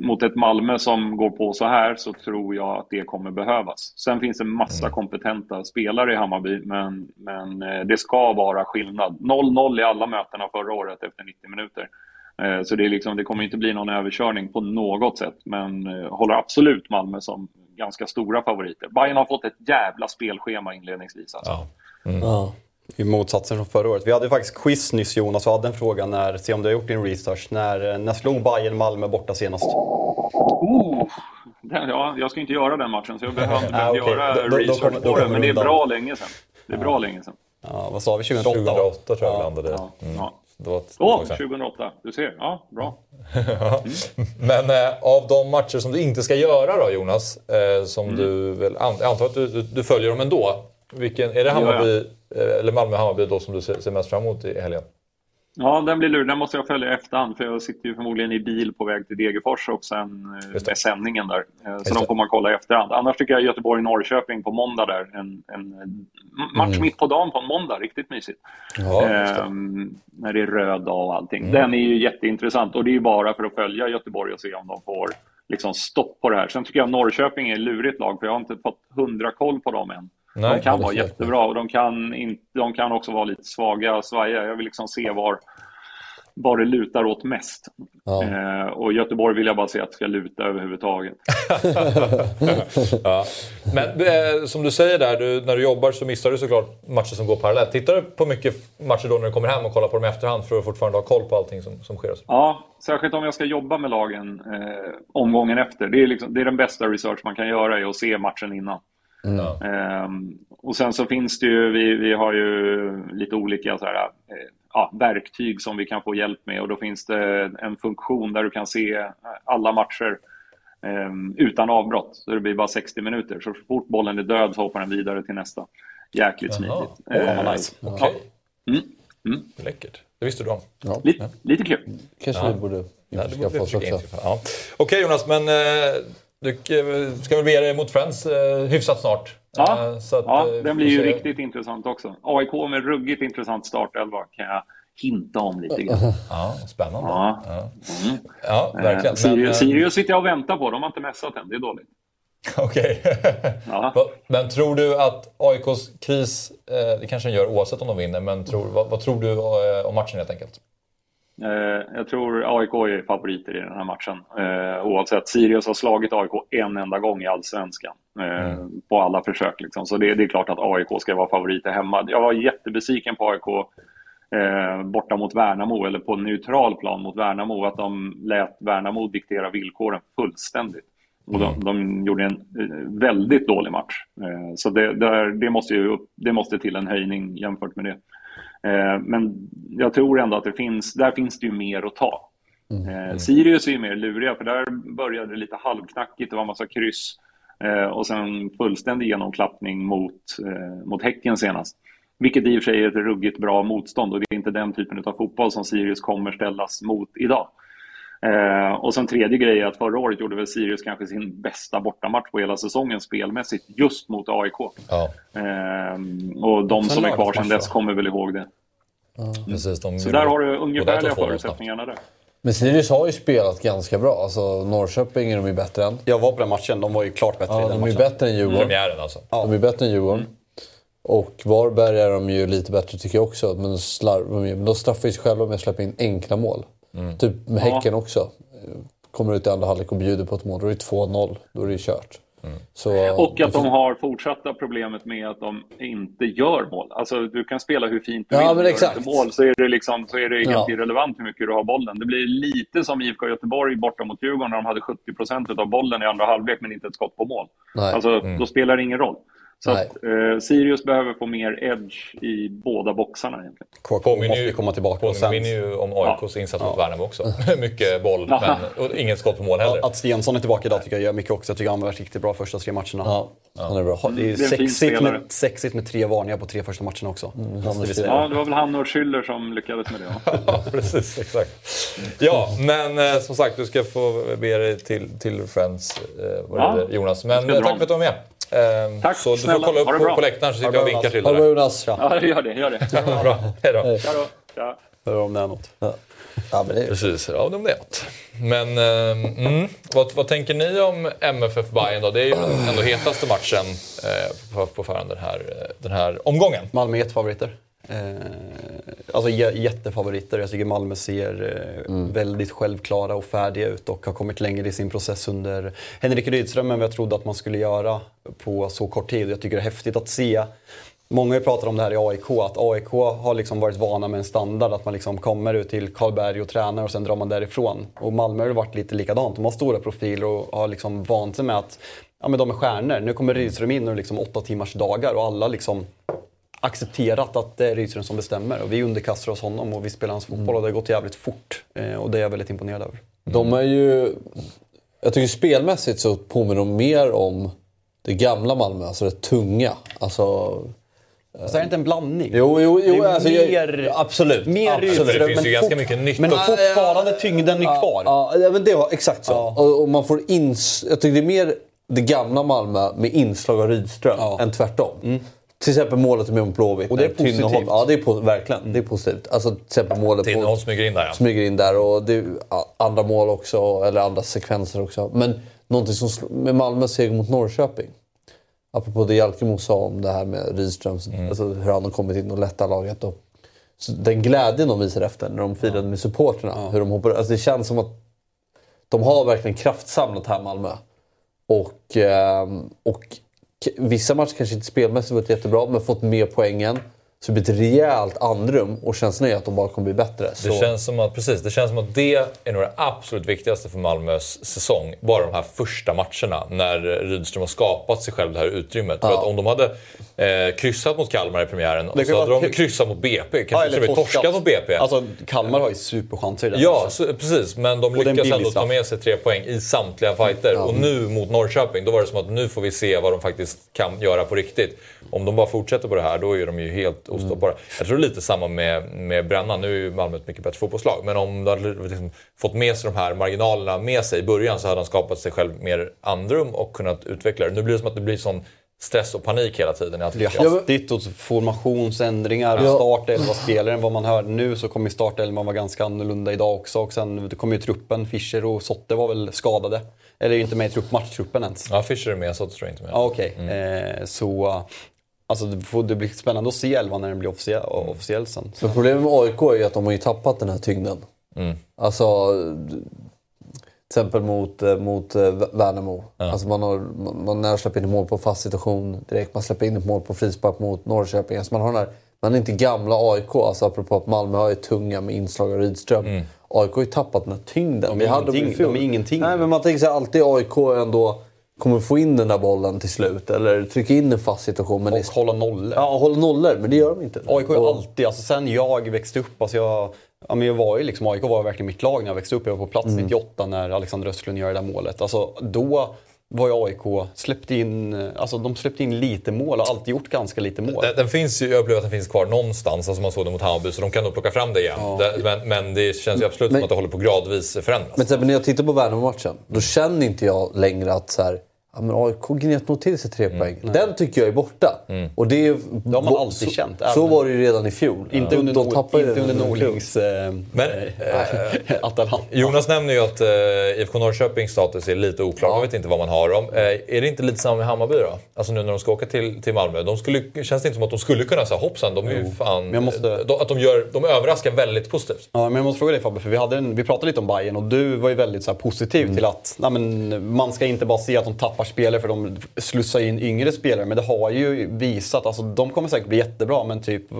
[SPEAKER 7] mot ett Malmö som går på så här så tror jag att det kommer behövas. Sen finns det massa mm. kompetenta spelare i Hammarby, men, men eh, det ska vara skillnad. 0-0 i alla mötena förra året efter 90 minuter. Eh, så det, är liksom, det kommer inte bli någon överkörning på något sätt, men eh, håller absolut Malmö som ganska stora favoriter. Bayern har fått ett jävla spelschema inledningsvis. Alltså.
[SPEAKER 5] Ja. Mm. Ja. I motsatsen från förra året. Vi hade faktiskt quiz nyss Jonas och hade en fråga när, se om du har gjort din research. När, när slog Bayern Malmö borta senast?
[SPEAKER 7] Oh, ja, jag ska inte göra den matchen så jag behöver inte ah, okay. göra då, research då, då, på det. Men det är bra länge sedan. Det är bra länge sedan.
[SPEAKER 5] Ja, vad sa vi? 2008?
[SPEAKER 2] 2008 tror jag vi landade
[SPEAKER 7] ja. Mm. Ja. Åh, oh, 2008. Du ser. Ja, bra.
[SPEAKER 2] Mm. Men eh, av de matcher som du inte ska göra då, Jonas, eh, som mm. du väl, jag antar att du, du, du, följer dem ändå. Vilken, är det Hammarby, ja, ja. eller Malmö-Hammarby då som du ser, ser mest fram emot i helgen?
[SPEAKER 7] Ja, den blir lurig. Den måste jag följa i efterhand för jag sitter ju förmodligen i bil på väg till Degerfors och sen eh, med sändningen där. Eh, så de får man kolla i efterhand. Annars tycker jag Göteborg-Norrköping på måndag där. En, en match mm. mitt på dagen på en måndag. Riktigt mysigt. Ja, ehm, när det är röd dag och allting. Mm. Den är ju jätteintressant och det är ju bara för att följa Göteborg och se om de får liksom stopp på det här. Sen tycker jag Norrköping är ett lurigt lag för jag har inte fått hundra koll på dem än. Nej, de kan vara jättebra och de kan, in, de kan också vara lite svaga, svajiga. Jag vill liksom se var, var det lutar åt mest. Ja. Eh, och Göteborg vill jag bara se att det ska luta överhuvudtaget.
[SPEAKER 2] ja. Men eh, som du säger där, du, när du jobbar så missar du såklart matcher som går parallellt. Tittar du på mycket matcher då när du kommer hem och kollar på dem i efterhand för att fortfarande ha koll på allting som, som sker?
[SPEAKER 7] Ja, särskilt om jag ska jobba med lagen eh, omgången efter. Det är, liksom, det är den bästa research man kan göra, är att se matchen innan. Mm. Um, och sen så finns det ju, vi, vi har ju lite olika så här, eh, ja, verktyg som vi kan få hjälp med och då finns det en funktion där du kan se alla matcher um, utan avbrott. Så det blir bara 60 minuter. Så fort bollen är död så hoppar den vidare till nästa. Jäkligt Jaha. smidigt.
[SPEAKER 2] Oh, nice. Okej. Okay. Ja. Mm. Mm. Läckert. Det visste du om.
[SPEAKER 7] Ja. Lite, lite kul.
[SPEAKER 4] Kanske ja. vi borde införskaffa oss också.
[SPEAKER 2] Ja. Okej okay, Jonas, men eh, du ska väl bege dig mot Friends eh, hyfsat snart?
[SPEAKER 7] Ja, eh, så att, ja eh, den blir ju riktigt intressant också. AIK med ruggigt intressant startelva kan jag hinta om lite grann.
[SPEAKER 2] Ja, spännande. Ja. Mm. ja verkligen.
[SPEAKER 7] Sirius, men, Sirius sitter jag och väntar på. De har inte mässat än. Det är dåligt.
[SPEAKER 2] Okej. Okay. Men tror du att AIKs kris, det kanske den gör oavsett om de vinner, men tror, vad, vad tror du om matchen helt enkelt?
[SPEAKER 7] Eh, jag tror AIK är favoriter i den här matchen. Eh, oavsett. Sirius har slagit AIK en enda gång i allsvenskan. Eh, mm. På alla försök. Liksom. Så det, det, är klart att AIK ska vara favoriter hemma. Jag var jättebesviken på AIK borta mot Värnamo, eller på neutral plan mot Värnamo. Att de lät Värnamo diktera villkoren fullständigt. Och de, de gjorde en väldigt dålig match. så det, det, det, måste ju, det måste till en höjning jämfört med det. Eh, men jag tror ändå att det finns, där finns det ju mer att ta. Mm. Mm. Sirius är ju mer luriga, för där började det lite halvknackigt, det var en massa kryss. Eh, och sen fullständig genomklappning mot, mot Häcken senast. Vilket i och för sig är ett ruggigt bra motstånd och det är inte den typen av fotboll som Sirius kommer ställas mot idag. Eh, och sen tredje grej är att förra året gjorde väl Sirius kanske sin bästa bortamatch på hela säsongen spelmässigt just mot AIK. Ja. Eh, och de som är kvar sedan dess kommer väl ihåg det.
[SPEAKER 2] Ja. Precis, de
[SPEAKER 7] Så där har du ungefärliga förutsättningarna där.
[SPEAKER 4] Men Sirius har ju spelat ganska bra. Alltså, Norrköping är de ju bättre än.
[SPEAKER 5] Jag var på den matchen, de var ju klart bättre
[SPEAKER 4] ja,
[SPEAKER 5] i den
[SPEAKER 4] de
[SPEAKER 5] matchen.
[SPEAKER 4] De är bättre än Djurgården.
[SPEAKER 2] Premiären alltså.
[SPEAKER 4] Ja. De är bättre än Djurgården. Mm. Och Varberg är de ju lite bättre tycker jag också. Men de, de straffar ju sig själva med att släppa in enkla mål. Mm. Typ med Häcken ja. också. Kommer ut i andra halvlek och bjuder på ett mål, då är det 2-0. Då är det kört. Så,
[SPEAKER 7] Och att de har fortsatta problemet med att de inte gör mål. Alltså du kan spela hur fint du
[SPEAKER 4] Ja,
[SPEAKER 7] vill,
[SPEAKER 4] men
[SPEAKER 7] gör
[SPEAKER 4] exakt.
[SPEAKER 7] mål så är det, liksom, så är det helt
[SPEAKER 4] Ja.
[SPEAKER 7] irrelevant hur mycket du har bollen. Det blir lite som IFK Göteborg borta mot Djurgården när de hade 70 procent av bollen i andra halvlek men inte ett skott på mål.
[SPEAKER 4] Nej.
[SPEAKER 7] Alltså, Då spelar det ingen roll. Så att, eh, Sirius behöver få mer edge i båda boxarna egentligen.
[SPEAKER 5] KK
[SPEAKER 2] Påminner
[SPEAKER 5] måste
[SPEAKER 2] ju,
[SPEAKER 5] komma tillbaka.
[SPEAKER 2] Påminner ju om AIKs insats mot Värnamo också. Mycket boll,
[SPEAKER 7] Ja.
[SPEAKER 2] men och inget skott på mål heller.
[SPEAKER 5] att Stensson är tillbaka idag tycker jag gör mycket också. Jag tycker han varit riktigt bra första tre matcherna.
[SPEAKER 4] ja, han är bra.
[SPEAKER 5] Det är
[SPEAKER 7] Det är
[SPEAKER 5] sexigt med, sexigt med tre varningar på tre första matcherna också. Säga.
[SPEAKER 7] Ja, det var väl han och Schüller som lyckades med det.
[SPEAKER 2] Ja, precis. Exakt. Ja, men eh, som sagt, du ska få bege dig till, till Friends, eh, vad
[SPEAKER 7] Ja,
[SPEAKER 2] det Jonas. Men eh, tack för att du var med. Eh,
[SPEAKER 7] Tack,
[SPEAKER 2] så du får kolla upp på,
[SPEAKER 7] bra.
[SPEAKER 2] på läktaren så sitter jag och vinkar till
[SPEAKER 4] Ha det bra
[SPEAKER 2] dig.
[SPEAKER 4] Jonas.
[SPEAKER 7] Ja, gör det. Gör det.
[SPEAKER 2] Bra, hej då.
[SPEAKER 7] Ja, då. Ja.
[SPEAKER 5] Hör om det är något.
[SPEAKER 4] Ja, men det är...
[SPEAKER 2] Precis, ja om det är något. Men eh, mm, vad, vad tänker ni om MFF Bayern då? Det är ju den ändå hetaste matchen eh, på, på förhand den här, eh, den här omgången.
[SPEAKER 5] Malmö är jättefavoriter. Eh, alltså jä- jättefavoriter. Jag tycker Malmö ser eh, väldigt självklara och färdiga ut och har kommit längre i sin process under Henrik Rydström än vad jag trodde att man skulle göra på så kort tid. Jag tycker det är häftigt att se Många pratat om det här i AIK, att AIK har liksom varit vana med en standard, att man liksom kommer ut till Karlberg och tränar och sen drar man därifrån. Och Malmö har varit lite likadant, de har stora profiler och har liksom vant sig med att ja, men de är stjärnor. Nu kommer Rydström in och liksom åtta timmars dagar och alla liksom accepterat att det är Rydström som bestämmer. Och vi underkastar oss honom och vi spelar hans fotboll och det har gått jävligt fort. Eh, och det är jag väldigt imponerad över.
[SPEAKER 4] De är ju... Jag tycker spelmässigt så påminner de mer om det gamla Malmö, alltså det tunga. Alltså...
[SPEAKER 5] Så är det inte en blandning?
[SPEAKER 4] Jo, jo, jo
[SPEAKER 5] Det är
[SPEAKER 4] alltså,
[SPEAKER 5] mer-
[SPEAKER 4] jag, absolut.
[SPEAKER 5] Mer
[SPEAKER 4] absolut.
[SPEAKER 2] Det finns ju ganska mycket nytt
[SPEAKER 5] Men fortfarande tyngden är kvar.
[SPEAKER 4] Ja, ja, men det var exakt så. Och, och man får ins- jag tycker det är mer det gamla Malmö med inslag av Rydström
[SPEAKER 5] Ja.
[SPEAKER 4] än tvärtom. Till exempel målet med Blåvitt.
[SPEAKER 5] Och det är
[SPEAKER 4] Tinnerholm-
[SPEAKER 5] positivt.
[SPEAKER 4] Ja, det är verkligen. Det är positivt. Alltså till exempel målet
[SPEAKER 2] Tinnerholm
[SPEAKER 4] på...
[SPEAKER 2] smyger in där ja.
[SPEAKER 4] Smyger in där och det är ja, andra mål också, eller andra sekvenser också. Men någonting som med Malmös seger mot Norrköping. Apropå det Jalkemo sa om det här med Rydström, alltså hur han har kommit in och lättat laget. Och, den glädjen de visar efter när de firade med supporterna. Hur de hoppar, alltså det känns som att de har verkligen kraftsamlat här Malmö. Och, ehm, och vissa matcher kanske inte spelmässigt varit jättebra, men fått mer poängen. Så det blir ett rejält andrum och känslan är att de bara kommer bli bättre. Så,
[SPEAKER 2] Det känns, som att, precis, det känns som att det är nog det absolut viktigaste för Malmös säsong. Bara de här första matcherna när Rydström har skapat sig själv det här utrymmet. För att om de hade eh, kryssat mot Kalmar i premiären och så hade de kryssat mot BP,
[SPEAKER 5] Ja,
[SPEAKER 2] kanske till och med torskat mot BP.
[SPEAKER 5] Alltså, Kalmar har ju superchanser i den
[SPEAKER 2] Ja, så, precis. Men de lyckas ändå ta med sig tre poäng i samtliga fighter. Och nu mot Norrköping, då var det som att nu får vi se vad de faktiskt kan göra på riktigt. Om de bara fortsätter på det här, då är de ju helt ostoppbara. Jag tror lite samma med, med Brännan. Nu är ju Malmö ett mycket bättre fotbollslag. Men om de hade liksom fått med sig de här marginalerna med sig i början så hade de skapat sig själv mer andrum och kunnat utveckla det. Nu blir det som att det blir sån stress och panik hela tiden.
[SPEAKER 5] Det är hastigt och formationsändringar och
[SPEAKER 4] Ja.
[SPEAKER 5] startelva spelare än vad man hör nu så kommer startelvan vara ganska annorlunda idag också. Och sen det kommer ju truppen, Fischer och Sotte var väl skadade. Eller är inte med i trupp, matchtruppen ens.
[SPEAKER 2] Ja, Fischer är med, så tror jag inte med.
[SPEAKER 5] Ja, okej. Eh, så alltså, det, får, det blir spännande att se elvan när den blir officiell, officiell sen. Så.
[SPEAKER 4] Men problemet med AIK är ju att de har ju tappat den här tyngden. Alltså, till exempel mot, eh, mot eh, Värnamo. Alltså man har man, man släpper in mål på fast situation direkt. Man släpper in ett mål på frispark mot Norrköping. Alltså man, har den här, man är inte gamla AIK. Alltså apropå att Malmö har ju tunga med inslag av Rydström. AIK har ju tappat den här tyngden.
[SPEAKER 5] De är
[SPEAKER 4] Vi hade
[SPEAKER 5] ingenting- de är ingenting.
[SPEAKER 4] Nej, men man tänker sig alltid AIK ändå kommer få in den där bollen till slut. Eller trycka in en fast situation. Men det
[SPEAKER 5] Och
[SPEAKER 4] är,
[SPEAKER 5] hålla nollor.
[SPEAKER 4] ja, hålla nollor, men det gör de inte.
[SPEAKER 5] AIK har
[SPEAKER 4] Och-
[SPEAKER 5] alltid, alltså sen jag växte upp, alltså jag, ja, men jag var ju liksom, AIK var verkligen mitt lag när jag växte upp. Jag var på plats 98 när Alexander Östlund gör det där målet. Alltså då var ju AIK, släppte in, alltså de släppte in lite mål, har alltid gjort ganska lite mål.
[SPEAKER 2] Den, den finns ju, jag upplever att den finns kvar någonstans, alltså man såg det mot Hammarby, så de kan nog plocka fram det igen. Det, men, men det känns ju absolut
[SPEAKER 4] Men-
[SPEAKER 2] som att det håller på gradvis förändras.
[SPEAKER 4] Men exempel när jag tittar på Värnamo-matchen, då känner inte jag längre att så här, ja, men AIK gned nog till sig tre poäng. Den tycker jag är borta. Och det, är,
[SPEAKER 5] Det har man alltid
[SPEAKER 4] så,
[SPEAKER 5] känt,
[SPEAKER 4] Så var det ju redan i fjol.
[SPEAKER 5] Inte under,
[SPEAKER 4] de
[SPEAKER 5] inte under. Norlings eh,
[SPEAKER 2] Men,
[SPEAKER 5] eh, Atalanta.
[SPEAKER 2] Jonas nämner ju att eh, IFK Norrköpings status är lite oklar. Man vet inte vad man har dem. Eh, är det inte lite samma med Hammarby då? Alltså nu när de ska åka till, till Malmö. De skulle, känns det inte som att de skulle kunna säga hoppsan, de är ju fan...
[SPEAKER 5] Men jag måste-
[SPEAKER 2] de, att de, gör, de överraskar väldigt positivt.
[SPEAKER 5] Ja, men jag måste fråga dig Fabbe, för vi, hade en, vi pratade lite om Bayern och du var ju väldigt så här, positiv till att nej, men, man ska inte bara se att de tappar tappar spelare för de slussar in yngre spelare. Men det har ju visat, alltså de kommer säkert bli jättebra men typ eh,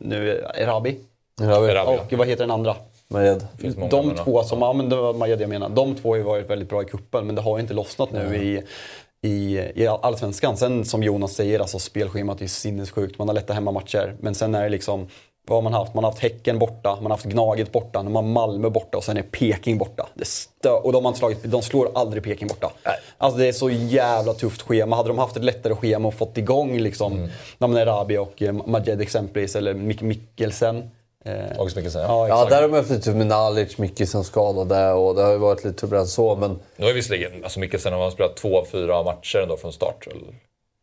[SPEAKER 5] nu Erabi.
[SPEAKER 2] Erabi, ja.
[SPEAKER 5] Och vad heter den andra?
[SPEAKER 4] Majed.
[SPEAKER 5] De två som, ja men det var Majed jag menar. De två har ju varit väldigt bra i kuppen men det har ju inte lossnat nu i, i, i Allsvenskan. Sen som Jonas säger, alltså spelschemat är ju sinnessjukt. Man har lätta hemmamatcher. Men sen är det liksom, vad har man haft? Man har haft Häcken borta, man har haft Gnaget borta, man har Malmö borta och sen är Peking borta. Och de, har inte slagit, de slår aldrig Peking borta. Alltså det är så jävla tufft schema. Hade de haft ett lättare schema och fått igång liksom, mm. Rabi och eh, Majed exempelvis, eller Mik Mikkelsen. Eh,
[SPEAKER 2] August Mikkelsen, ja.
[SPEAKER 5] ja,
[SPEAKER 4] Ja, där har man haft lite med Nalic, Mickelsen skadade och det har ju varit lite turbulens så. Men
[SPEAKER 2] Nu har visserligen, alltså Mikkelsen har spelat två av fyra matcher ändå från start. Eller?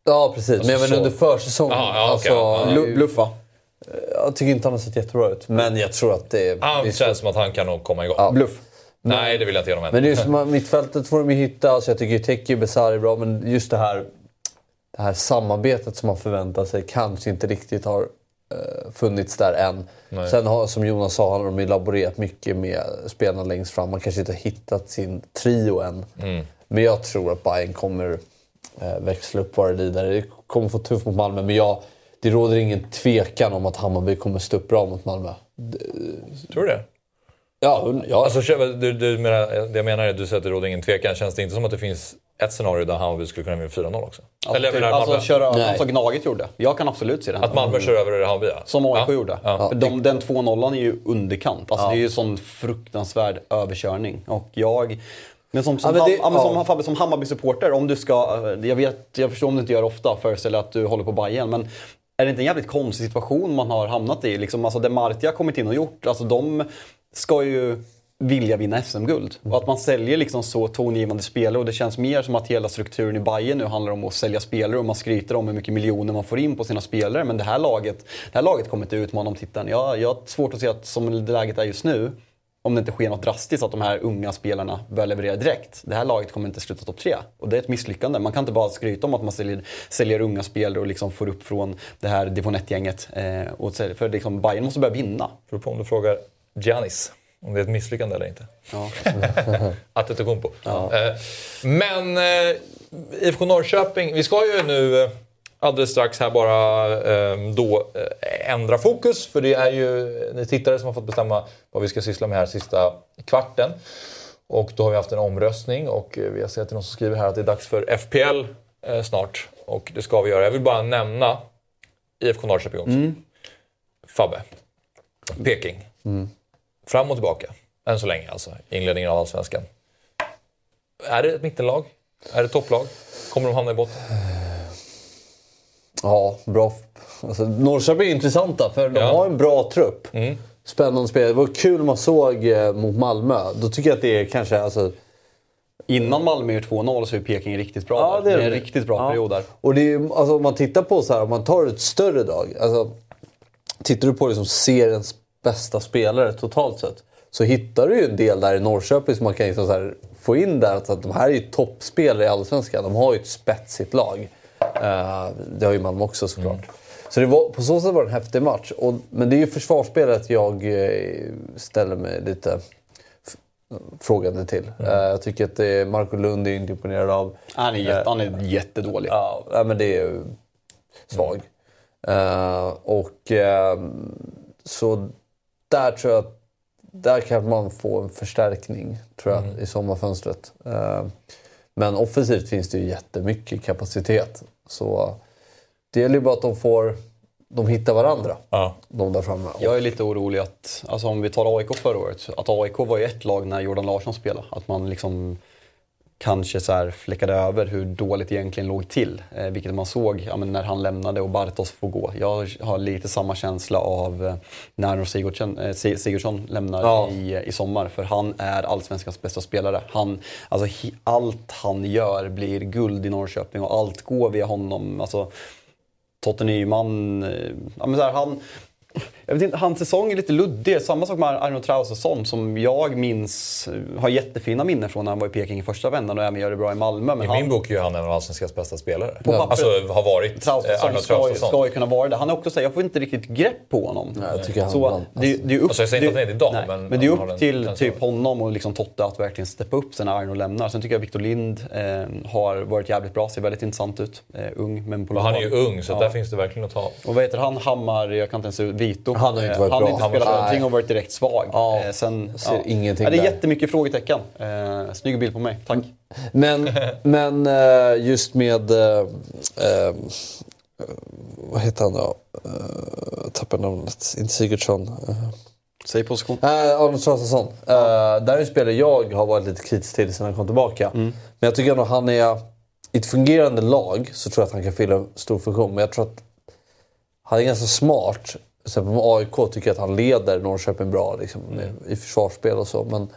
[SPEAKER 4] Ja, precis. men jag
[SPEAKER 2] så-
[SPEAKER 4] under försäsongen.
[SPEAKER 2] Ja, ja, okej,
[SPEAKER 4] alltså,
[SPEAKER 2] ja.
[SPEAKER 5] Blu- Bluffa.
[SPEAKER 4] Jag tycker inte han har sett jättebra ut. Men jag tror att det.
[SPEAKER 2] Han
[SPEAKER 4] det är
[SPEAKER 2] känns som att han kan nog komma igång.
[SPEAKER 4] Ja.
[SPEAKER 5] Bluff.
[SPEAKER 2] Nej, det vill jag inte ge honom än.
[SPEAKER 4] Men det är ju som att mittfältet får de ju hitta. Alltså jag tycker ju Teki Besara är bra, men just det här, det här samarbetet som man förväntar sig kanske inte riktigt har eh, funnits där än. Sen har, som Jonas sa, har de ju laborerat mycket med spelarna längst fram. Man kanske inte har hittat sin trio än. Men jag tror att Bayern kommer eh, växla upp vad det lider. Det kommer få tufft mot Malmö, men jag, det råder ingen tvekan om att Hammarby kommer stå upp bra mot Malmö.
[SPEAKER 2] Tror du det?
[SPEAKER 4] Ja, ja.
[SPEAKER 2] Alltså, du, du menar, det jag menar är att du säger att det råder ingen tvekan. Känns det inte som att det finns ett scenario där Hammarby skulle kunna vinna 4-0 också?
[SPEAKER 5] Alltså,
[SPEAKER 2] Eller
[SPEAKER 5] typ,
[SPEAKER 2] menar
[SPEAKER 5] alltså
[SPEAKER 2] Malmö.
[SPEAKER 5] köra,
[SPEAKER 4] Nej.
[SPEAKER 5] alltså Gnaget gjorde. Jag kan absolut se det.
[SPEAKER 2] Att Malmö kör över Hammarby, ja.
[SPEAKER 5] Som AIK
[SPEAKER 2] ja.
[SPEAKER 5] gjorde.
[SPEAKER 2] Ja.
[SPEAKER 5] För de, den 2-0 är ju underkant. Alltså, Det är ju sån fruktansvärd överkörning. Och jag... Men som, som,
[SPEAKER 4] Ja, men det-
[SPEAKER 5] Ham- ja, som,
[SPEAKER 4] ja.
[SPEAKER 5] Som Hammarby-supporter, om du ska... Jag, vet, jag förstår om du inte gör det ofta, föreställer att du håller på Bayern men är det inte en jävligt konstig situation man har hamnat i? Liksom, alltså det Martia har kommit in och gjort, alltså de ska ju vilja vinna SM-guld. Och att man säljer liksom så tongivande spelare och det känns mer som att hela strukturen i Bayern nu handlar om att sälja spelare och man skryter om hur mycket miljoner man får in på sina spelare. Men det här laget, det här laget kommer inte utmana om titeln. Jag, jag har svårt att se att som läget är just nu, om det inte sker något drastiskt, att de här unga spelarna börjar leverera direkt. Det här laget kommer inte sluta topp tre. Och det är ett misslyckande. Man kan inte bara skryta om att man säljer, säljer unga spelare och liksom får upp från det här division 1-gänget. Eh, för liksom, Bayern måste börja vinna.
[SPEAKER 2] Beror på om du frågar Giannis. Om det är ett misslyckande eller inte.
[SPEAKER 5] Ja.
[SPEAKER 2] Antetokounmpo. Eh, Men eh, IFK Norrköping, vi ska ju nu eh, alldeles strax här bara eh, då eh, ändra fokus. För det är ju ni tittare som har fått bestämma vad vi ska syssla med här sista kvarten. Och då har vi haft en omröstning och eh, vi har sett någon som skriver här att det är dags för FPL eh, snart. Och det ska vi göra. Jag vill bara nämna IFK Norrköping också. Fabbe. Peking. Fram och tillbaka. Än så länge alltså. Inledningen av Allsvenskan. Är det ett mittenlag? Är det topplag? Kommer de hamna i botten?
[SPEAKER 4] Ja, bra. Alltså, Norrköping är intressanta för de
[SPEAKER 2] Ja.
[SPEAKER 4] har en bra trupp. Spännande spel. Det var kul man såg eh, mot Malmö. Då tycker jag att det är kanske... Alltså,
[SPEAKER 5] Innan Malmö gör 2-0 så är Peking riktigt bra.
[SPEAKER 4] Ja, det är
[SPEAKER 5] det är en riktigt bra
[SPEAKER 4] Ja.
[SPEAKER 5] period där.
[SPEAKER 4] Och det är, alltså, om man tittar på så här, om man tar ett större drag. Alltså, tittar du på liksom seriens bästa spelare totalt sett. Så hittar du ju en del där i Norrköping som man kan liksom få in där. Att de här är ju toppspelare i Allsvenskan. De har ju ett spetsigt lag. Eh, det har ju Malmö också såklart. Så det var, på så sätt var det en häftig match. Och, men det är ju försvarsspelet jag eh, ställer mig lite frågande till. Eh, jag tycker att det Marco Lund är inte imponerad av.
[SPEAKER 5] Han är, jätte, han är jättedålig.
[SPEAKER 4] Ja, men det är ju svag. Eh, och eh, så där tror jag att där kan man få en förstärkning tror jag, i sommarfönstret. Men offensivt finns det ju jättemycket kapacitet. Så det gäller ju bara att de får de hittar varandra,
[SPEAKER 2] Ja.
[SPEAKER 4] de där framme.
[SPEAKER 5] Jag är lite orolig att, alltså om vi tar AIK förra året, att AIK var ju ett lag när Jordan Larsson spelade. Att man liksom kanske så här fläckade över hur dåligt det egentligen låg till. Eh, vilket man såg ja, när han lämnade och Bartos får gå. Jag har lite samma känsla av eh, när Sigurdsson, eh, Si- Sigurdsson lämnar
[SPEAKER 4] Ja.
[SPEAKER 5] i, i sommar. För han är allsvenskans bästa spelare. Han, alltså, hi, allt han gör blir guld i Norrköping och allt går via honom. Alltså, Totte Nyman, eh, ja, men så här, han, Jag vet inte, hans säsong är lite luddig. Samma sak med Arno Traustason som jag minns har jättefina minnen från när han var i Peking i första vändan och även gör det bra i Malmö. Men
[SPEAKER 2] I
[SPEAKER 5] han,
[SPEAKER 2] min bok är ju han en av allsvenskans bästa spelare.
[SPEAKER 5] På pappret.
[SPEAKER 2] Alltså har varit eh,
[SPEAKER 5] Traustason
[SPEAKER 2] Arnold
[SPEAKER 5] ska, ska ju kunna vara det. Han är också så här, jag får inte riktigt grepp på honom.
[SPEAKER 4] Nej, jag tycker han
[SPEAKER 5] så
[SPEAKER 4] ibland-
[SPEAKER 5] det, det är upp,
[SPEAKER 2] Alltså, jag säger inte att han är det idag,
[SPEAKER 5] nej,
[SPEAKER 2] men
[SPEAKER 5] men det är
[SPEAKER 2] han
[SPEAKER 5] upp till typ honom och liksom Totte att verkligen steppa upp sen när Arno lämnar. Sen tycker jag Victor Lind eh, har varit jävligt bra, ser väldigt intressant ut. Eh, ung men på
[SPEAKER 2] han är ju ung, så
[SPEAKER 5] Ja.
[SPEAKER 2] där finns det verkligen att ta.
[SPEAKER 5] Och vad heter han? Hammar, jag kan inte ens ut, Vito.
[SPEAKER 4] Han har inte
[SPEAKER 5] Eh,
[SPEAKER 4] varit
[SPEAKER 5] han
[SPEAKER 4] bra.
[SPEAKER 5] har inte
[SPEAKER 4] Han
[SPEAKER 5] spelat
[SPEAKER 4] var-
[SPEAKER 5] någonting
[SPEAKER 4] nej.
[SPEAKER 5] och varit direkt svag.
[SPEAKER 4] Ja,
[SPEAKER 5] Eh, sen,
[SPEAKER 4] ser ingenting
[SPEAKER 5] ja, Det är
[SPEAKER 4] där.
[SPEAKER 5] jättemycket frågetecken. Eh, snygg bild på mig, tack.
[SPEAKER 4] Men, men eh, just med... eh, eh, vad heter han då? Uh, tappar namnet. Inte Sigurdsson.
[SPEAKER 5] Säg position.
[SPEAKER 4] Nej, Arnold Traustason. Uh, där är en spelare jag har varit lite kritisk till sen han kom tillbaka. Men jag tycker ändå han är... I ett fungerande lag så tror jag att han kan fylla en stor funktion. Men jag tror att han är ganska smart. Exempel med AIK tycker jag att han leder Norrköping bra liksom, med, i försvarsspel och så. Men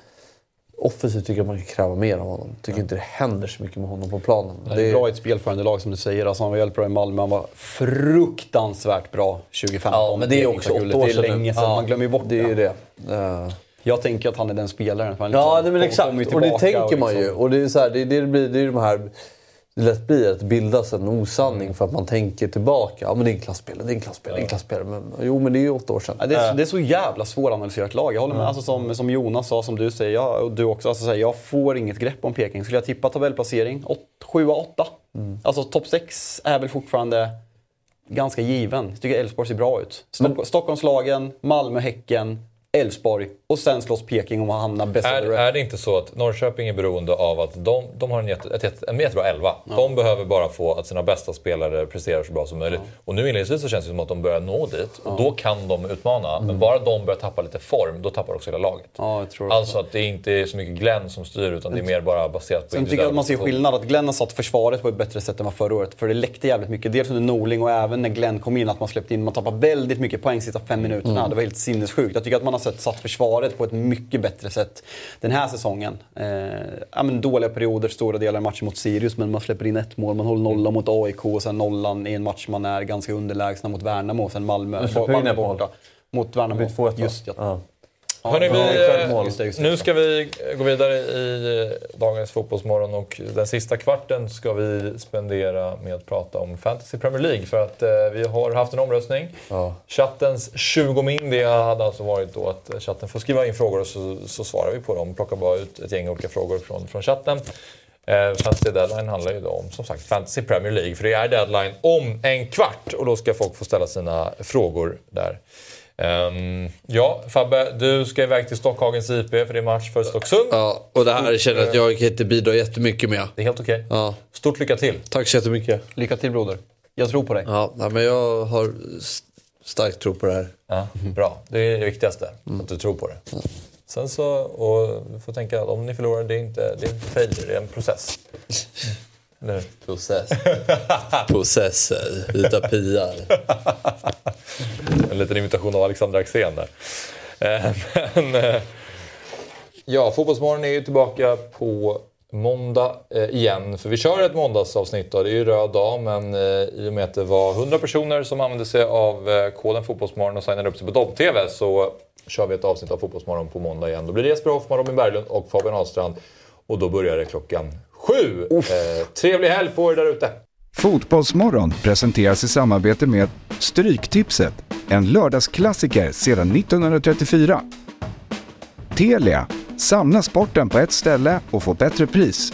[SPEAKER 4] offensivt tycker jag man kan kräva mer av honom. Tycker inte det händer så mycket med honom på planen.
[SPEAKER 5] Han är bra i ett spelförande lag som du säger. Alltså, han var väldigt bra i Malmö. Han var fruktansvärt bra 2015.
[SPEAKER 4] Ja, men det är också åtta år
[SPEAKER 5] Det är
[SPEAKER 4] sedan
[SPEAKER 5] länge sedan.
[SPEAKER 4] Ja,
[SPEAKER 5] Man glömmer ju bort
[SPEAKER 4] det. är det. Eh,
[SPEAKER 5] Jag tänker att han är den spelaren. för han
[SPEAKER 4] Ja,
[SPEAKER 5] liksom
[SPEAKER 4] nej, men exakt. Och det tänker man ju.
[SPEAKER 5] liksom-
[SPEAKER 4] Och det är, så här, det, är det, det blir, det är de här... Det lätt blir att bildas en osanning för att man tänker tillbaka. Ja, men det är en klasspelare, det är en klasspelare, det är en klasspelare. Men, jo, men det är ju åtta år sedan.
[SPEAKER 5] Ja, det, är, det är så jävla svåranalyserat lag. Jag håller med. Alltså, som, som Jonas sa, som du säger, ja, och du också. Alltså, här, jag får inget grepp om Peking. Skulle jag tippa tabellplacering, 7-8. Alltså topp 6 är väl fortfarande ganska given. Jag tycker Elfsborg ser bra ut. Stock, Stockholmslagen, Malmö, Häcken, Elfsborg och sen slåss Peking om att hamna bäst
[SPEAKER 2] Är, är det inte så att Norrköping är beroende av att de, de har en, jätte, ett, jätte- en jättebra elva. De behöver bara få att sina bästa spelare presterar så bra som möjligt. Och nu inledningsvis så känns det som att de börjar nå dit. Och då kan de utmana. Men bara de börjar tappa lite form, då tappar också hela laget.
[SPEAKER 5] Ja, jag tror också.
[SPEAKER 2] Alltså att det inte är så mycket Glenn som styr, utan det är mer bara baserat på
[SPEAKER 5] Sen tycker jag att man ser skillnad. Att Glenn har satt försvaret på ett bättre sätt än vad förra året. För det läckte jävligt mycket. Dels under Norling och även när Glenn kom in. Att man släppte in, man tappade väldigt mycket poäng sista fem minuterna. Det var helt sinnessjukt. Jag tycker att man har sett, satt försvaret på ett mycket bättre sätt den här säsongen. Eh, ja, men dåliga perioder, stora delar av matchen mot Sirius. Men man släpper in ett mål. Man håller nolla mot AIK och sen nollan i en match man är ganska underlägsna mot Värnamo. Sen Malmö, Malmö borta. Mot Värnamo.
[SPEAKER 4] Det blir 2-1 va?
[SPEAKER 5] Just ja.
[SPEAKER 4] Ja.
[SPEAKER 2] Hörrni, vi, nu ska vi gå vidare i eh, dagens Fotbollsmorgon och den sista kvarten ska vi spendera med att prata om Fantasy Premier League för att eh, vi har haft en omröstning.
[SPEAKER 4] Ja.
[SPEAKER 2] Chattens 20 min, det hade alltså varit då att chatten får skriva in frågor och så, så svarar vi på dem. Plockar bara ut ett gäng olika frågor från, från chatten. Eh, Fantasy Deadline handlar ju då om som sagt Fantasy Premier League för det är deadline om en kvart och då ska folk få ställa sina frågor där. Ehm, ja, Fabbe, du ska iväg till Stockhagens IP för det är match för Stocksund.
[SPEAKER 4] Ja, och det här känner jag att jag kan inte bidra jättemycket med.
[SPEAKER 2] Det är helt okej.
[SPEAKER 4] Ja.
[SPEAKER 2] Stort lycka till!
[SPEAKER 4] Tack så jättemycket.
[SPEAKER 5] Lycka till broder. Jag tror på dig.
[SPEAKER 4] Ja, men jag har st- stark tro på det här.
[SPEAKER 2] Ja, bra, det är det viktigaste. Att du tror på det. Sen så, och du får tänka att om ni förlorar, det är inte, det är inte failure, det är en process. Hur?
[SPEAKER 4] Process. Processer, vita piar.
[SPEAKER 2] En liten imitation av Alexander Axén där. Eh, Men, eh, ja, Fotbollsmorgon är ju tillbaka på måndag eh, igen. För vi kör ett måndagsavsnitt då. Det är ju röd dag, men i och med att det var 100 personer som använde sig av koden Fotbollsmorgon och signade upp sig på Dobb-TV så kör vi ett avsnitt av Fotbollsmorgon på måndag igen. Då blir det Jesper Hoffman, Robin Berglund och Fabian Ahlstrand. Och då börjar det klockan sju. Eh, trevlig helg på er där ute!
[SPEAKER 1] Fotbollsmorgon presenteras i samarbete med Stryktipset, en lördagsklassiker sedan 1934. Telia, samla sporten på ett ställe och få bättre pris.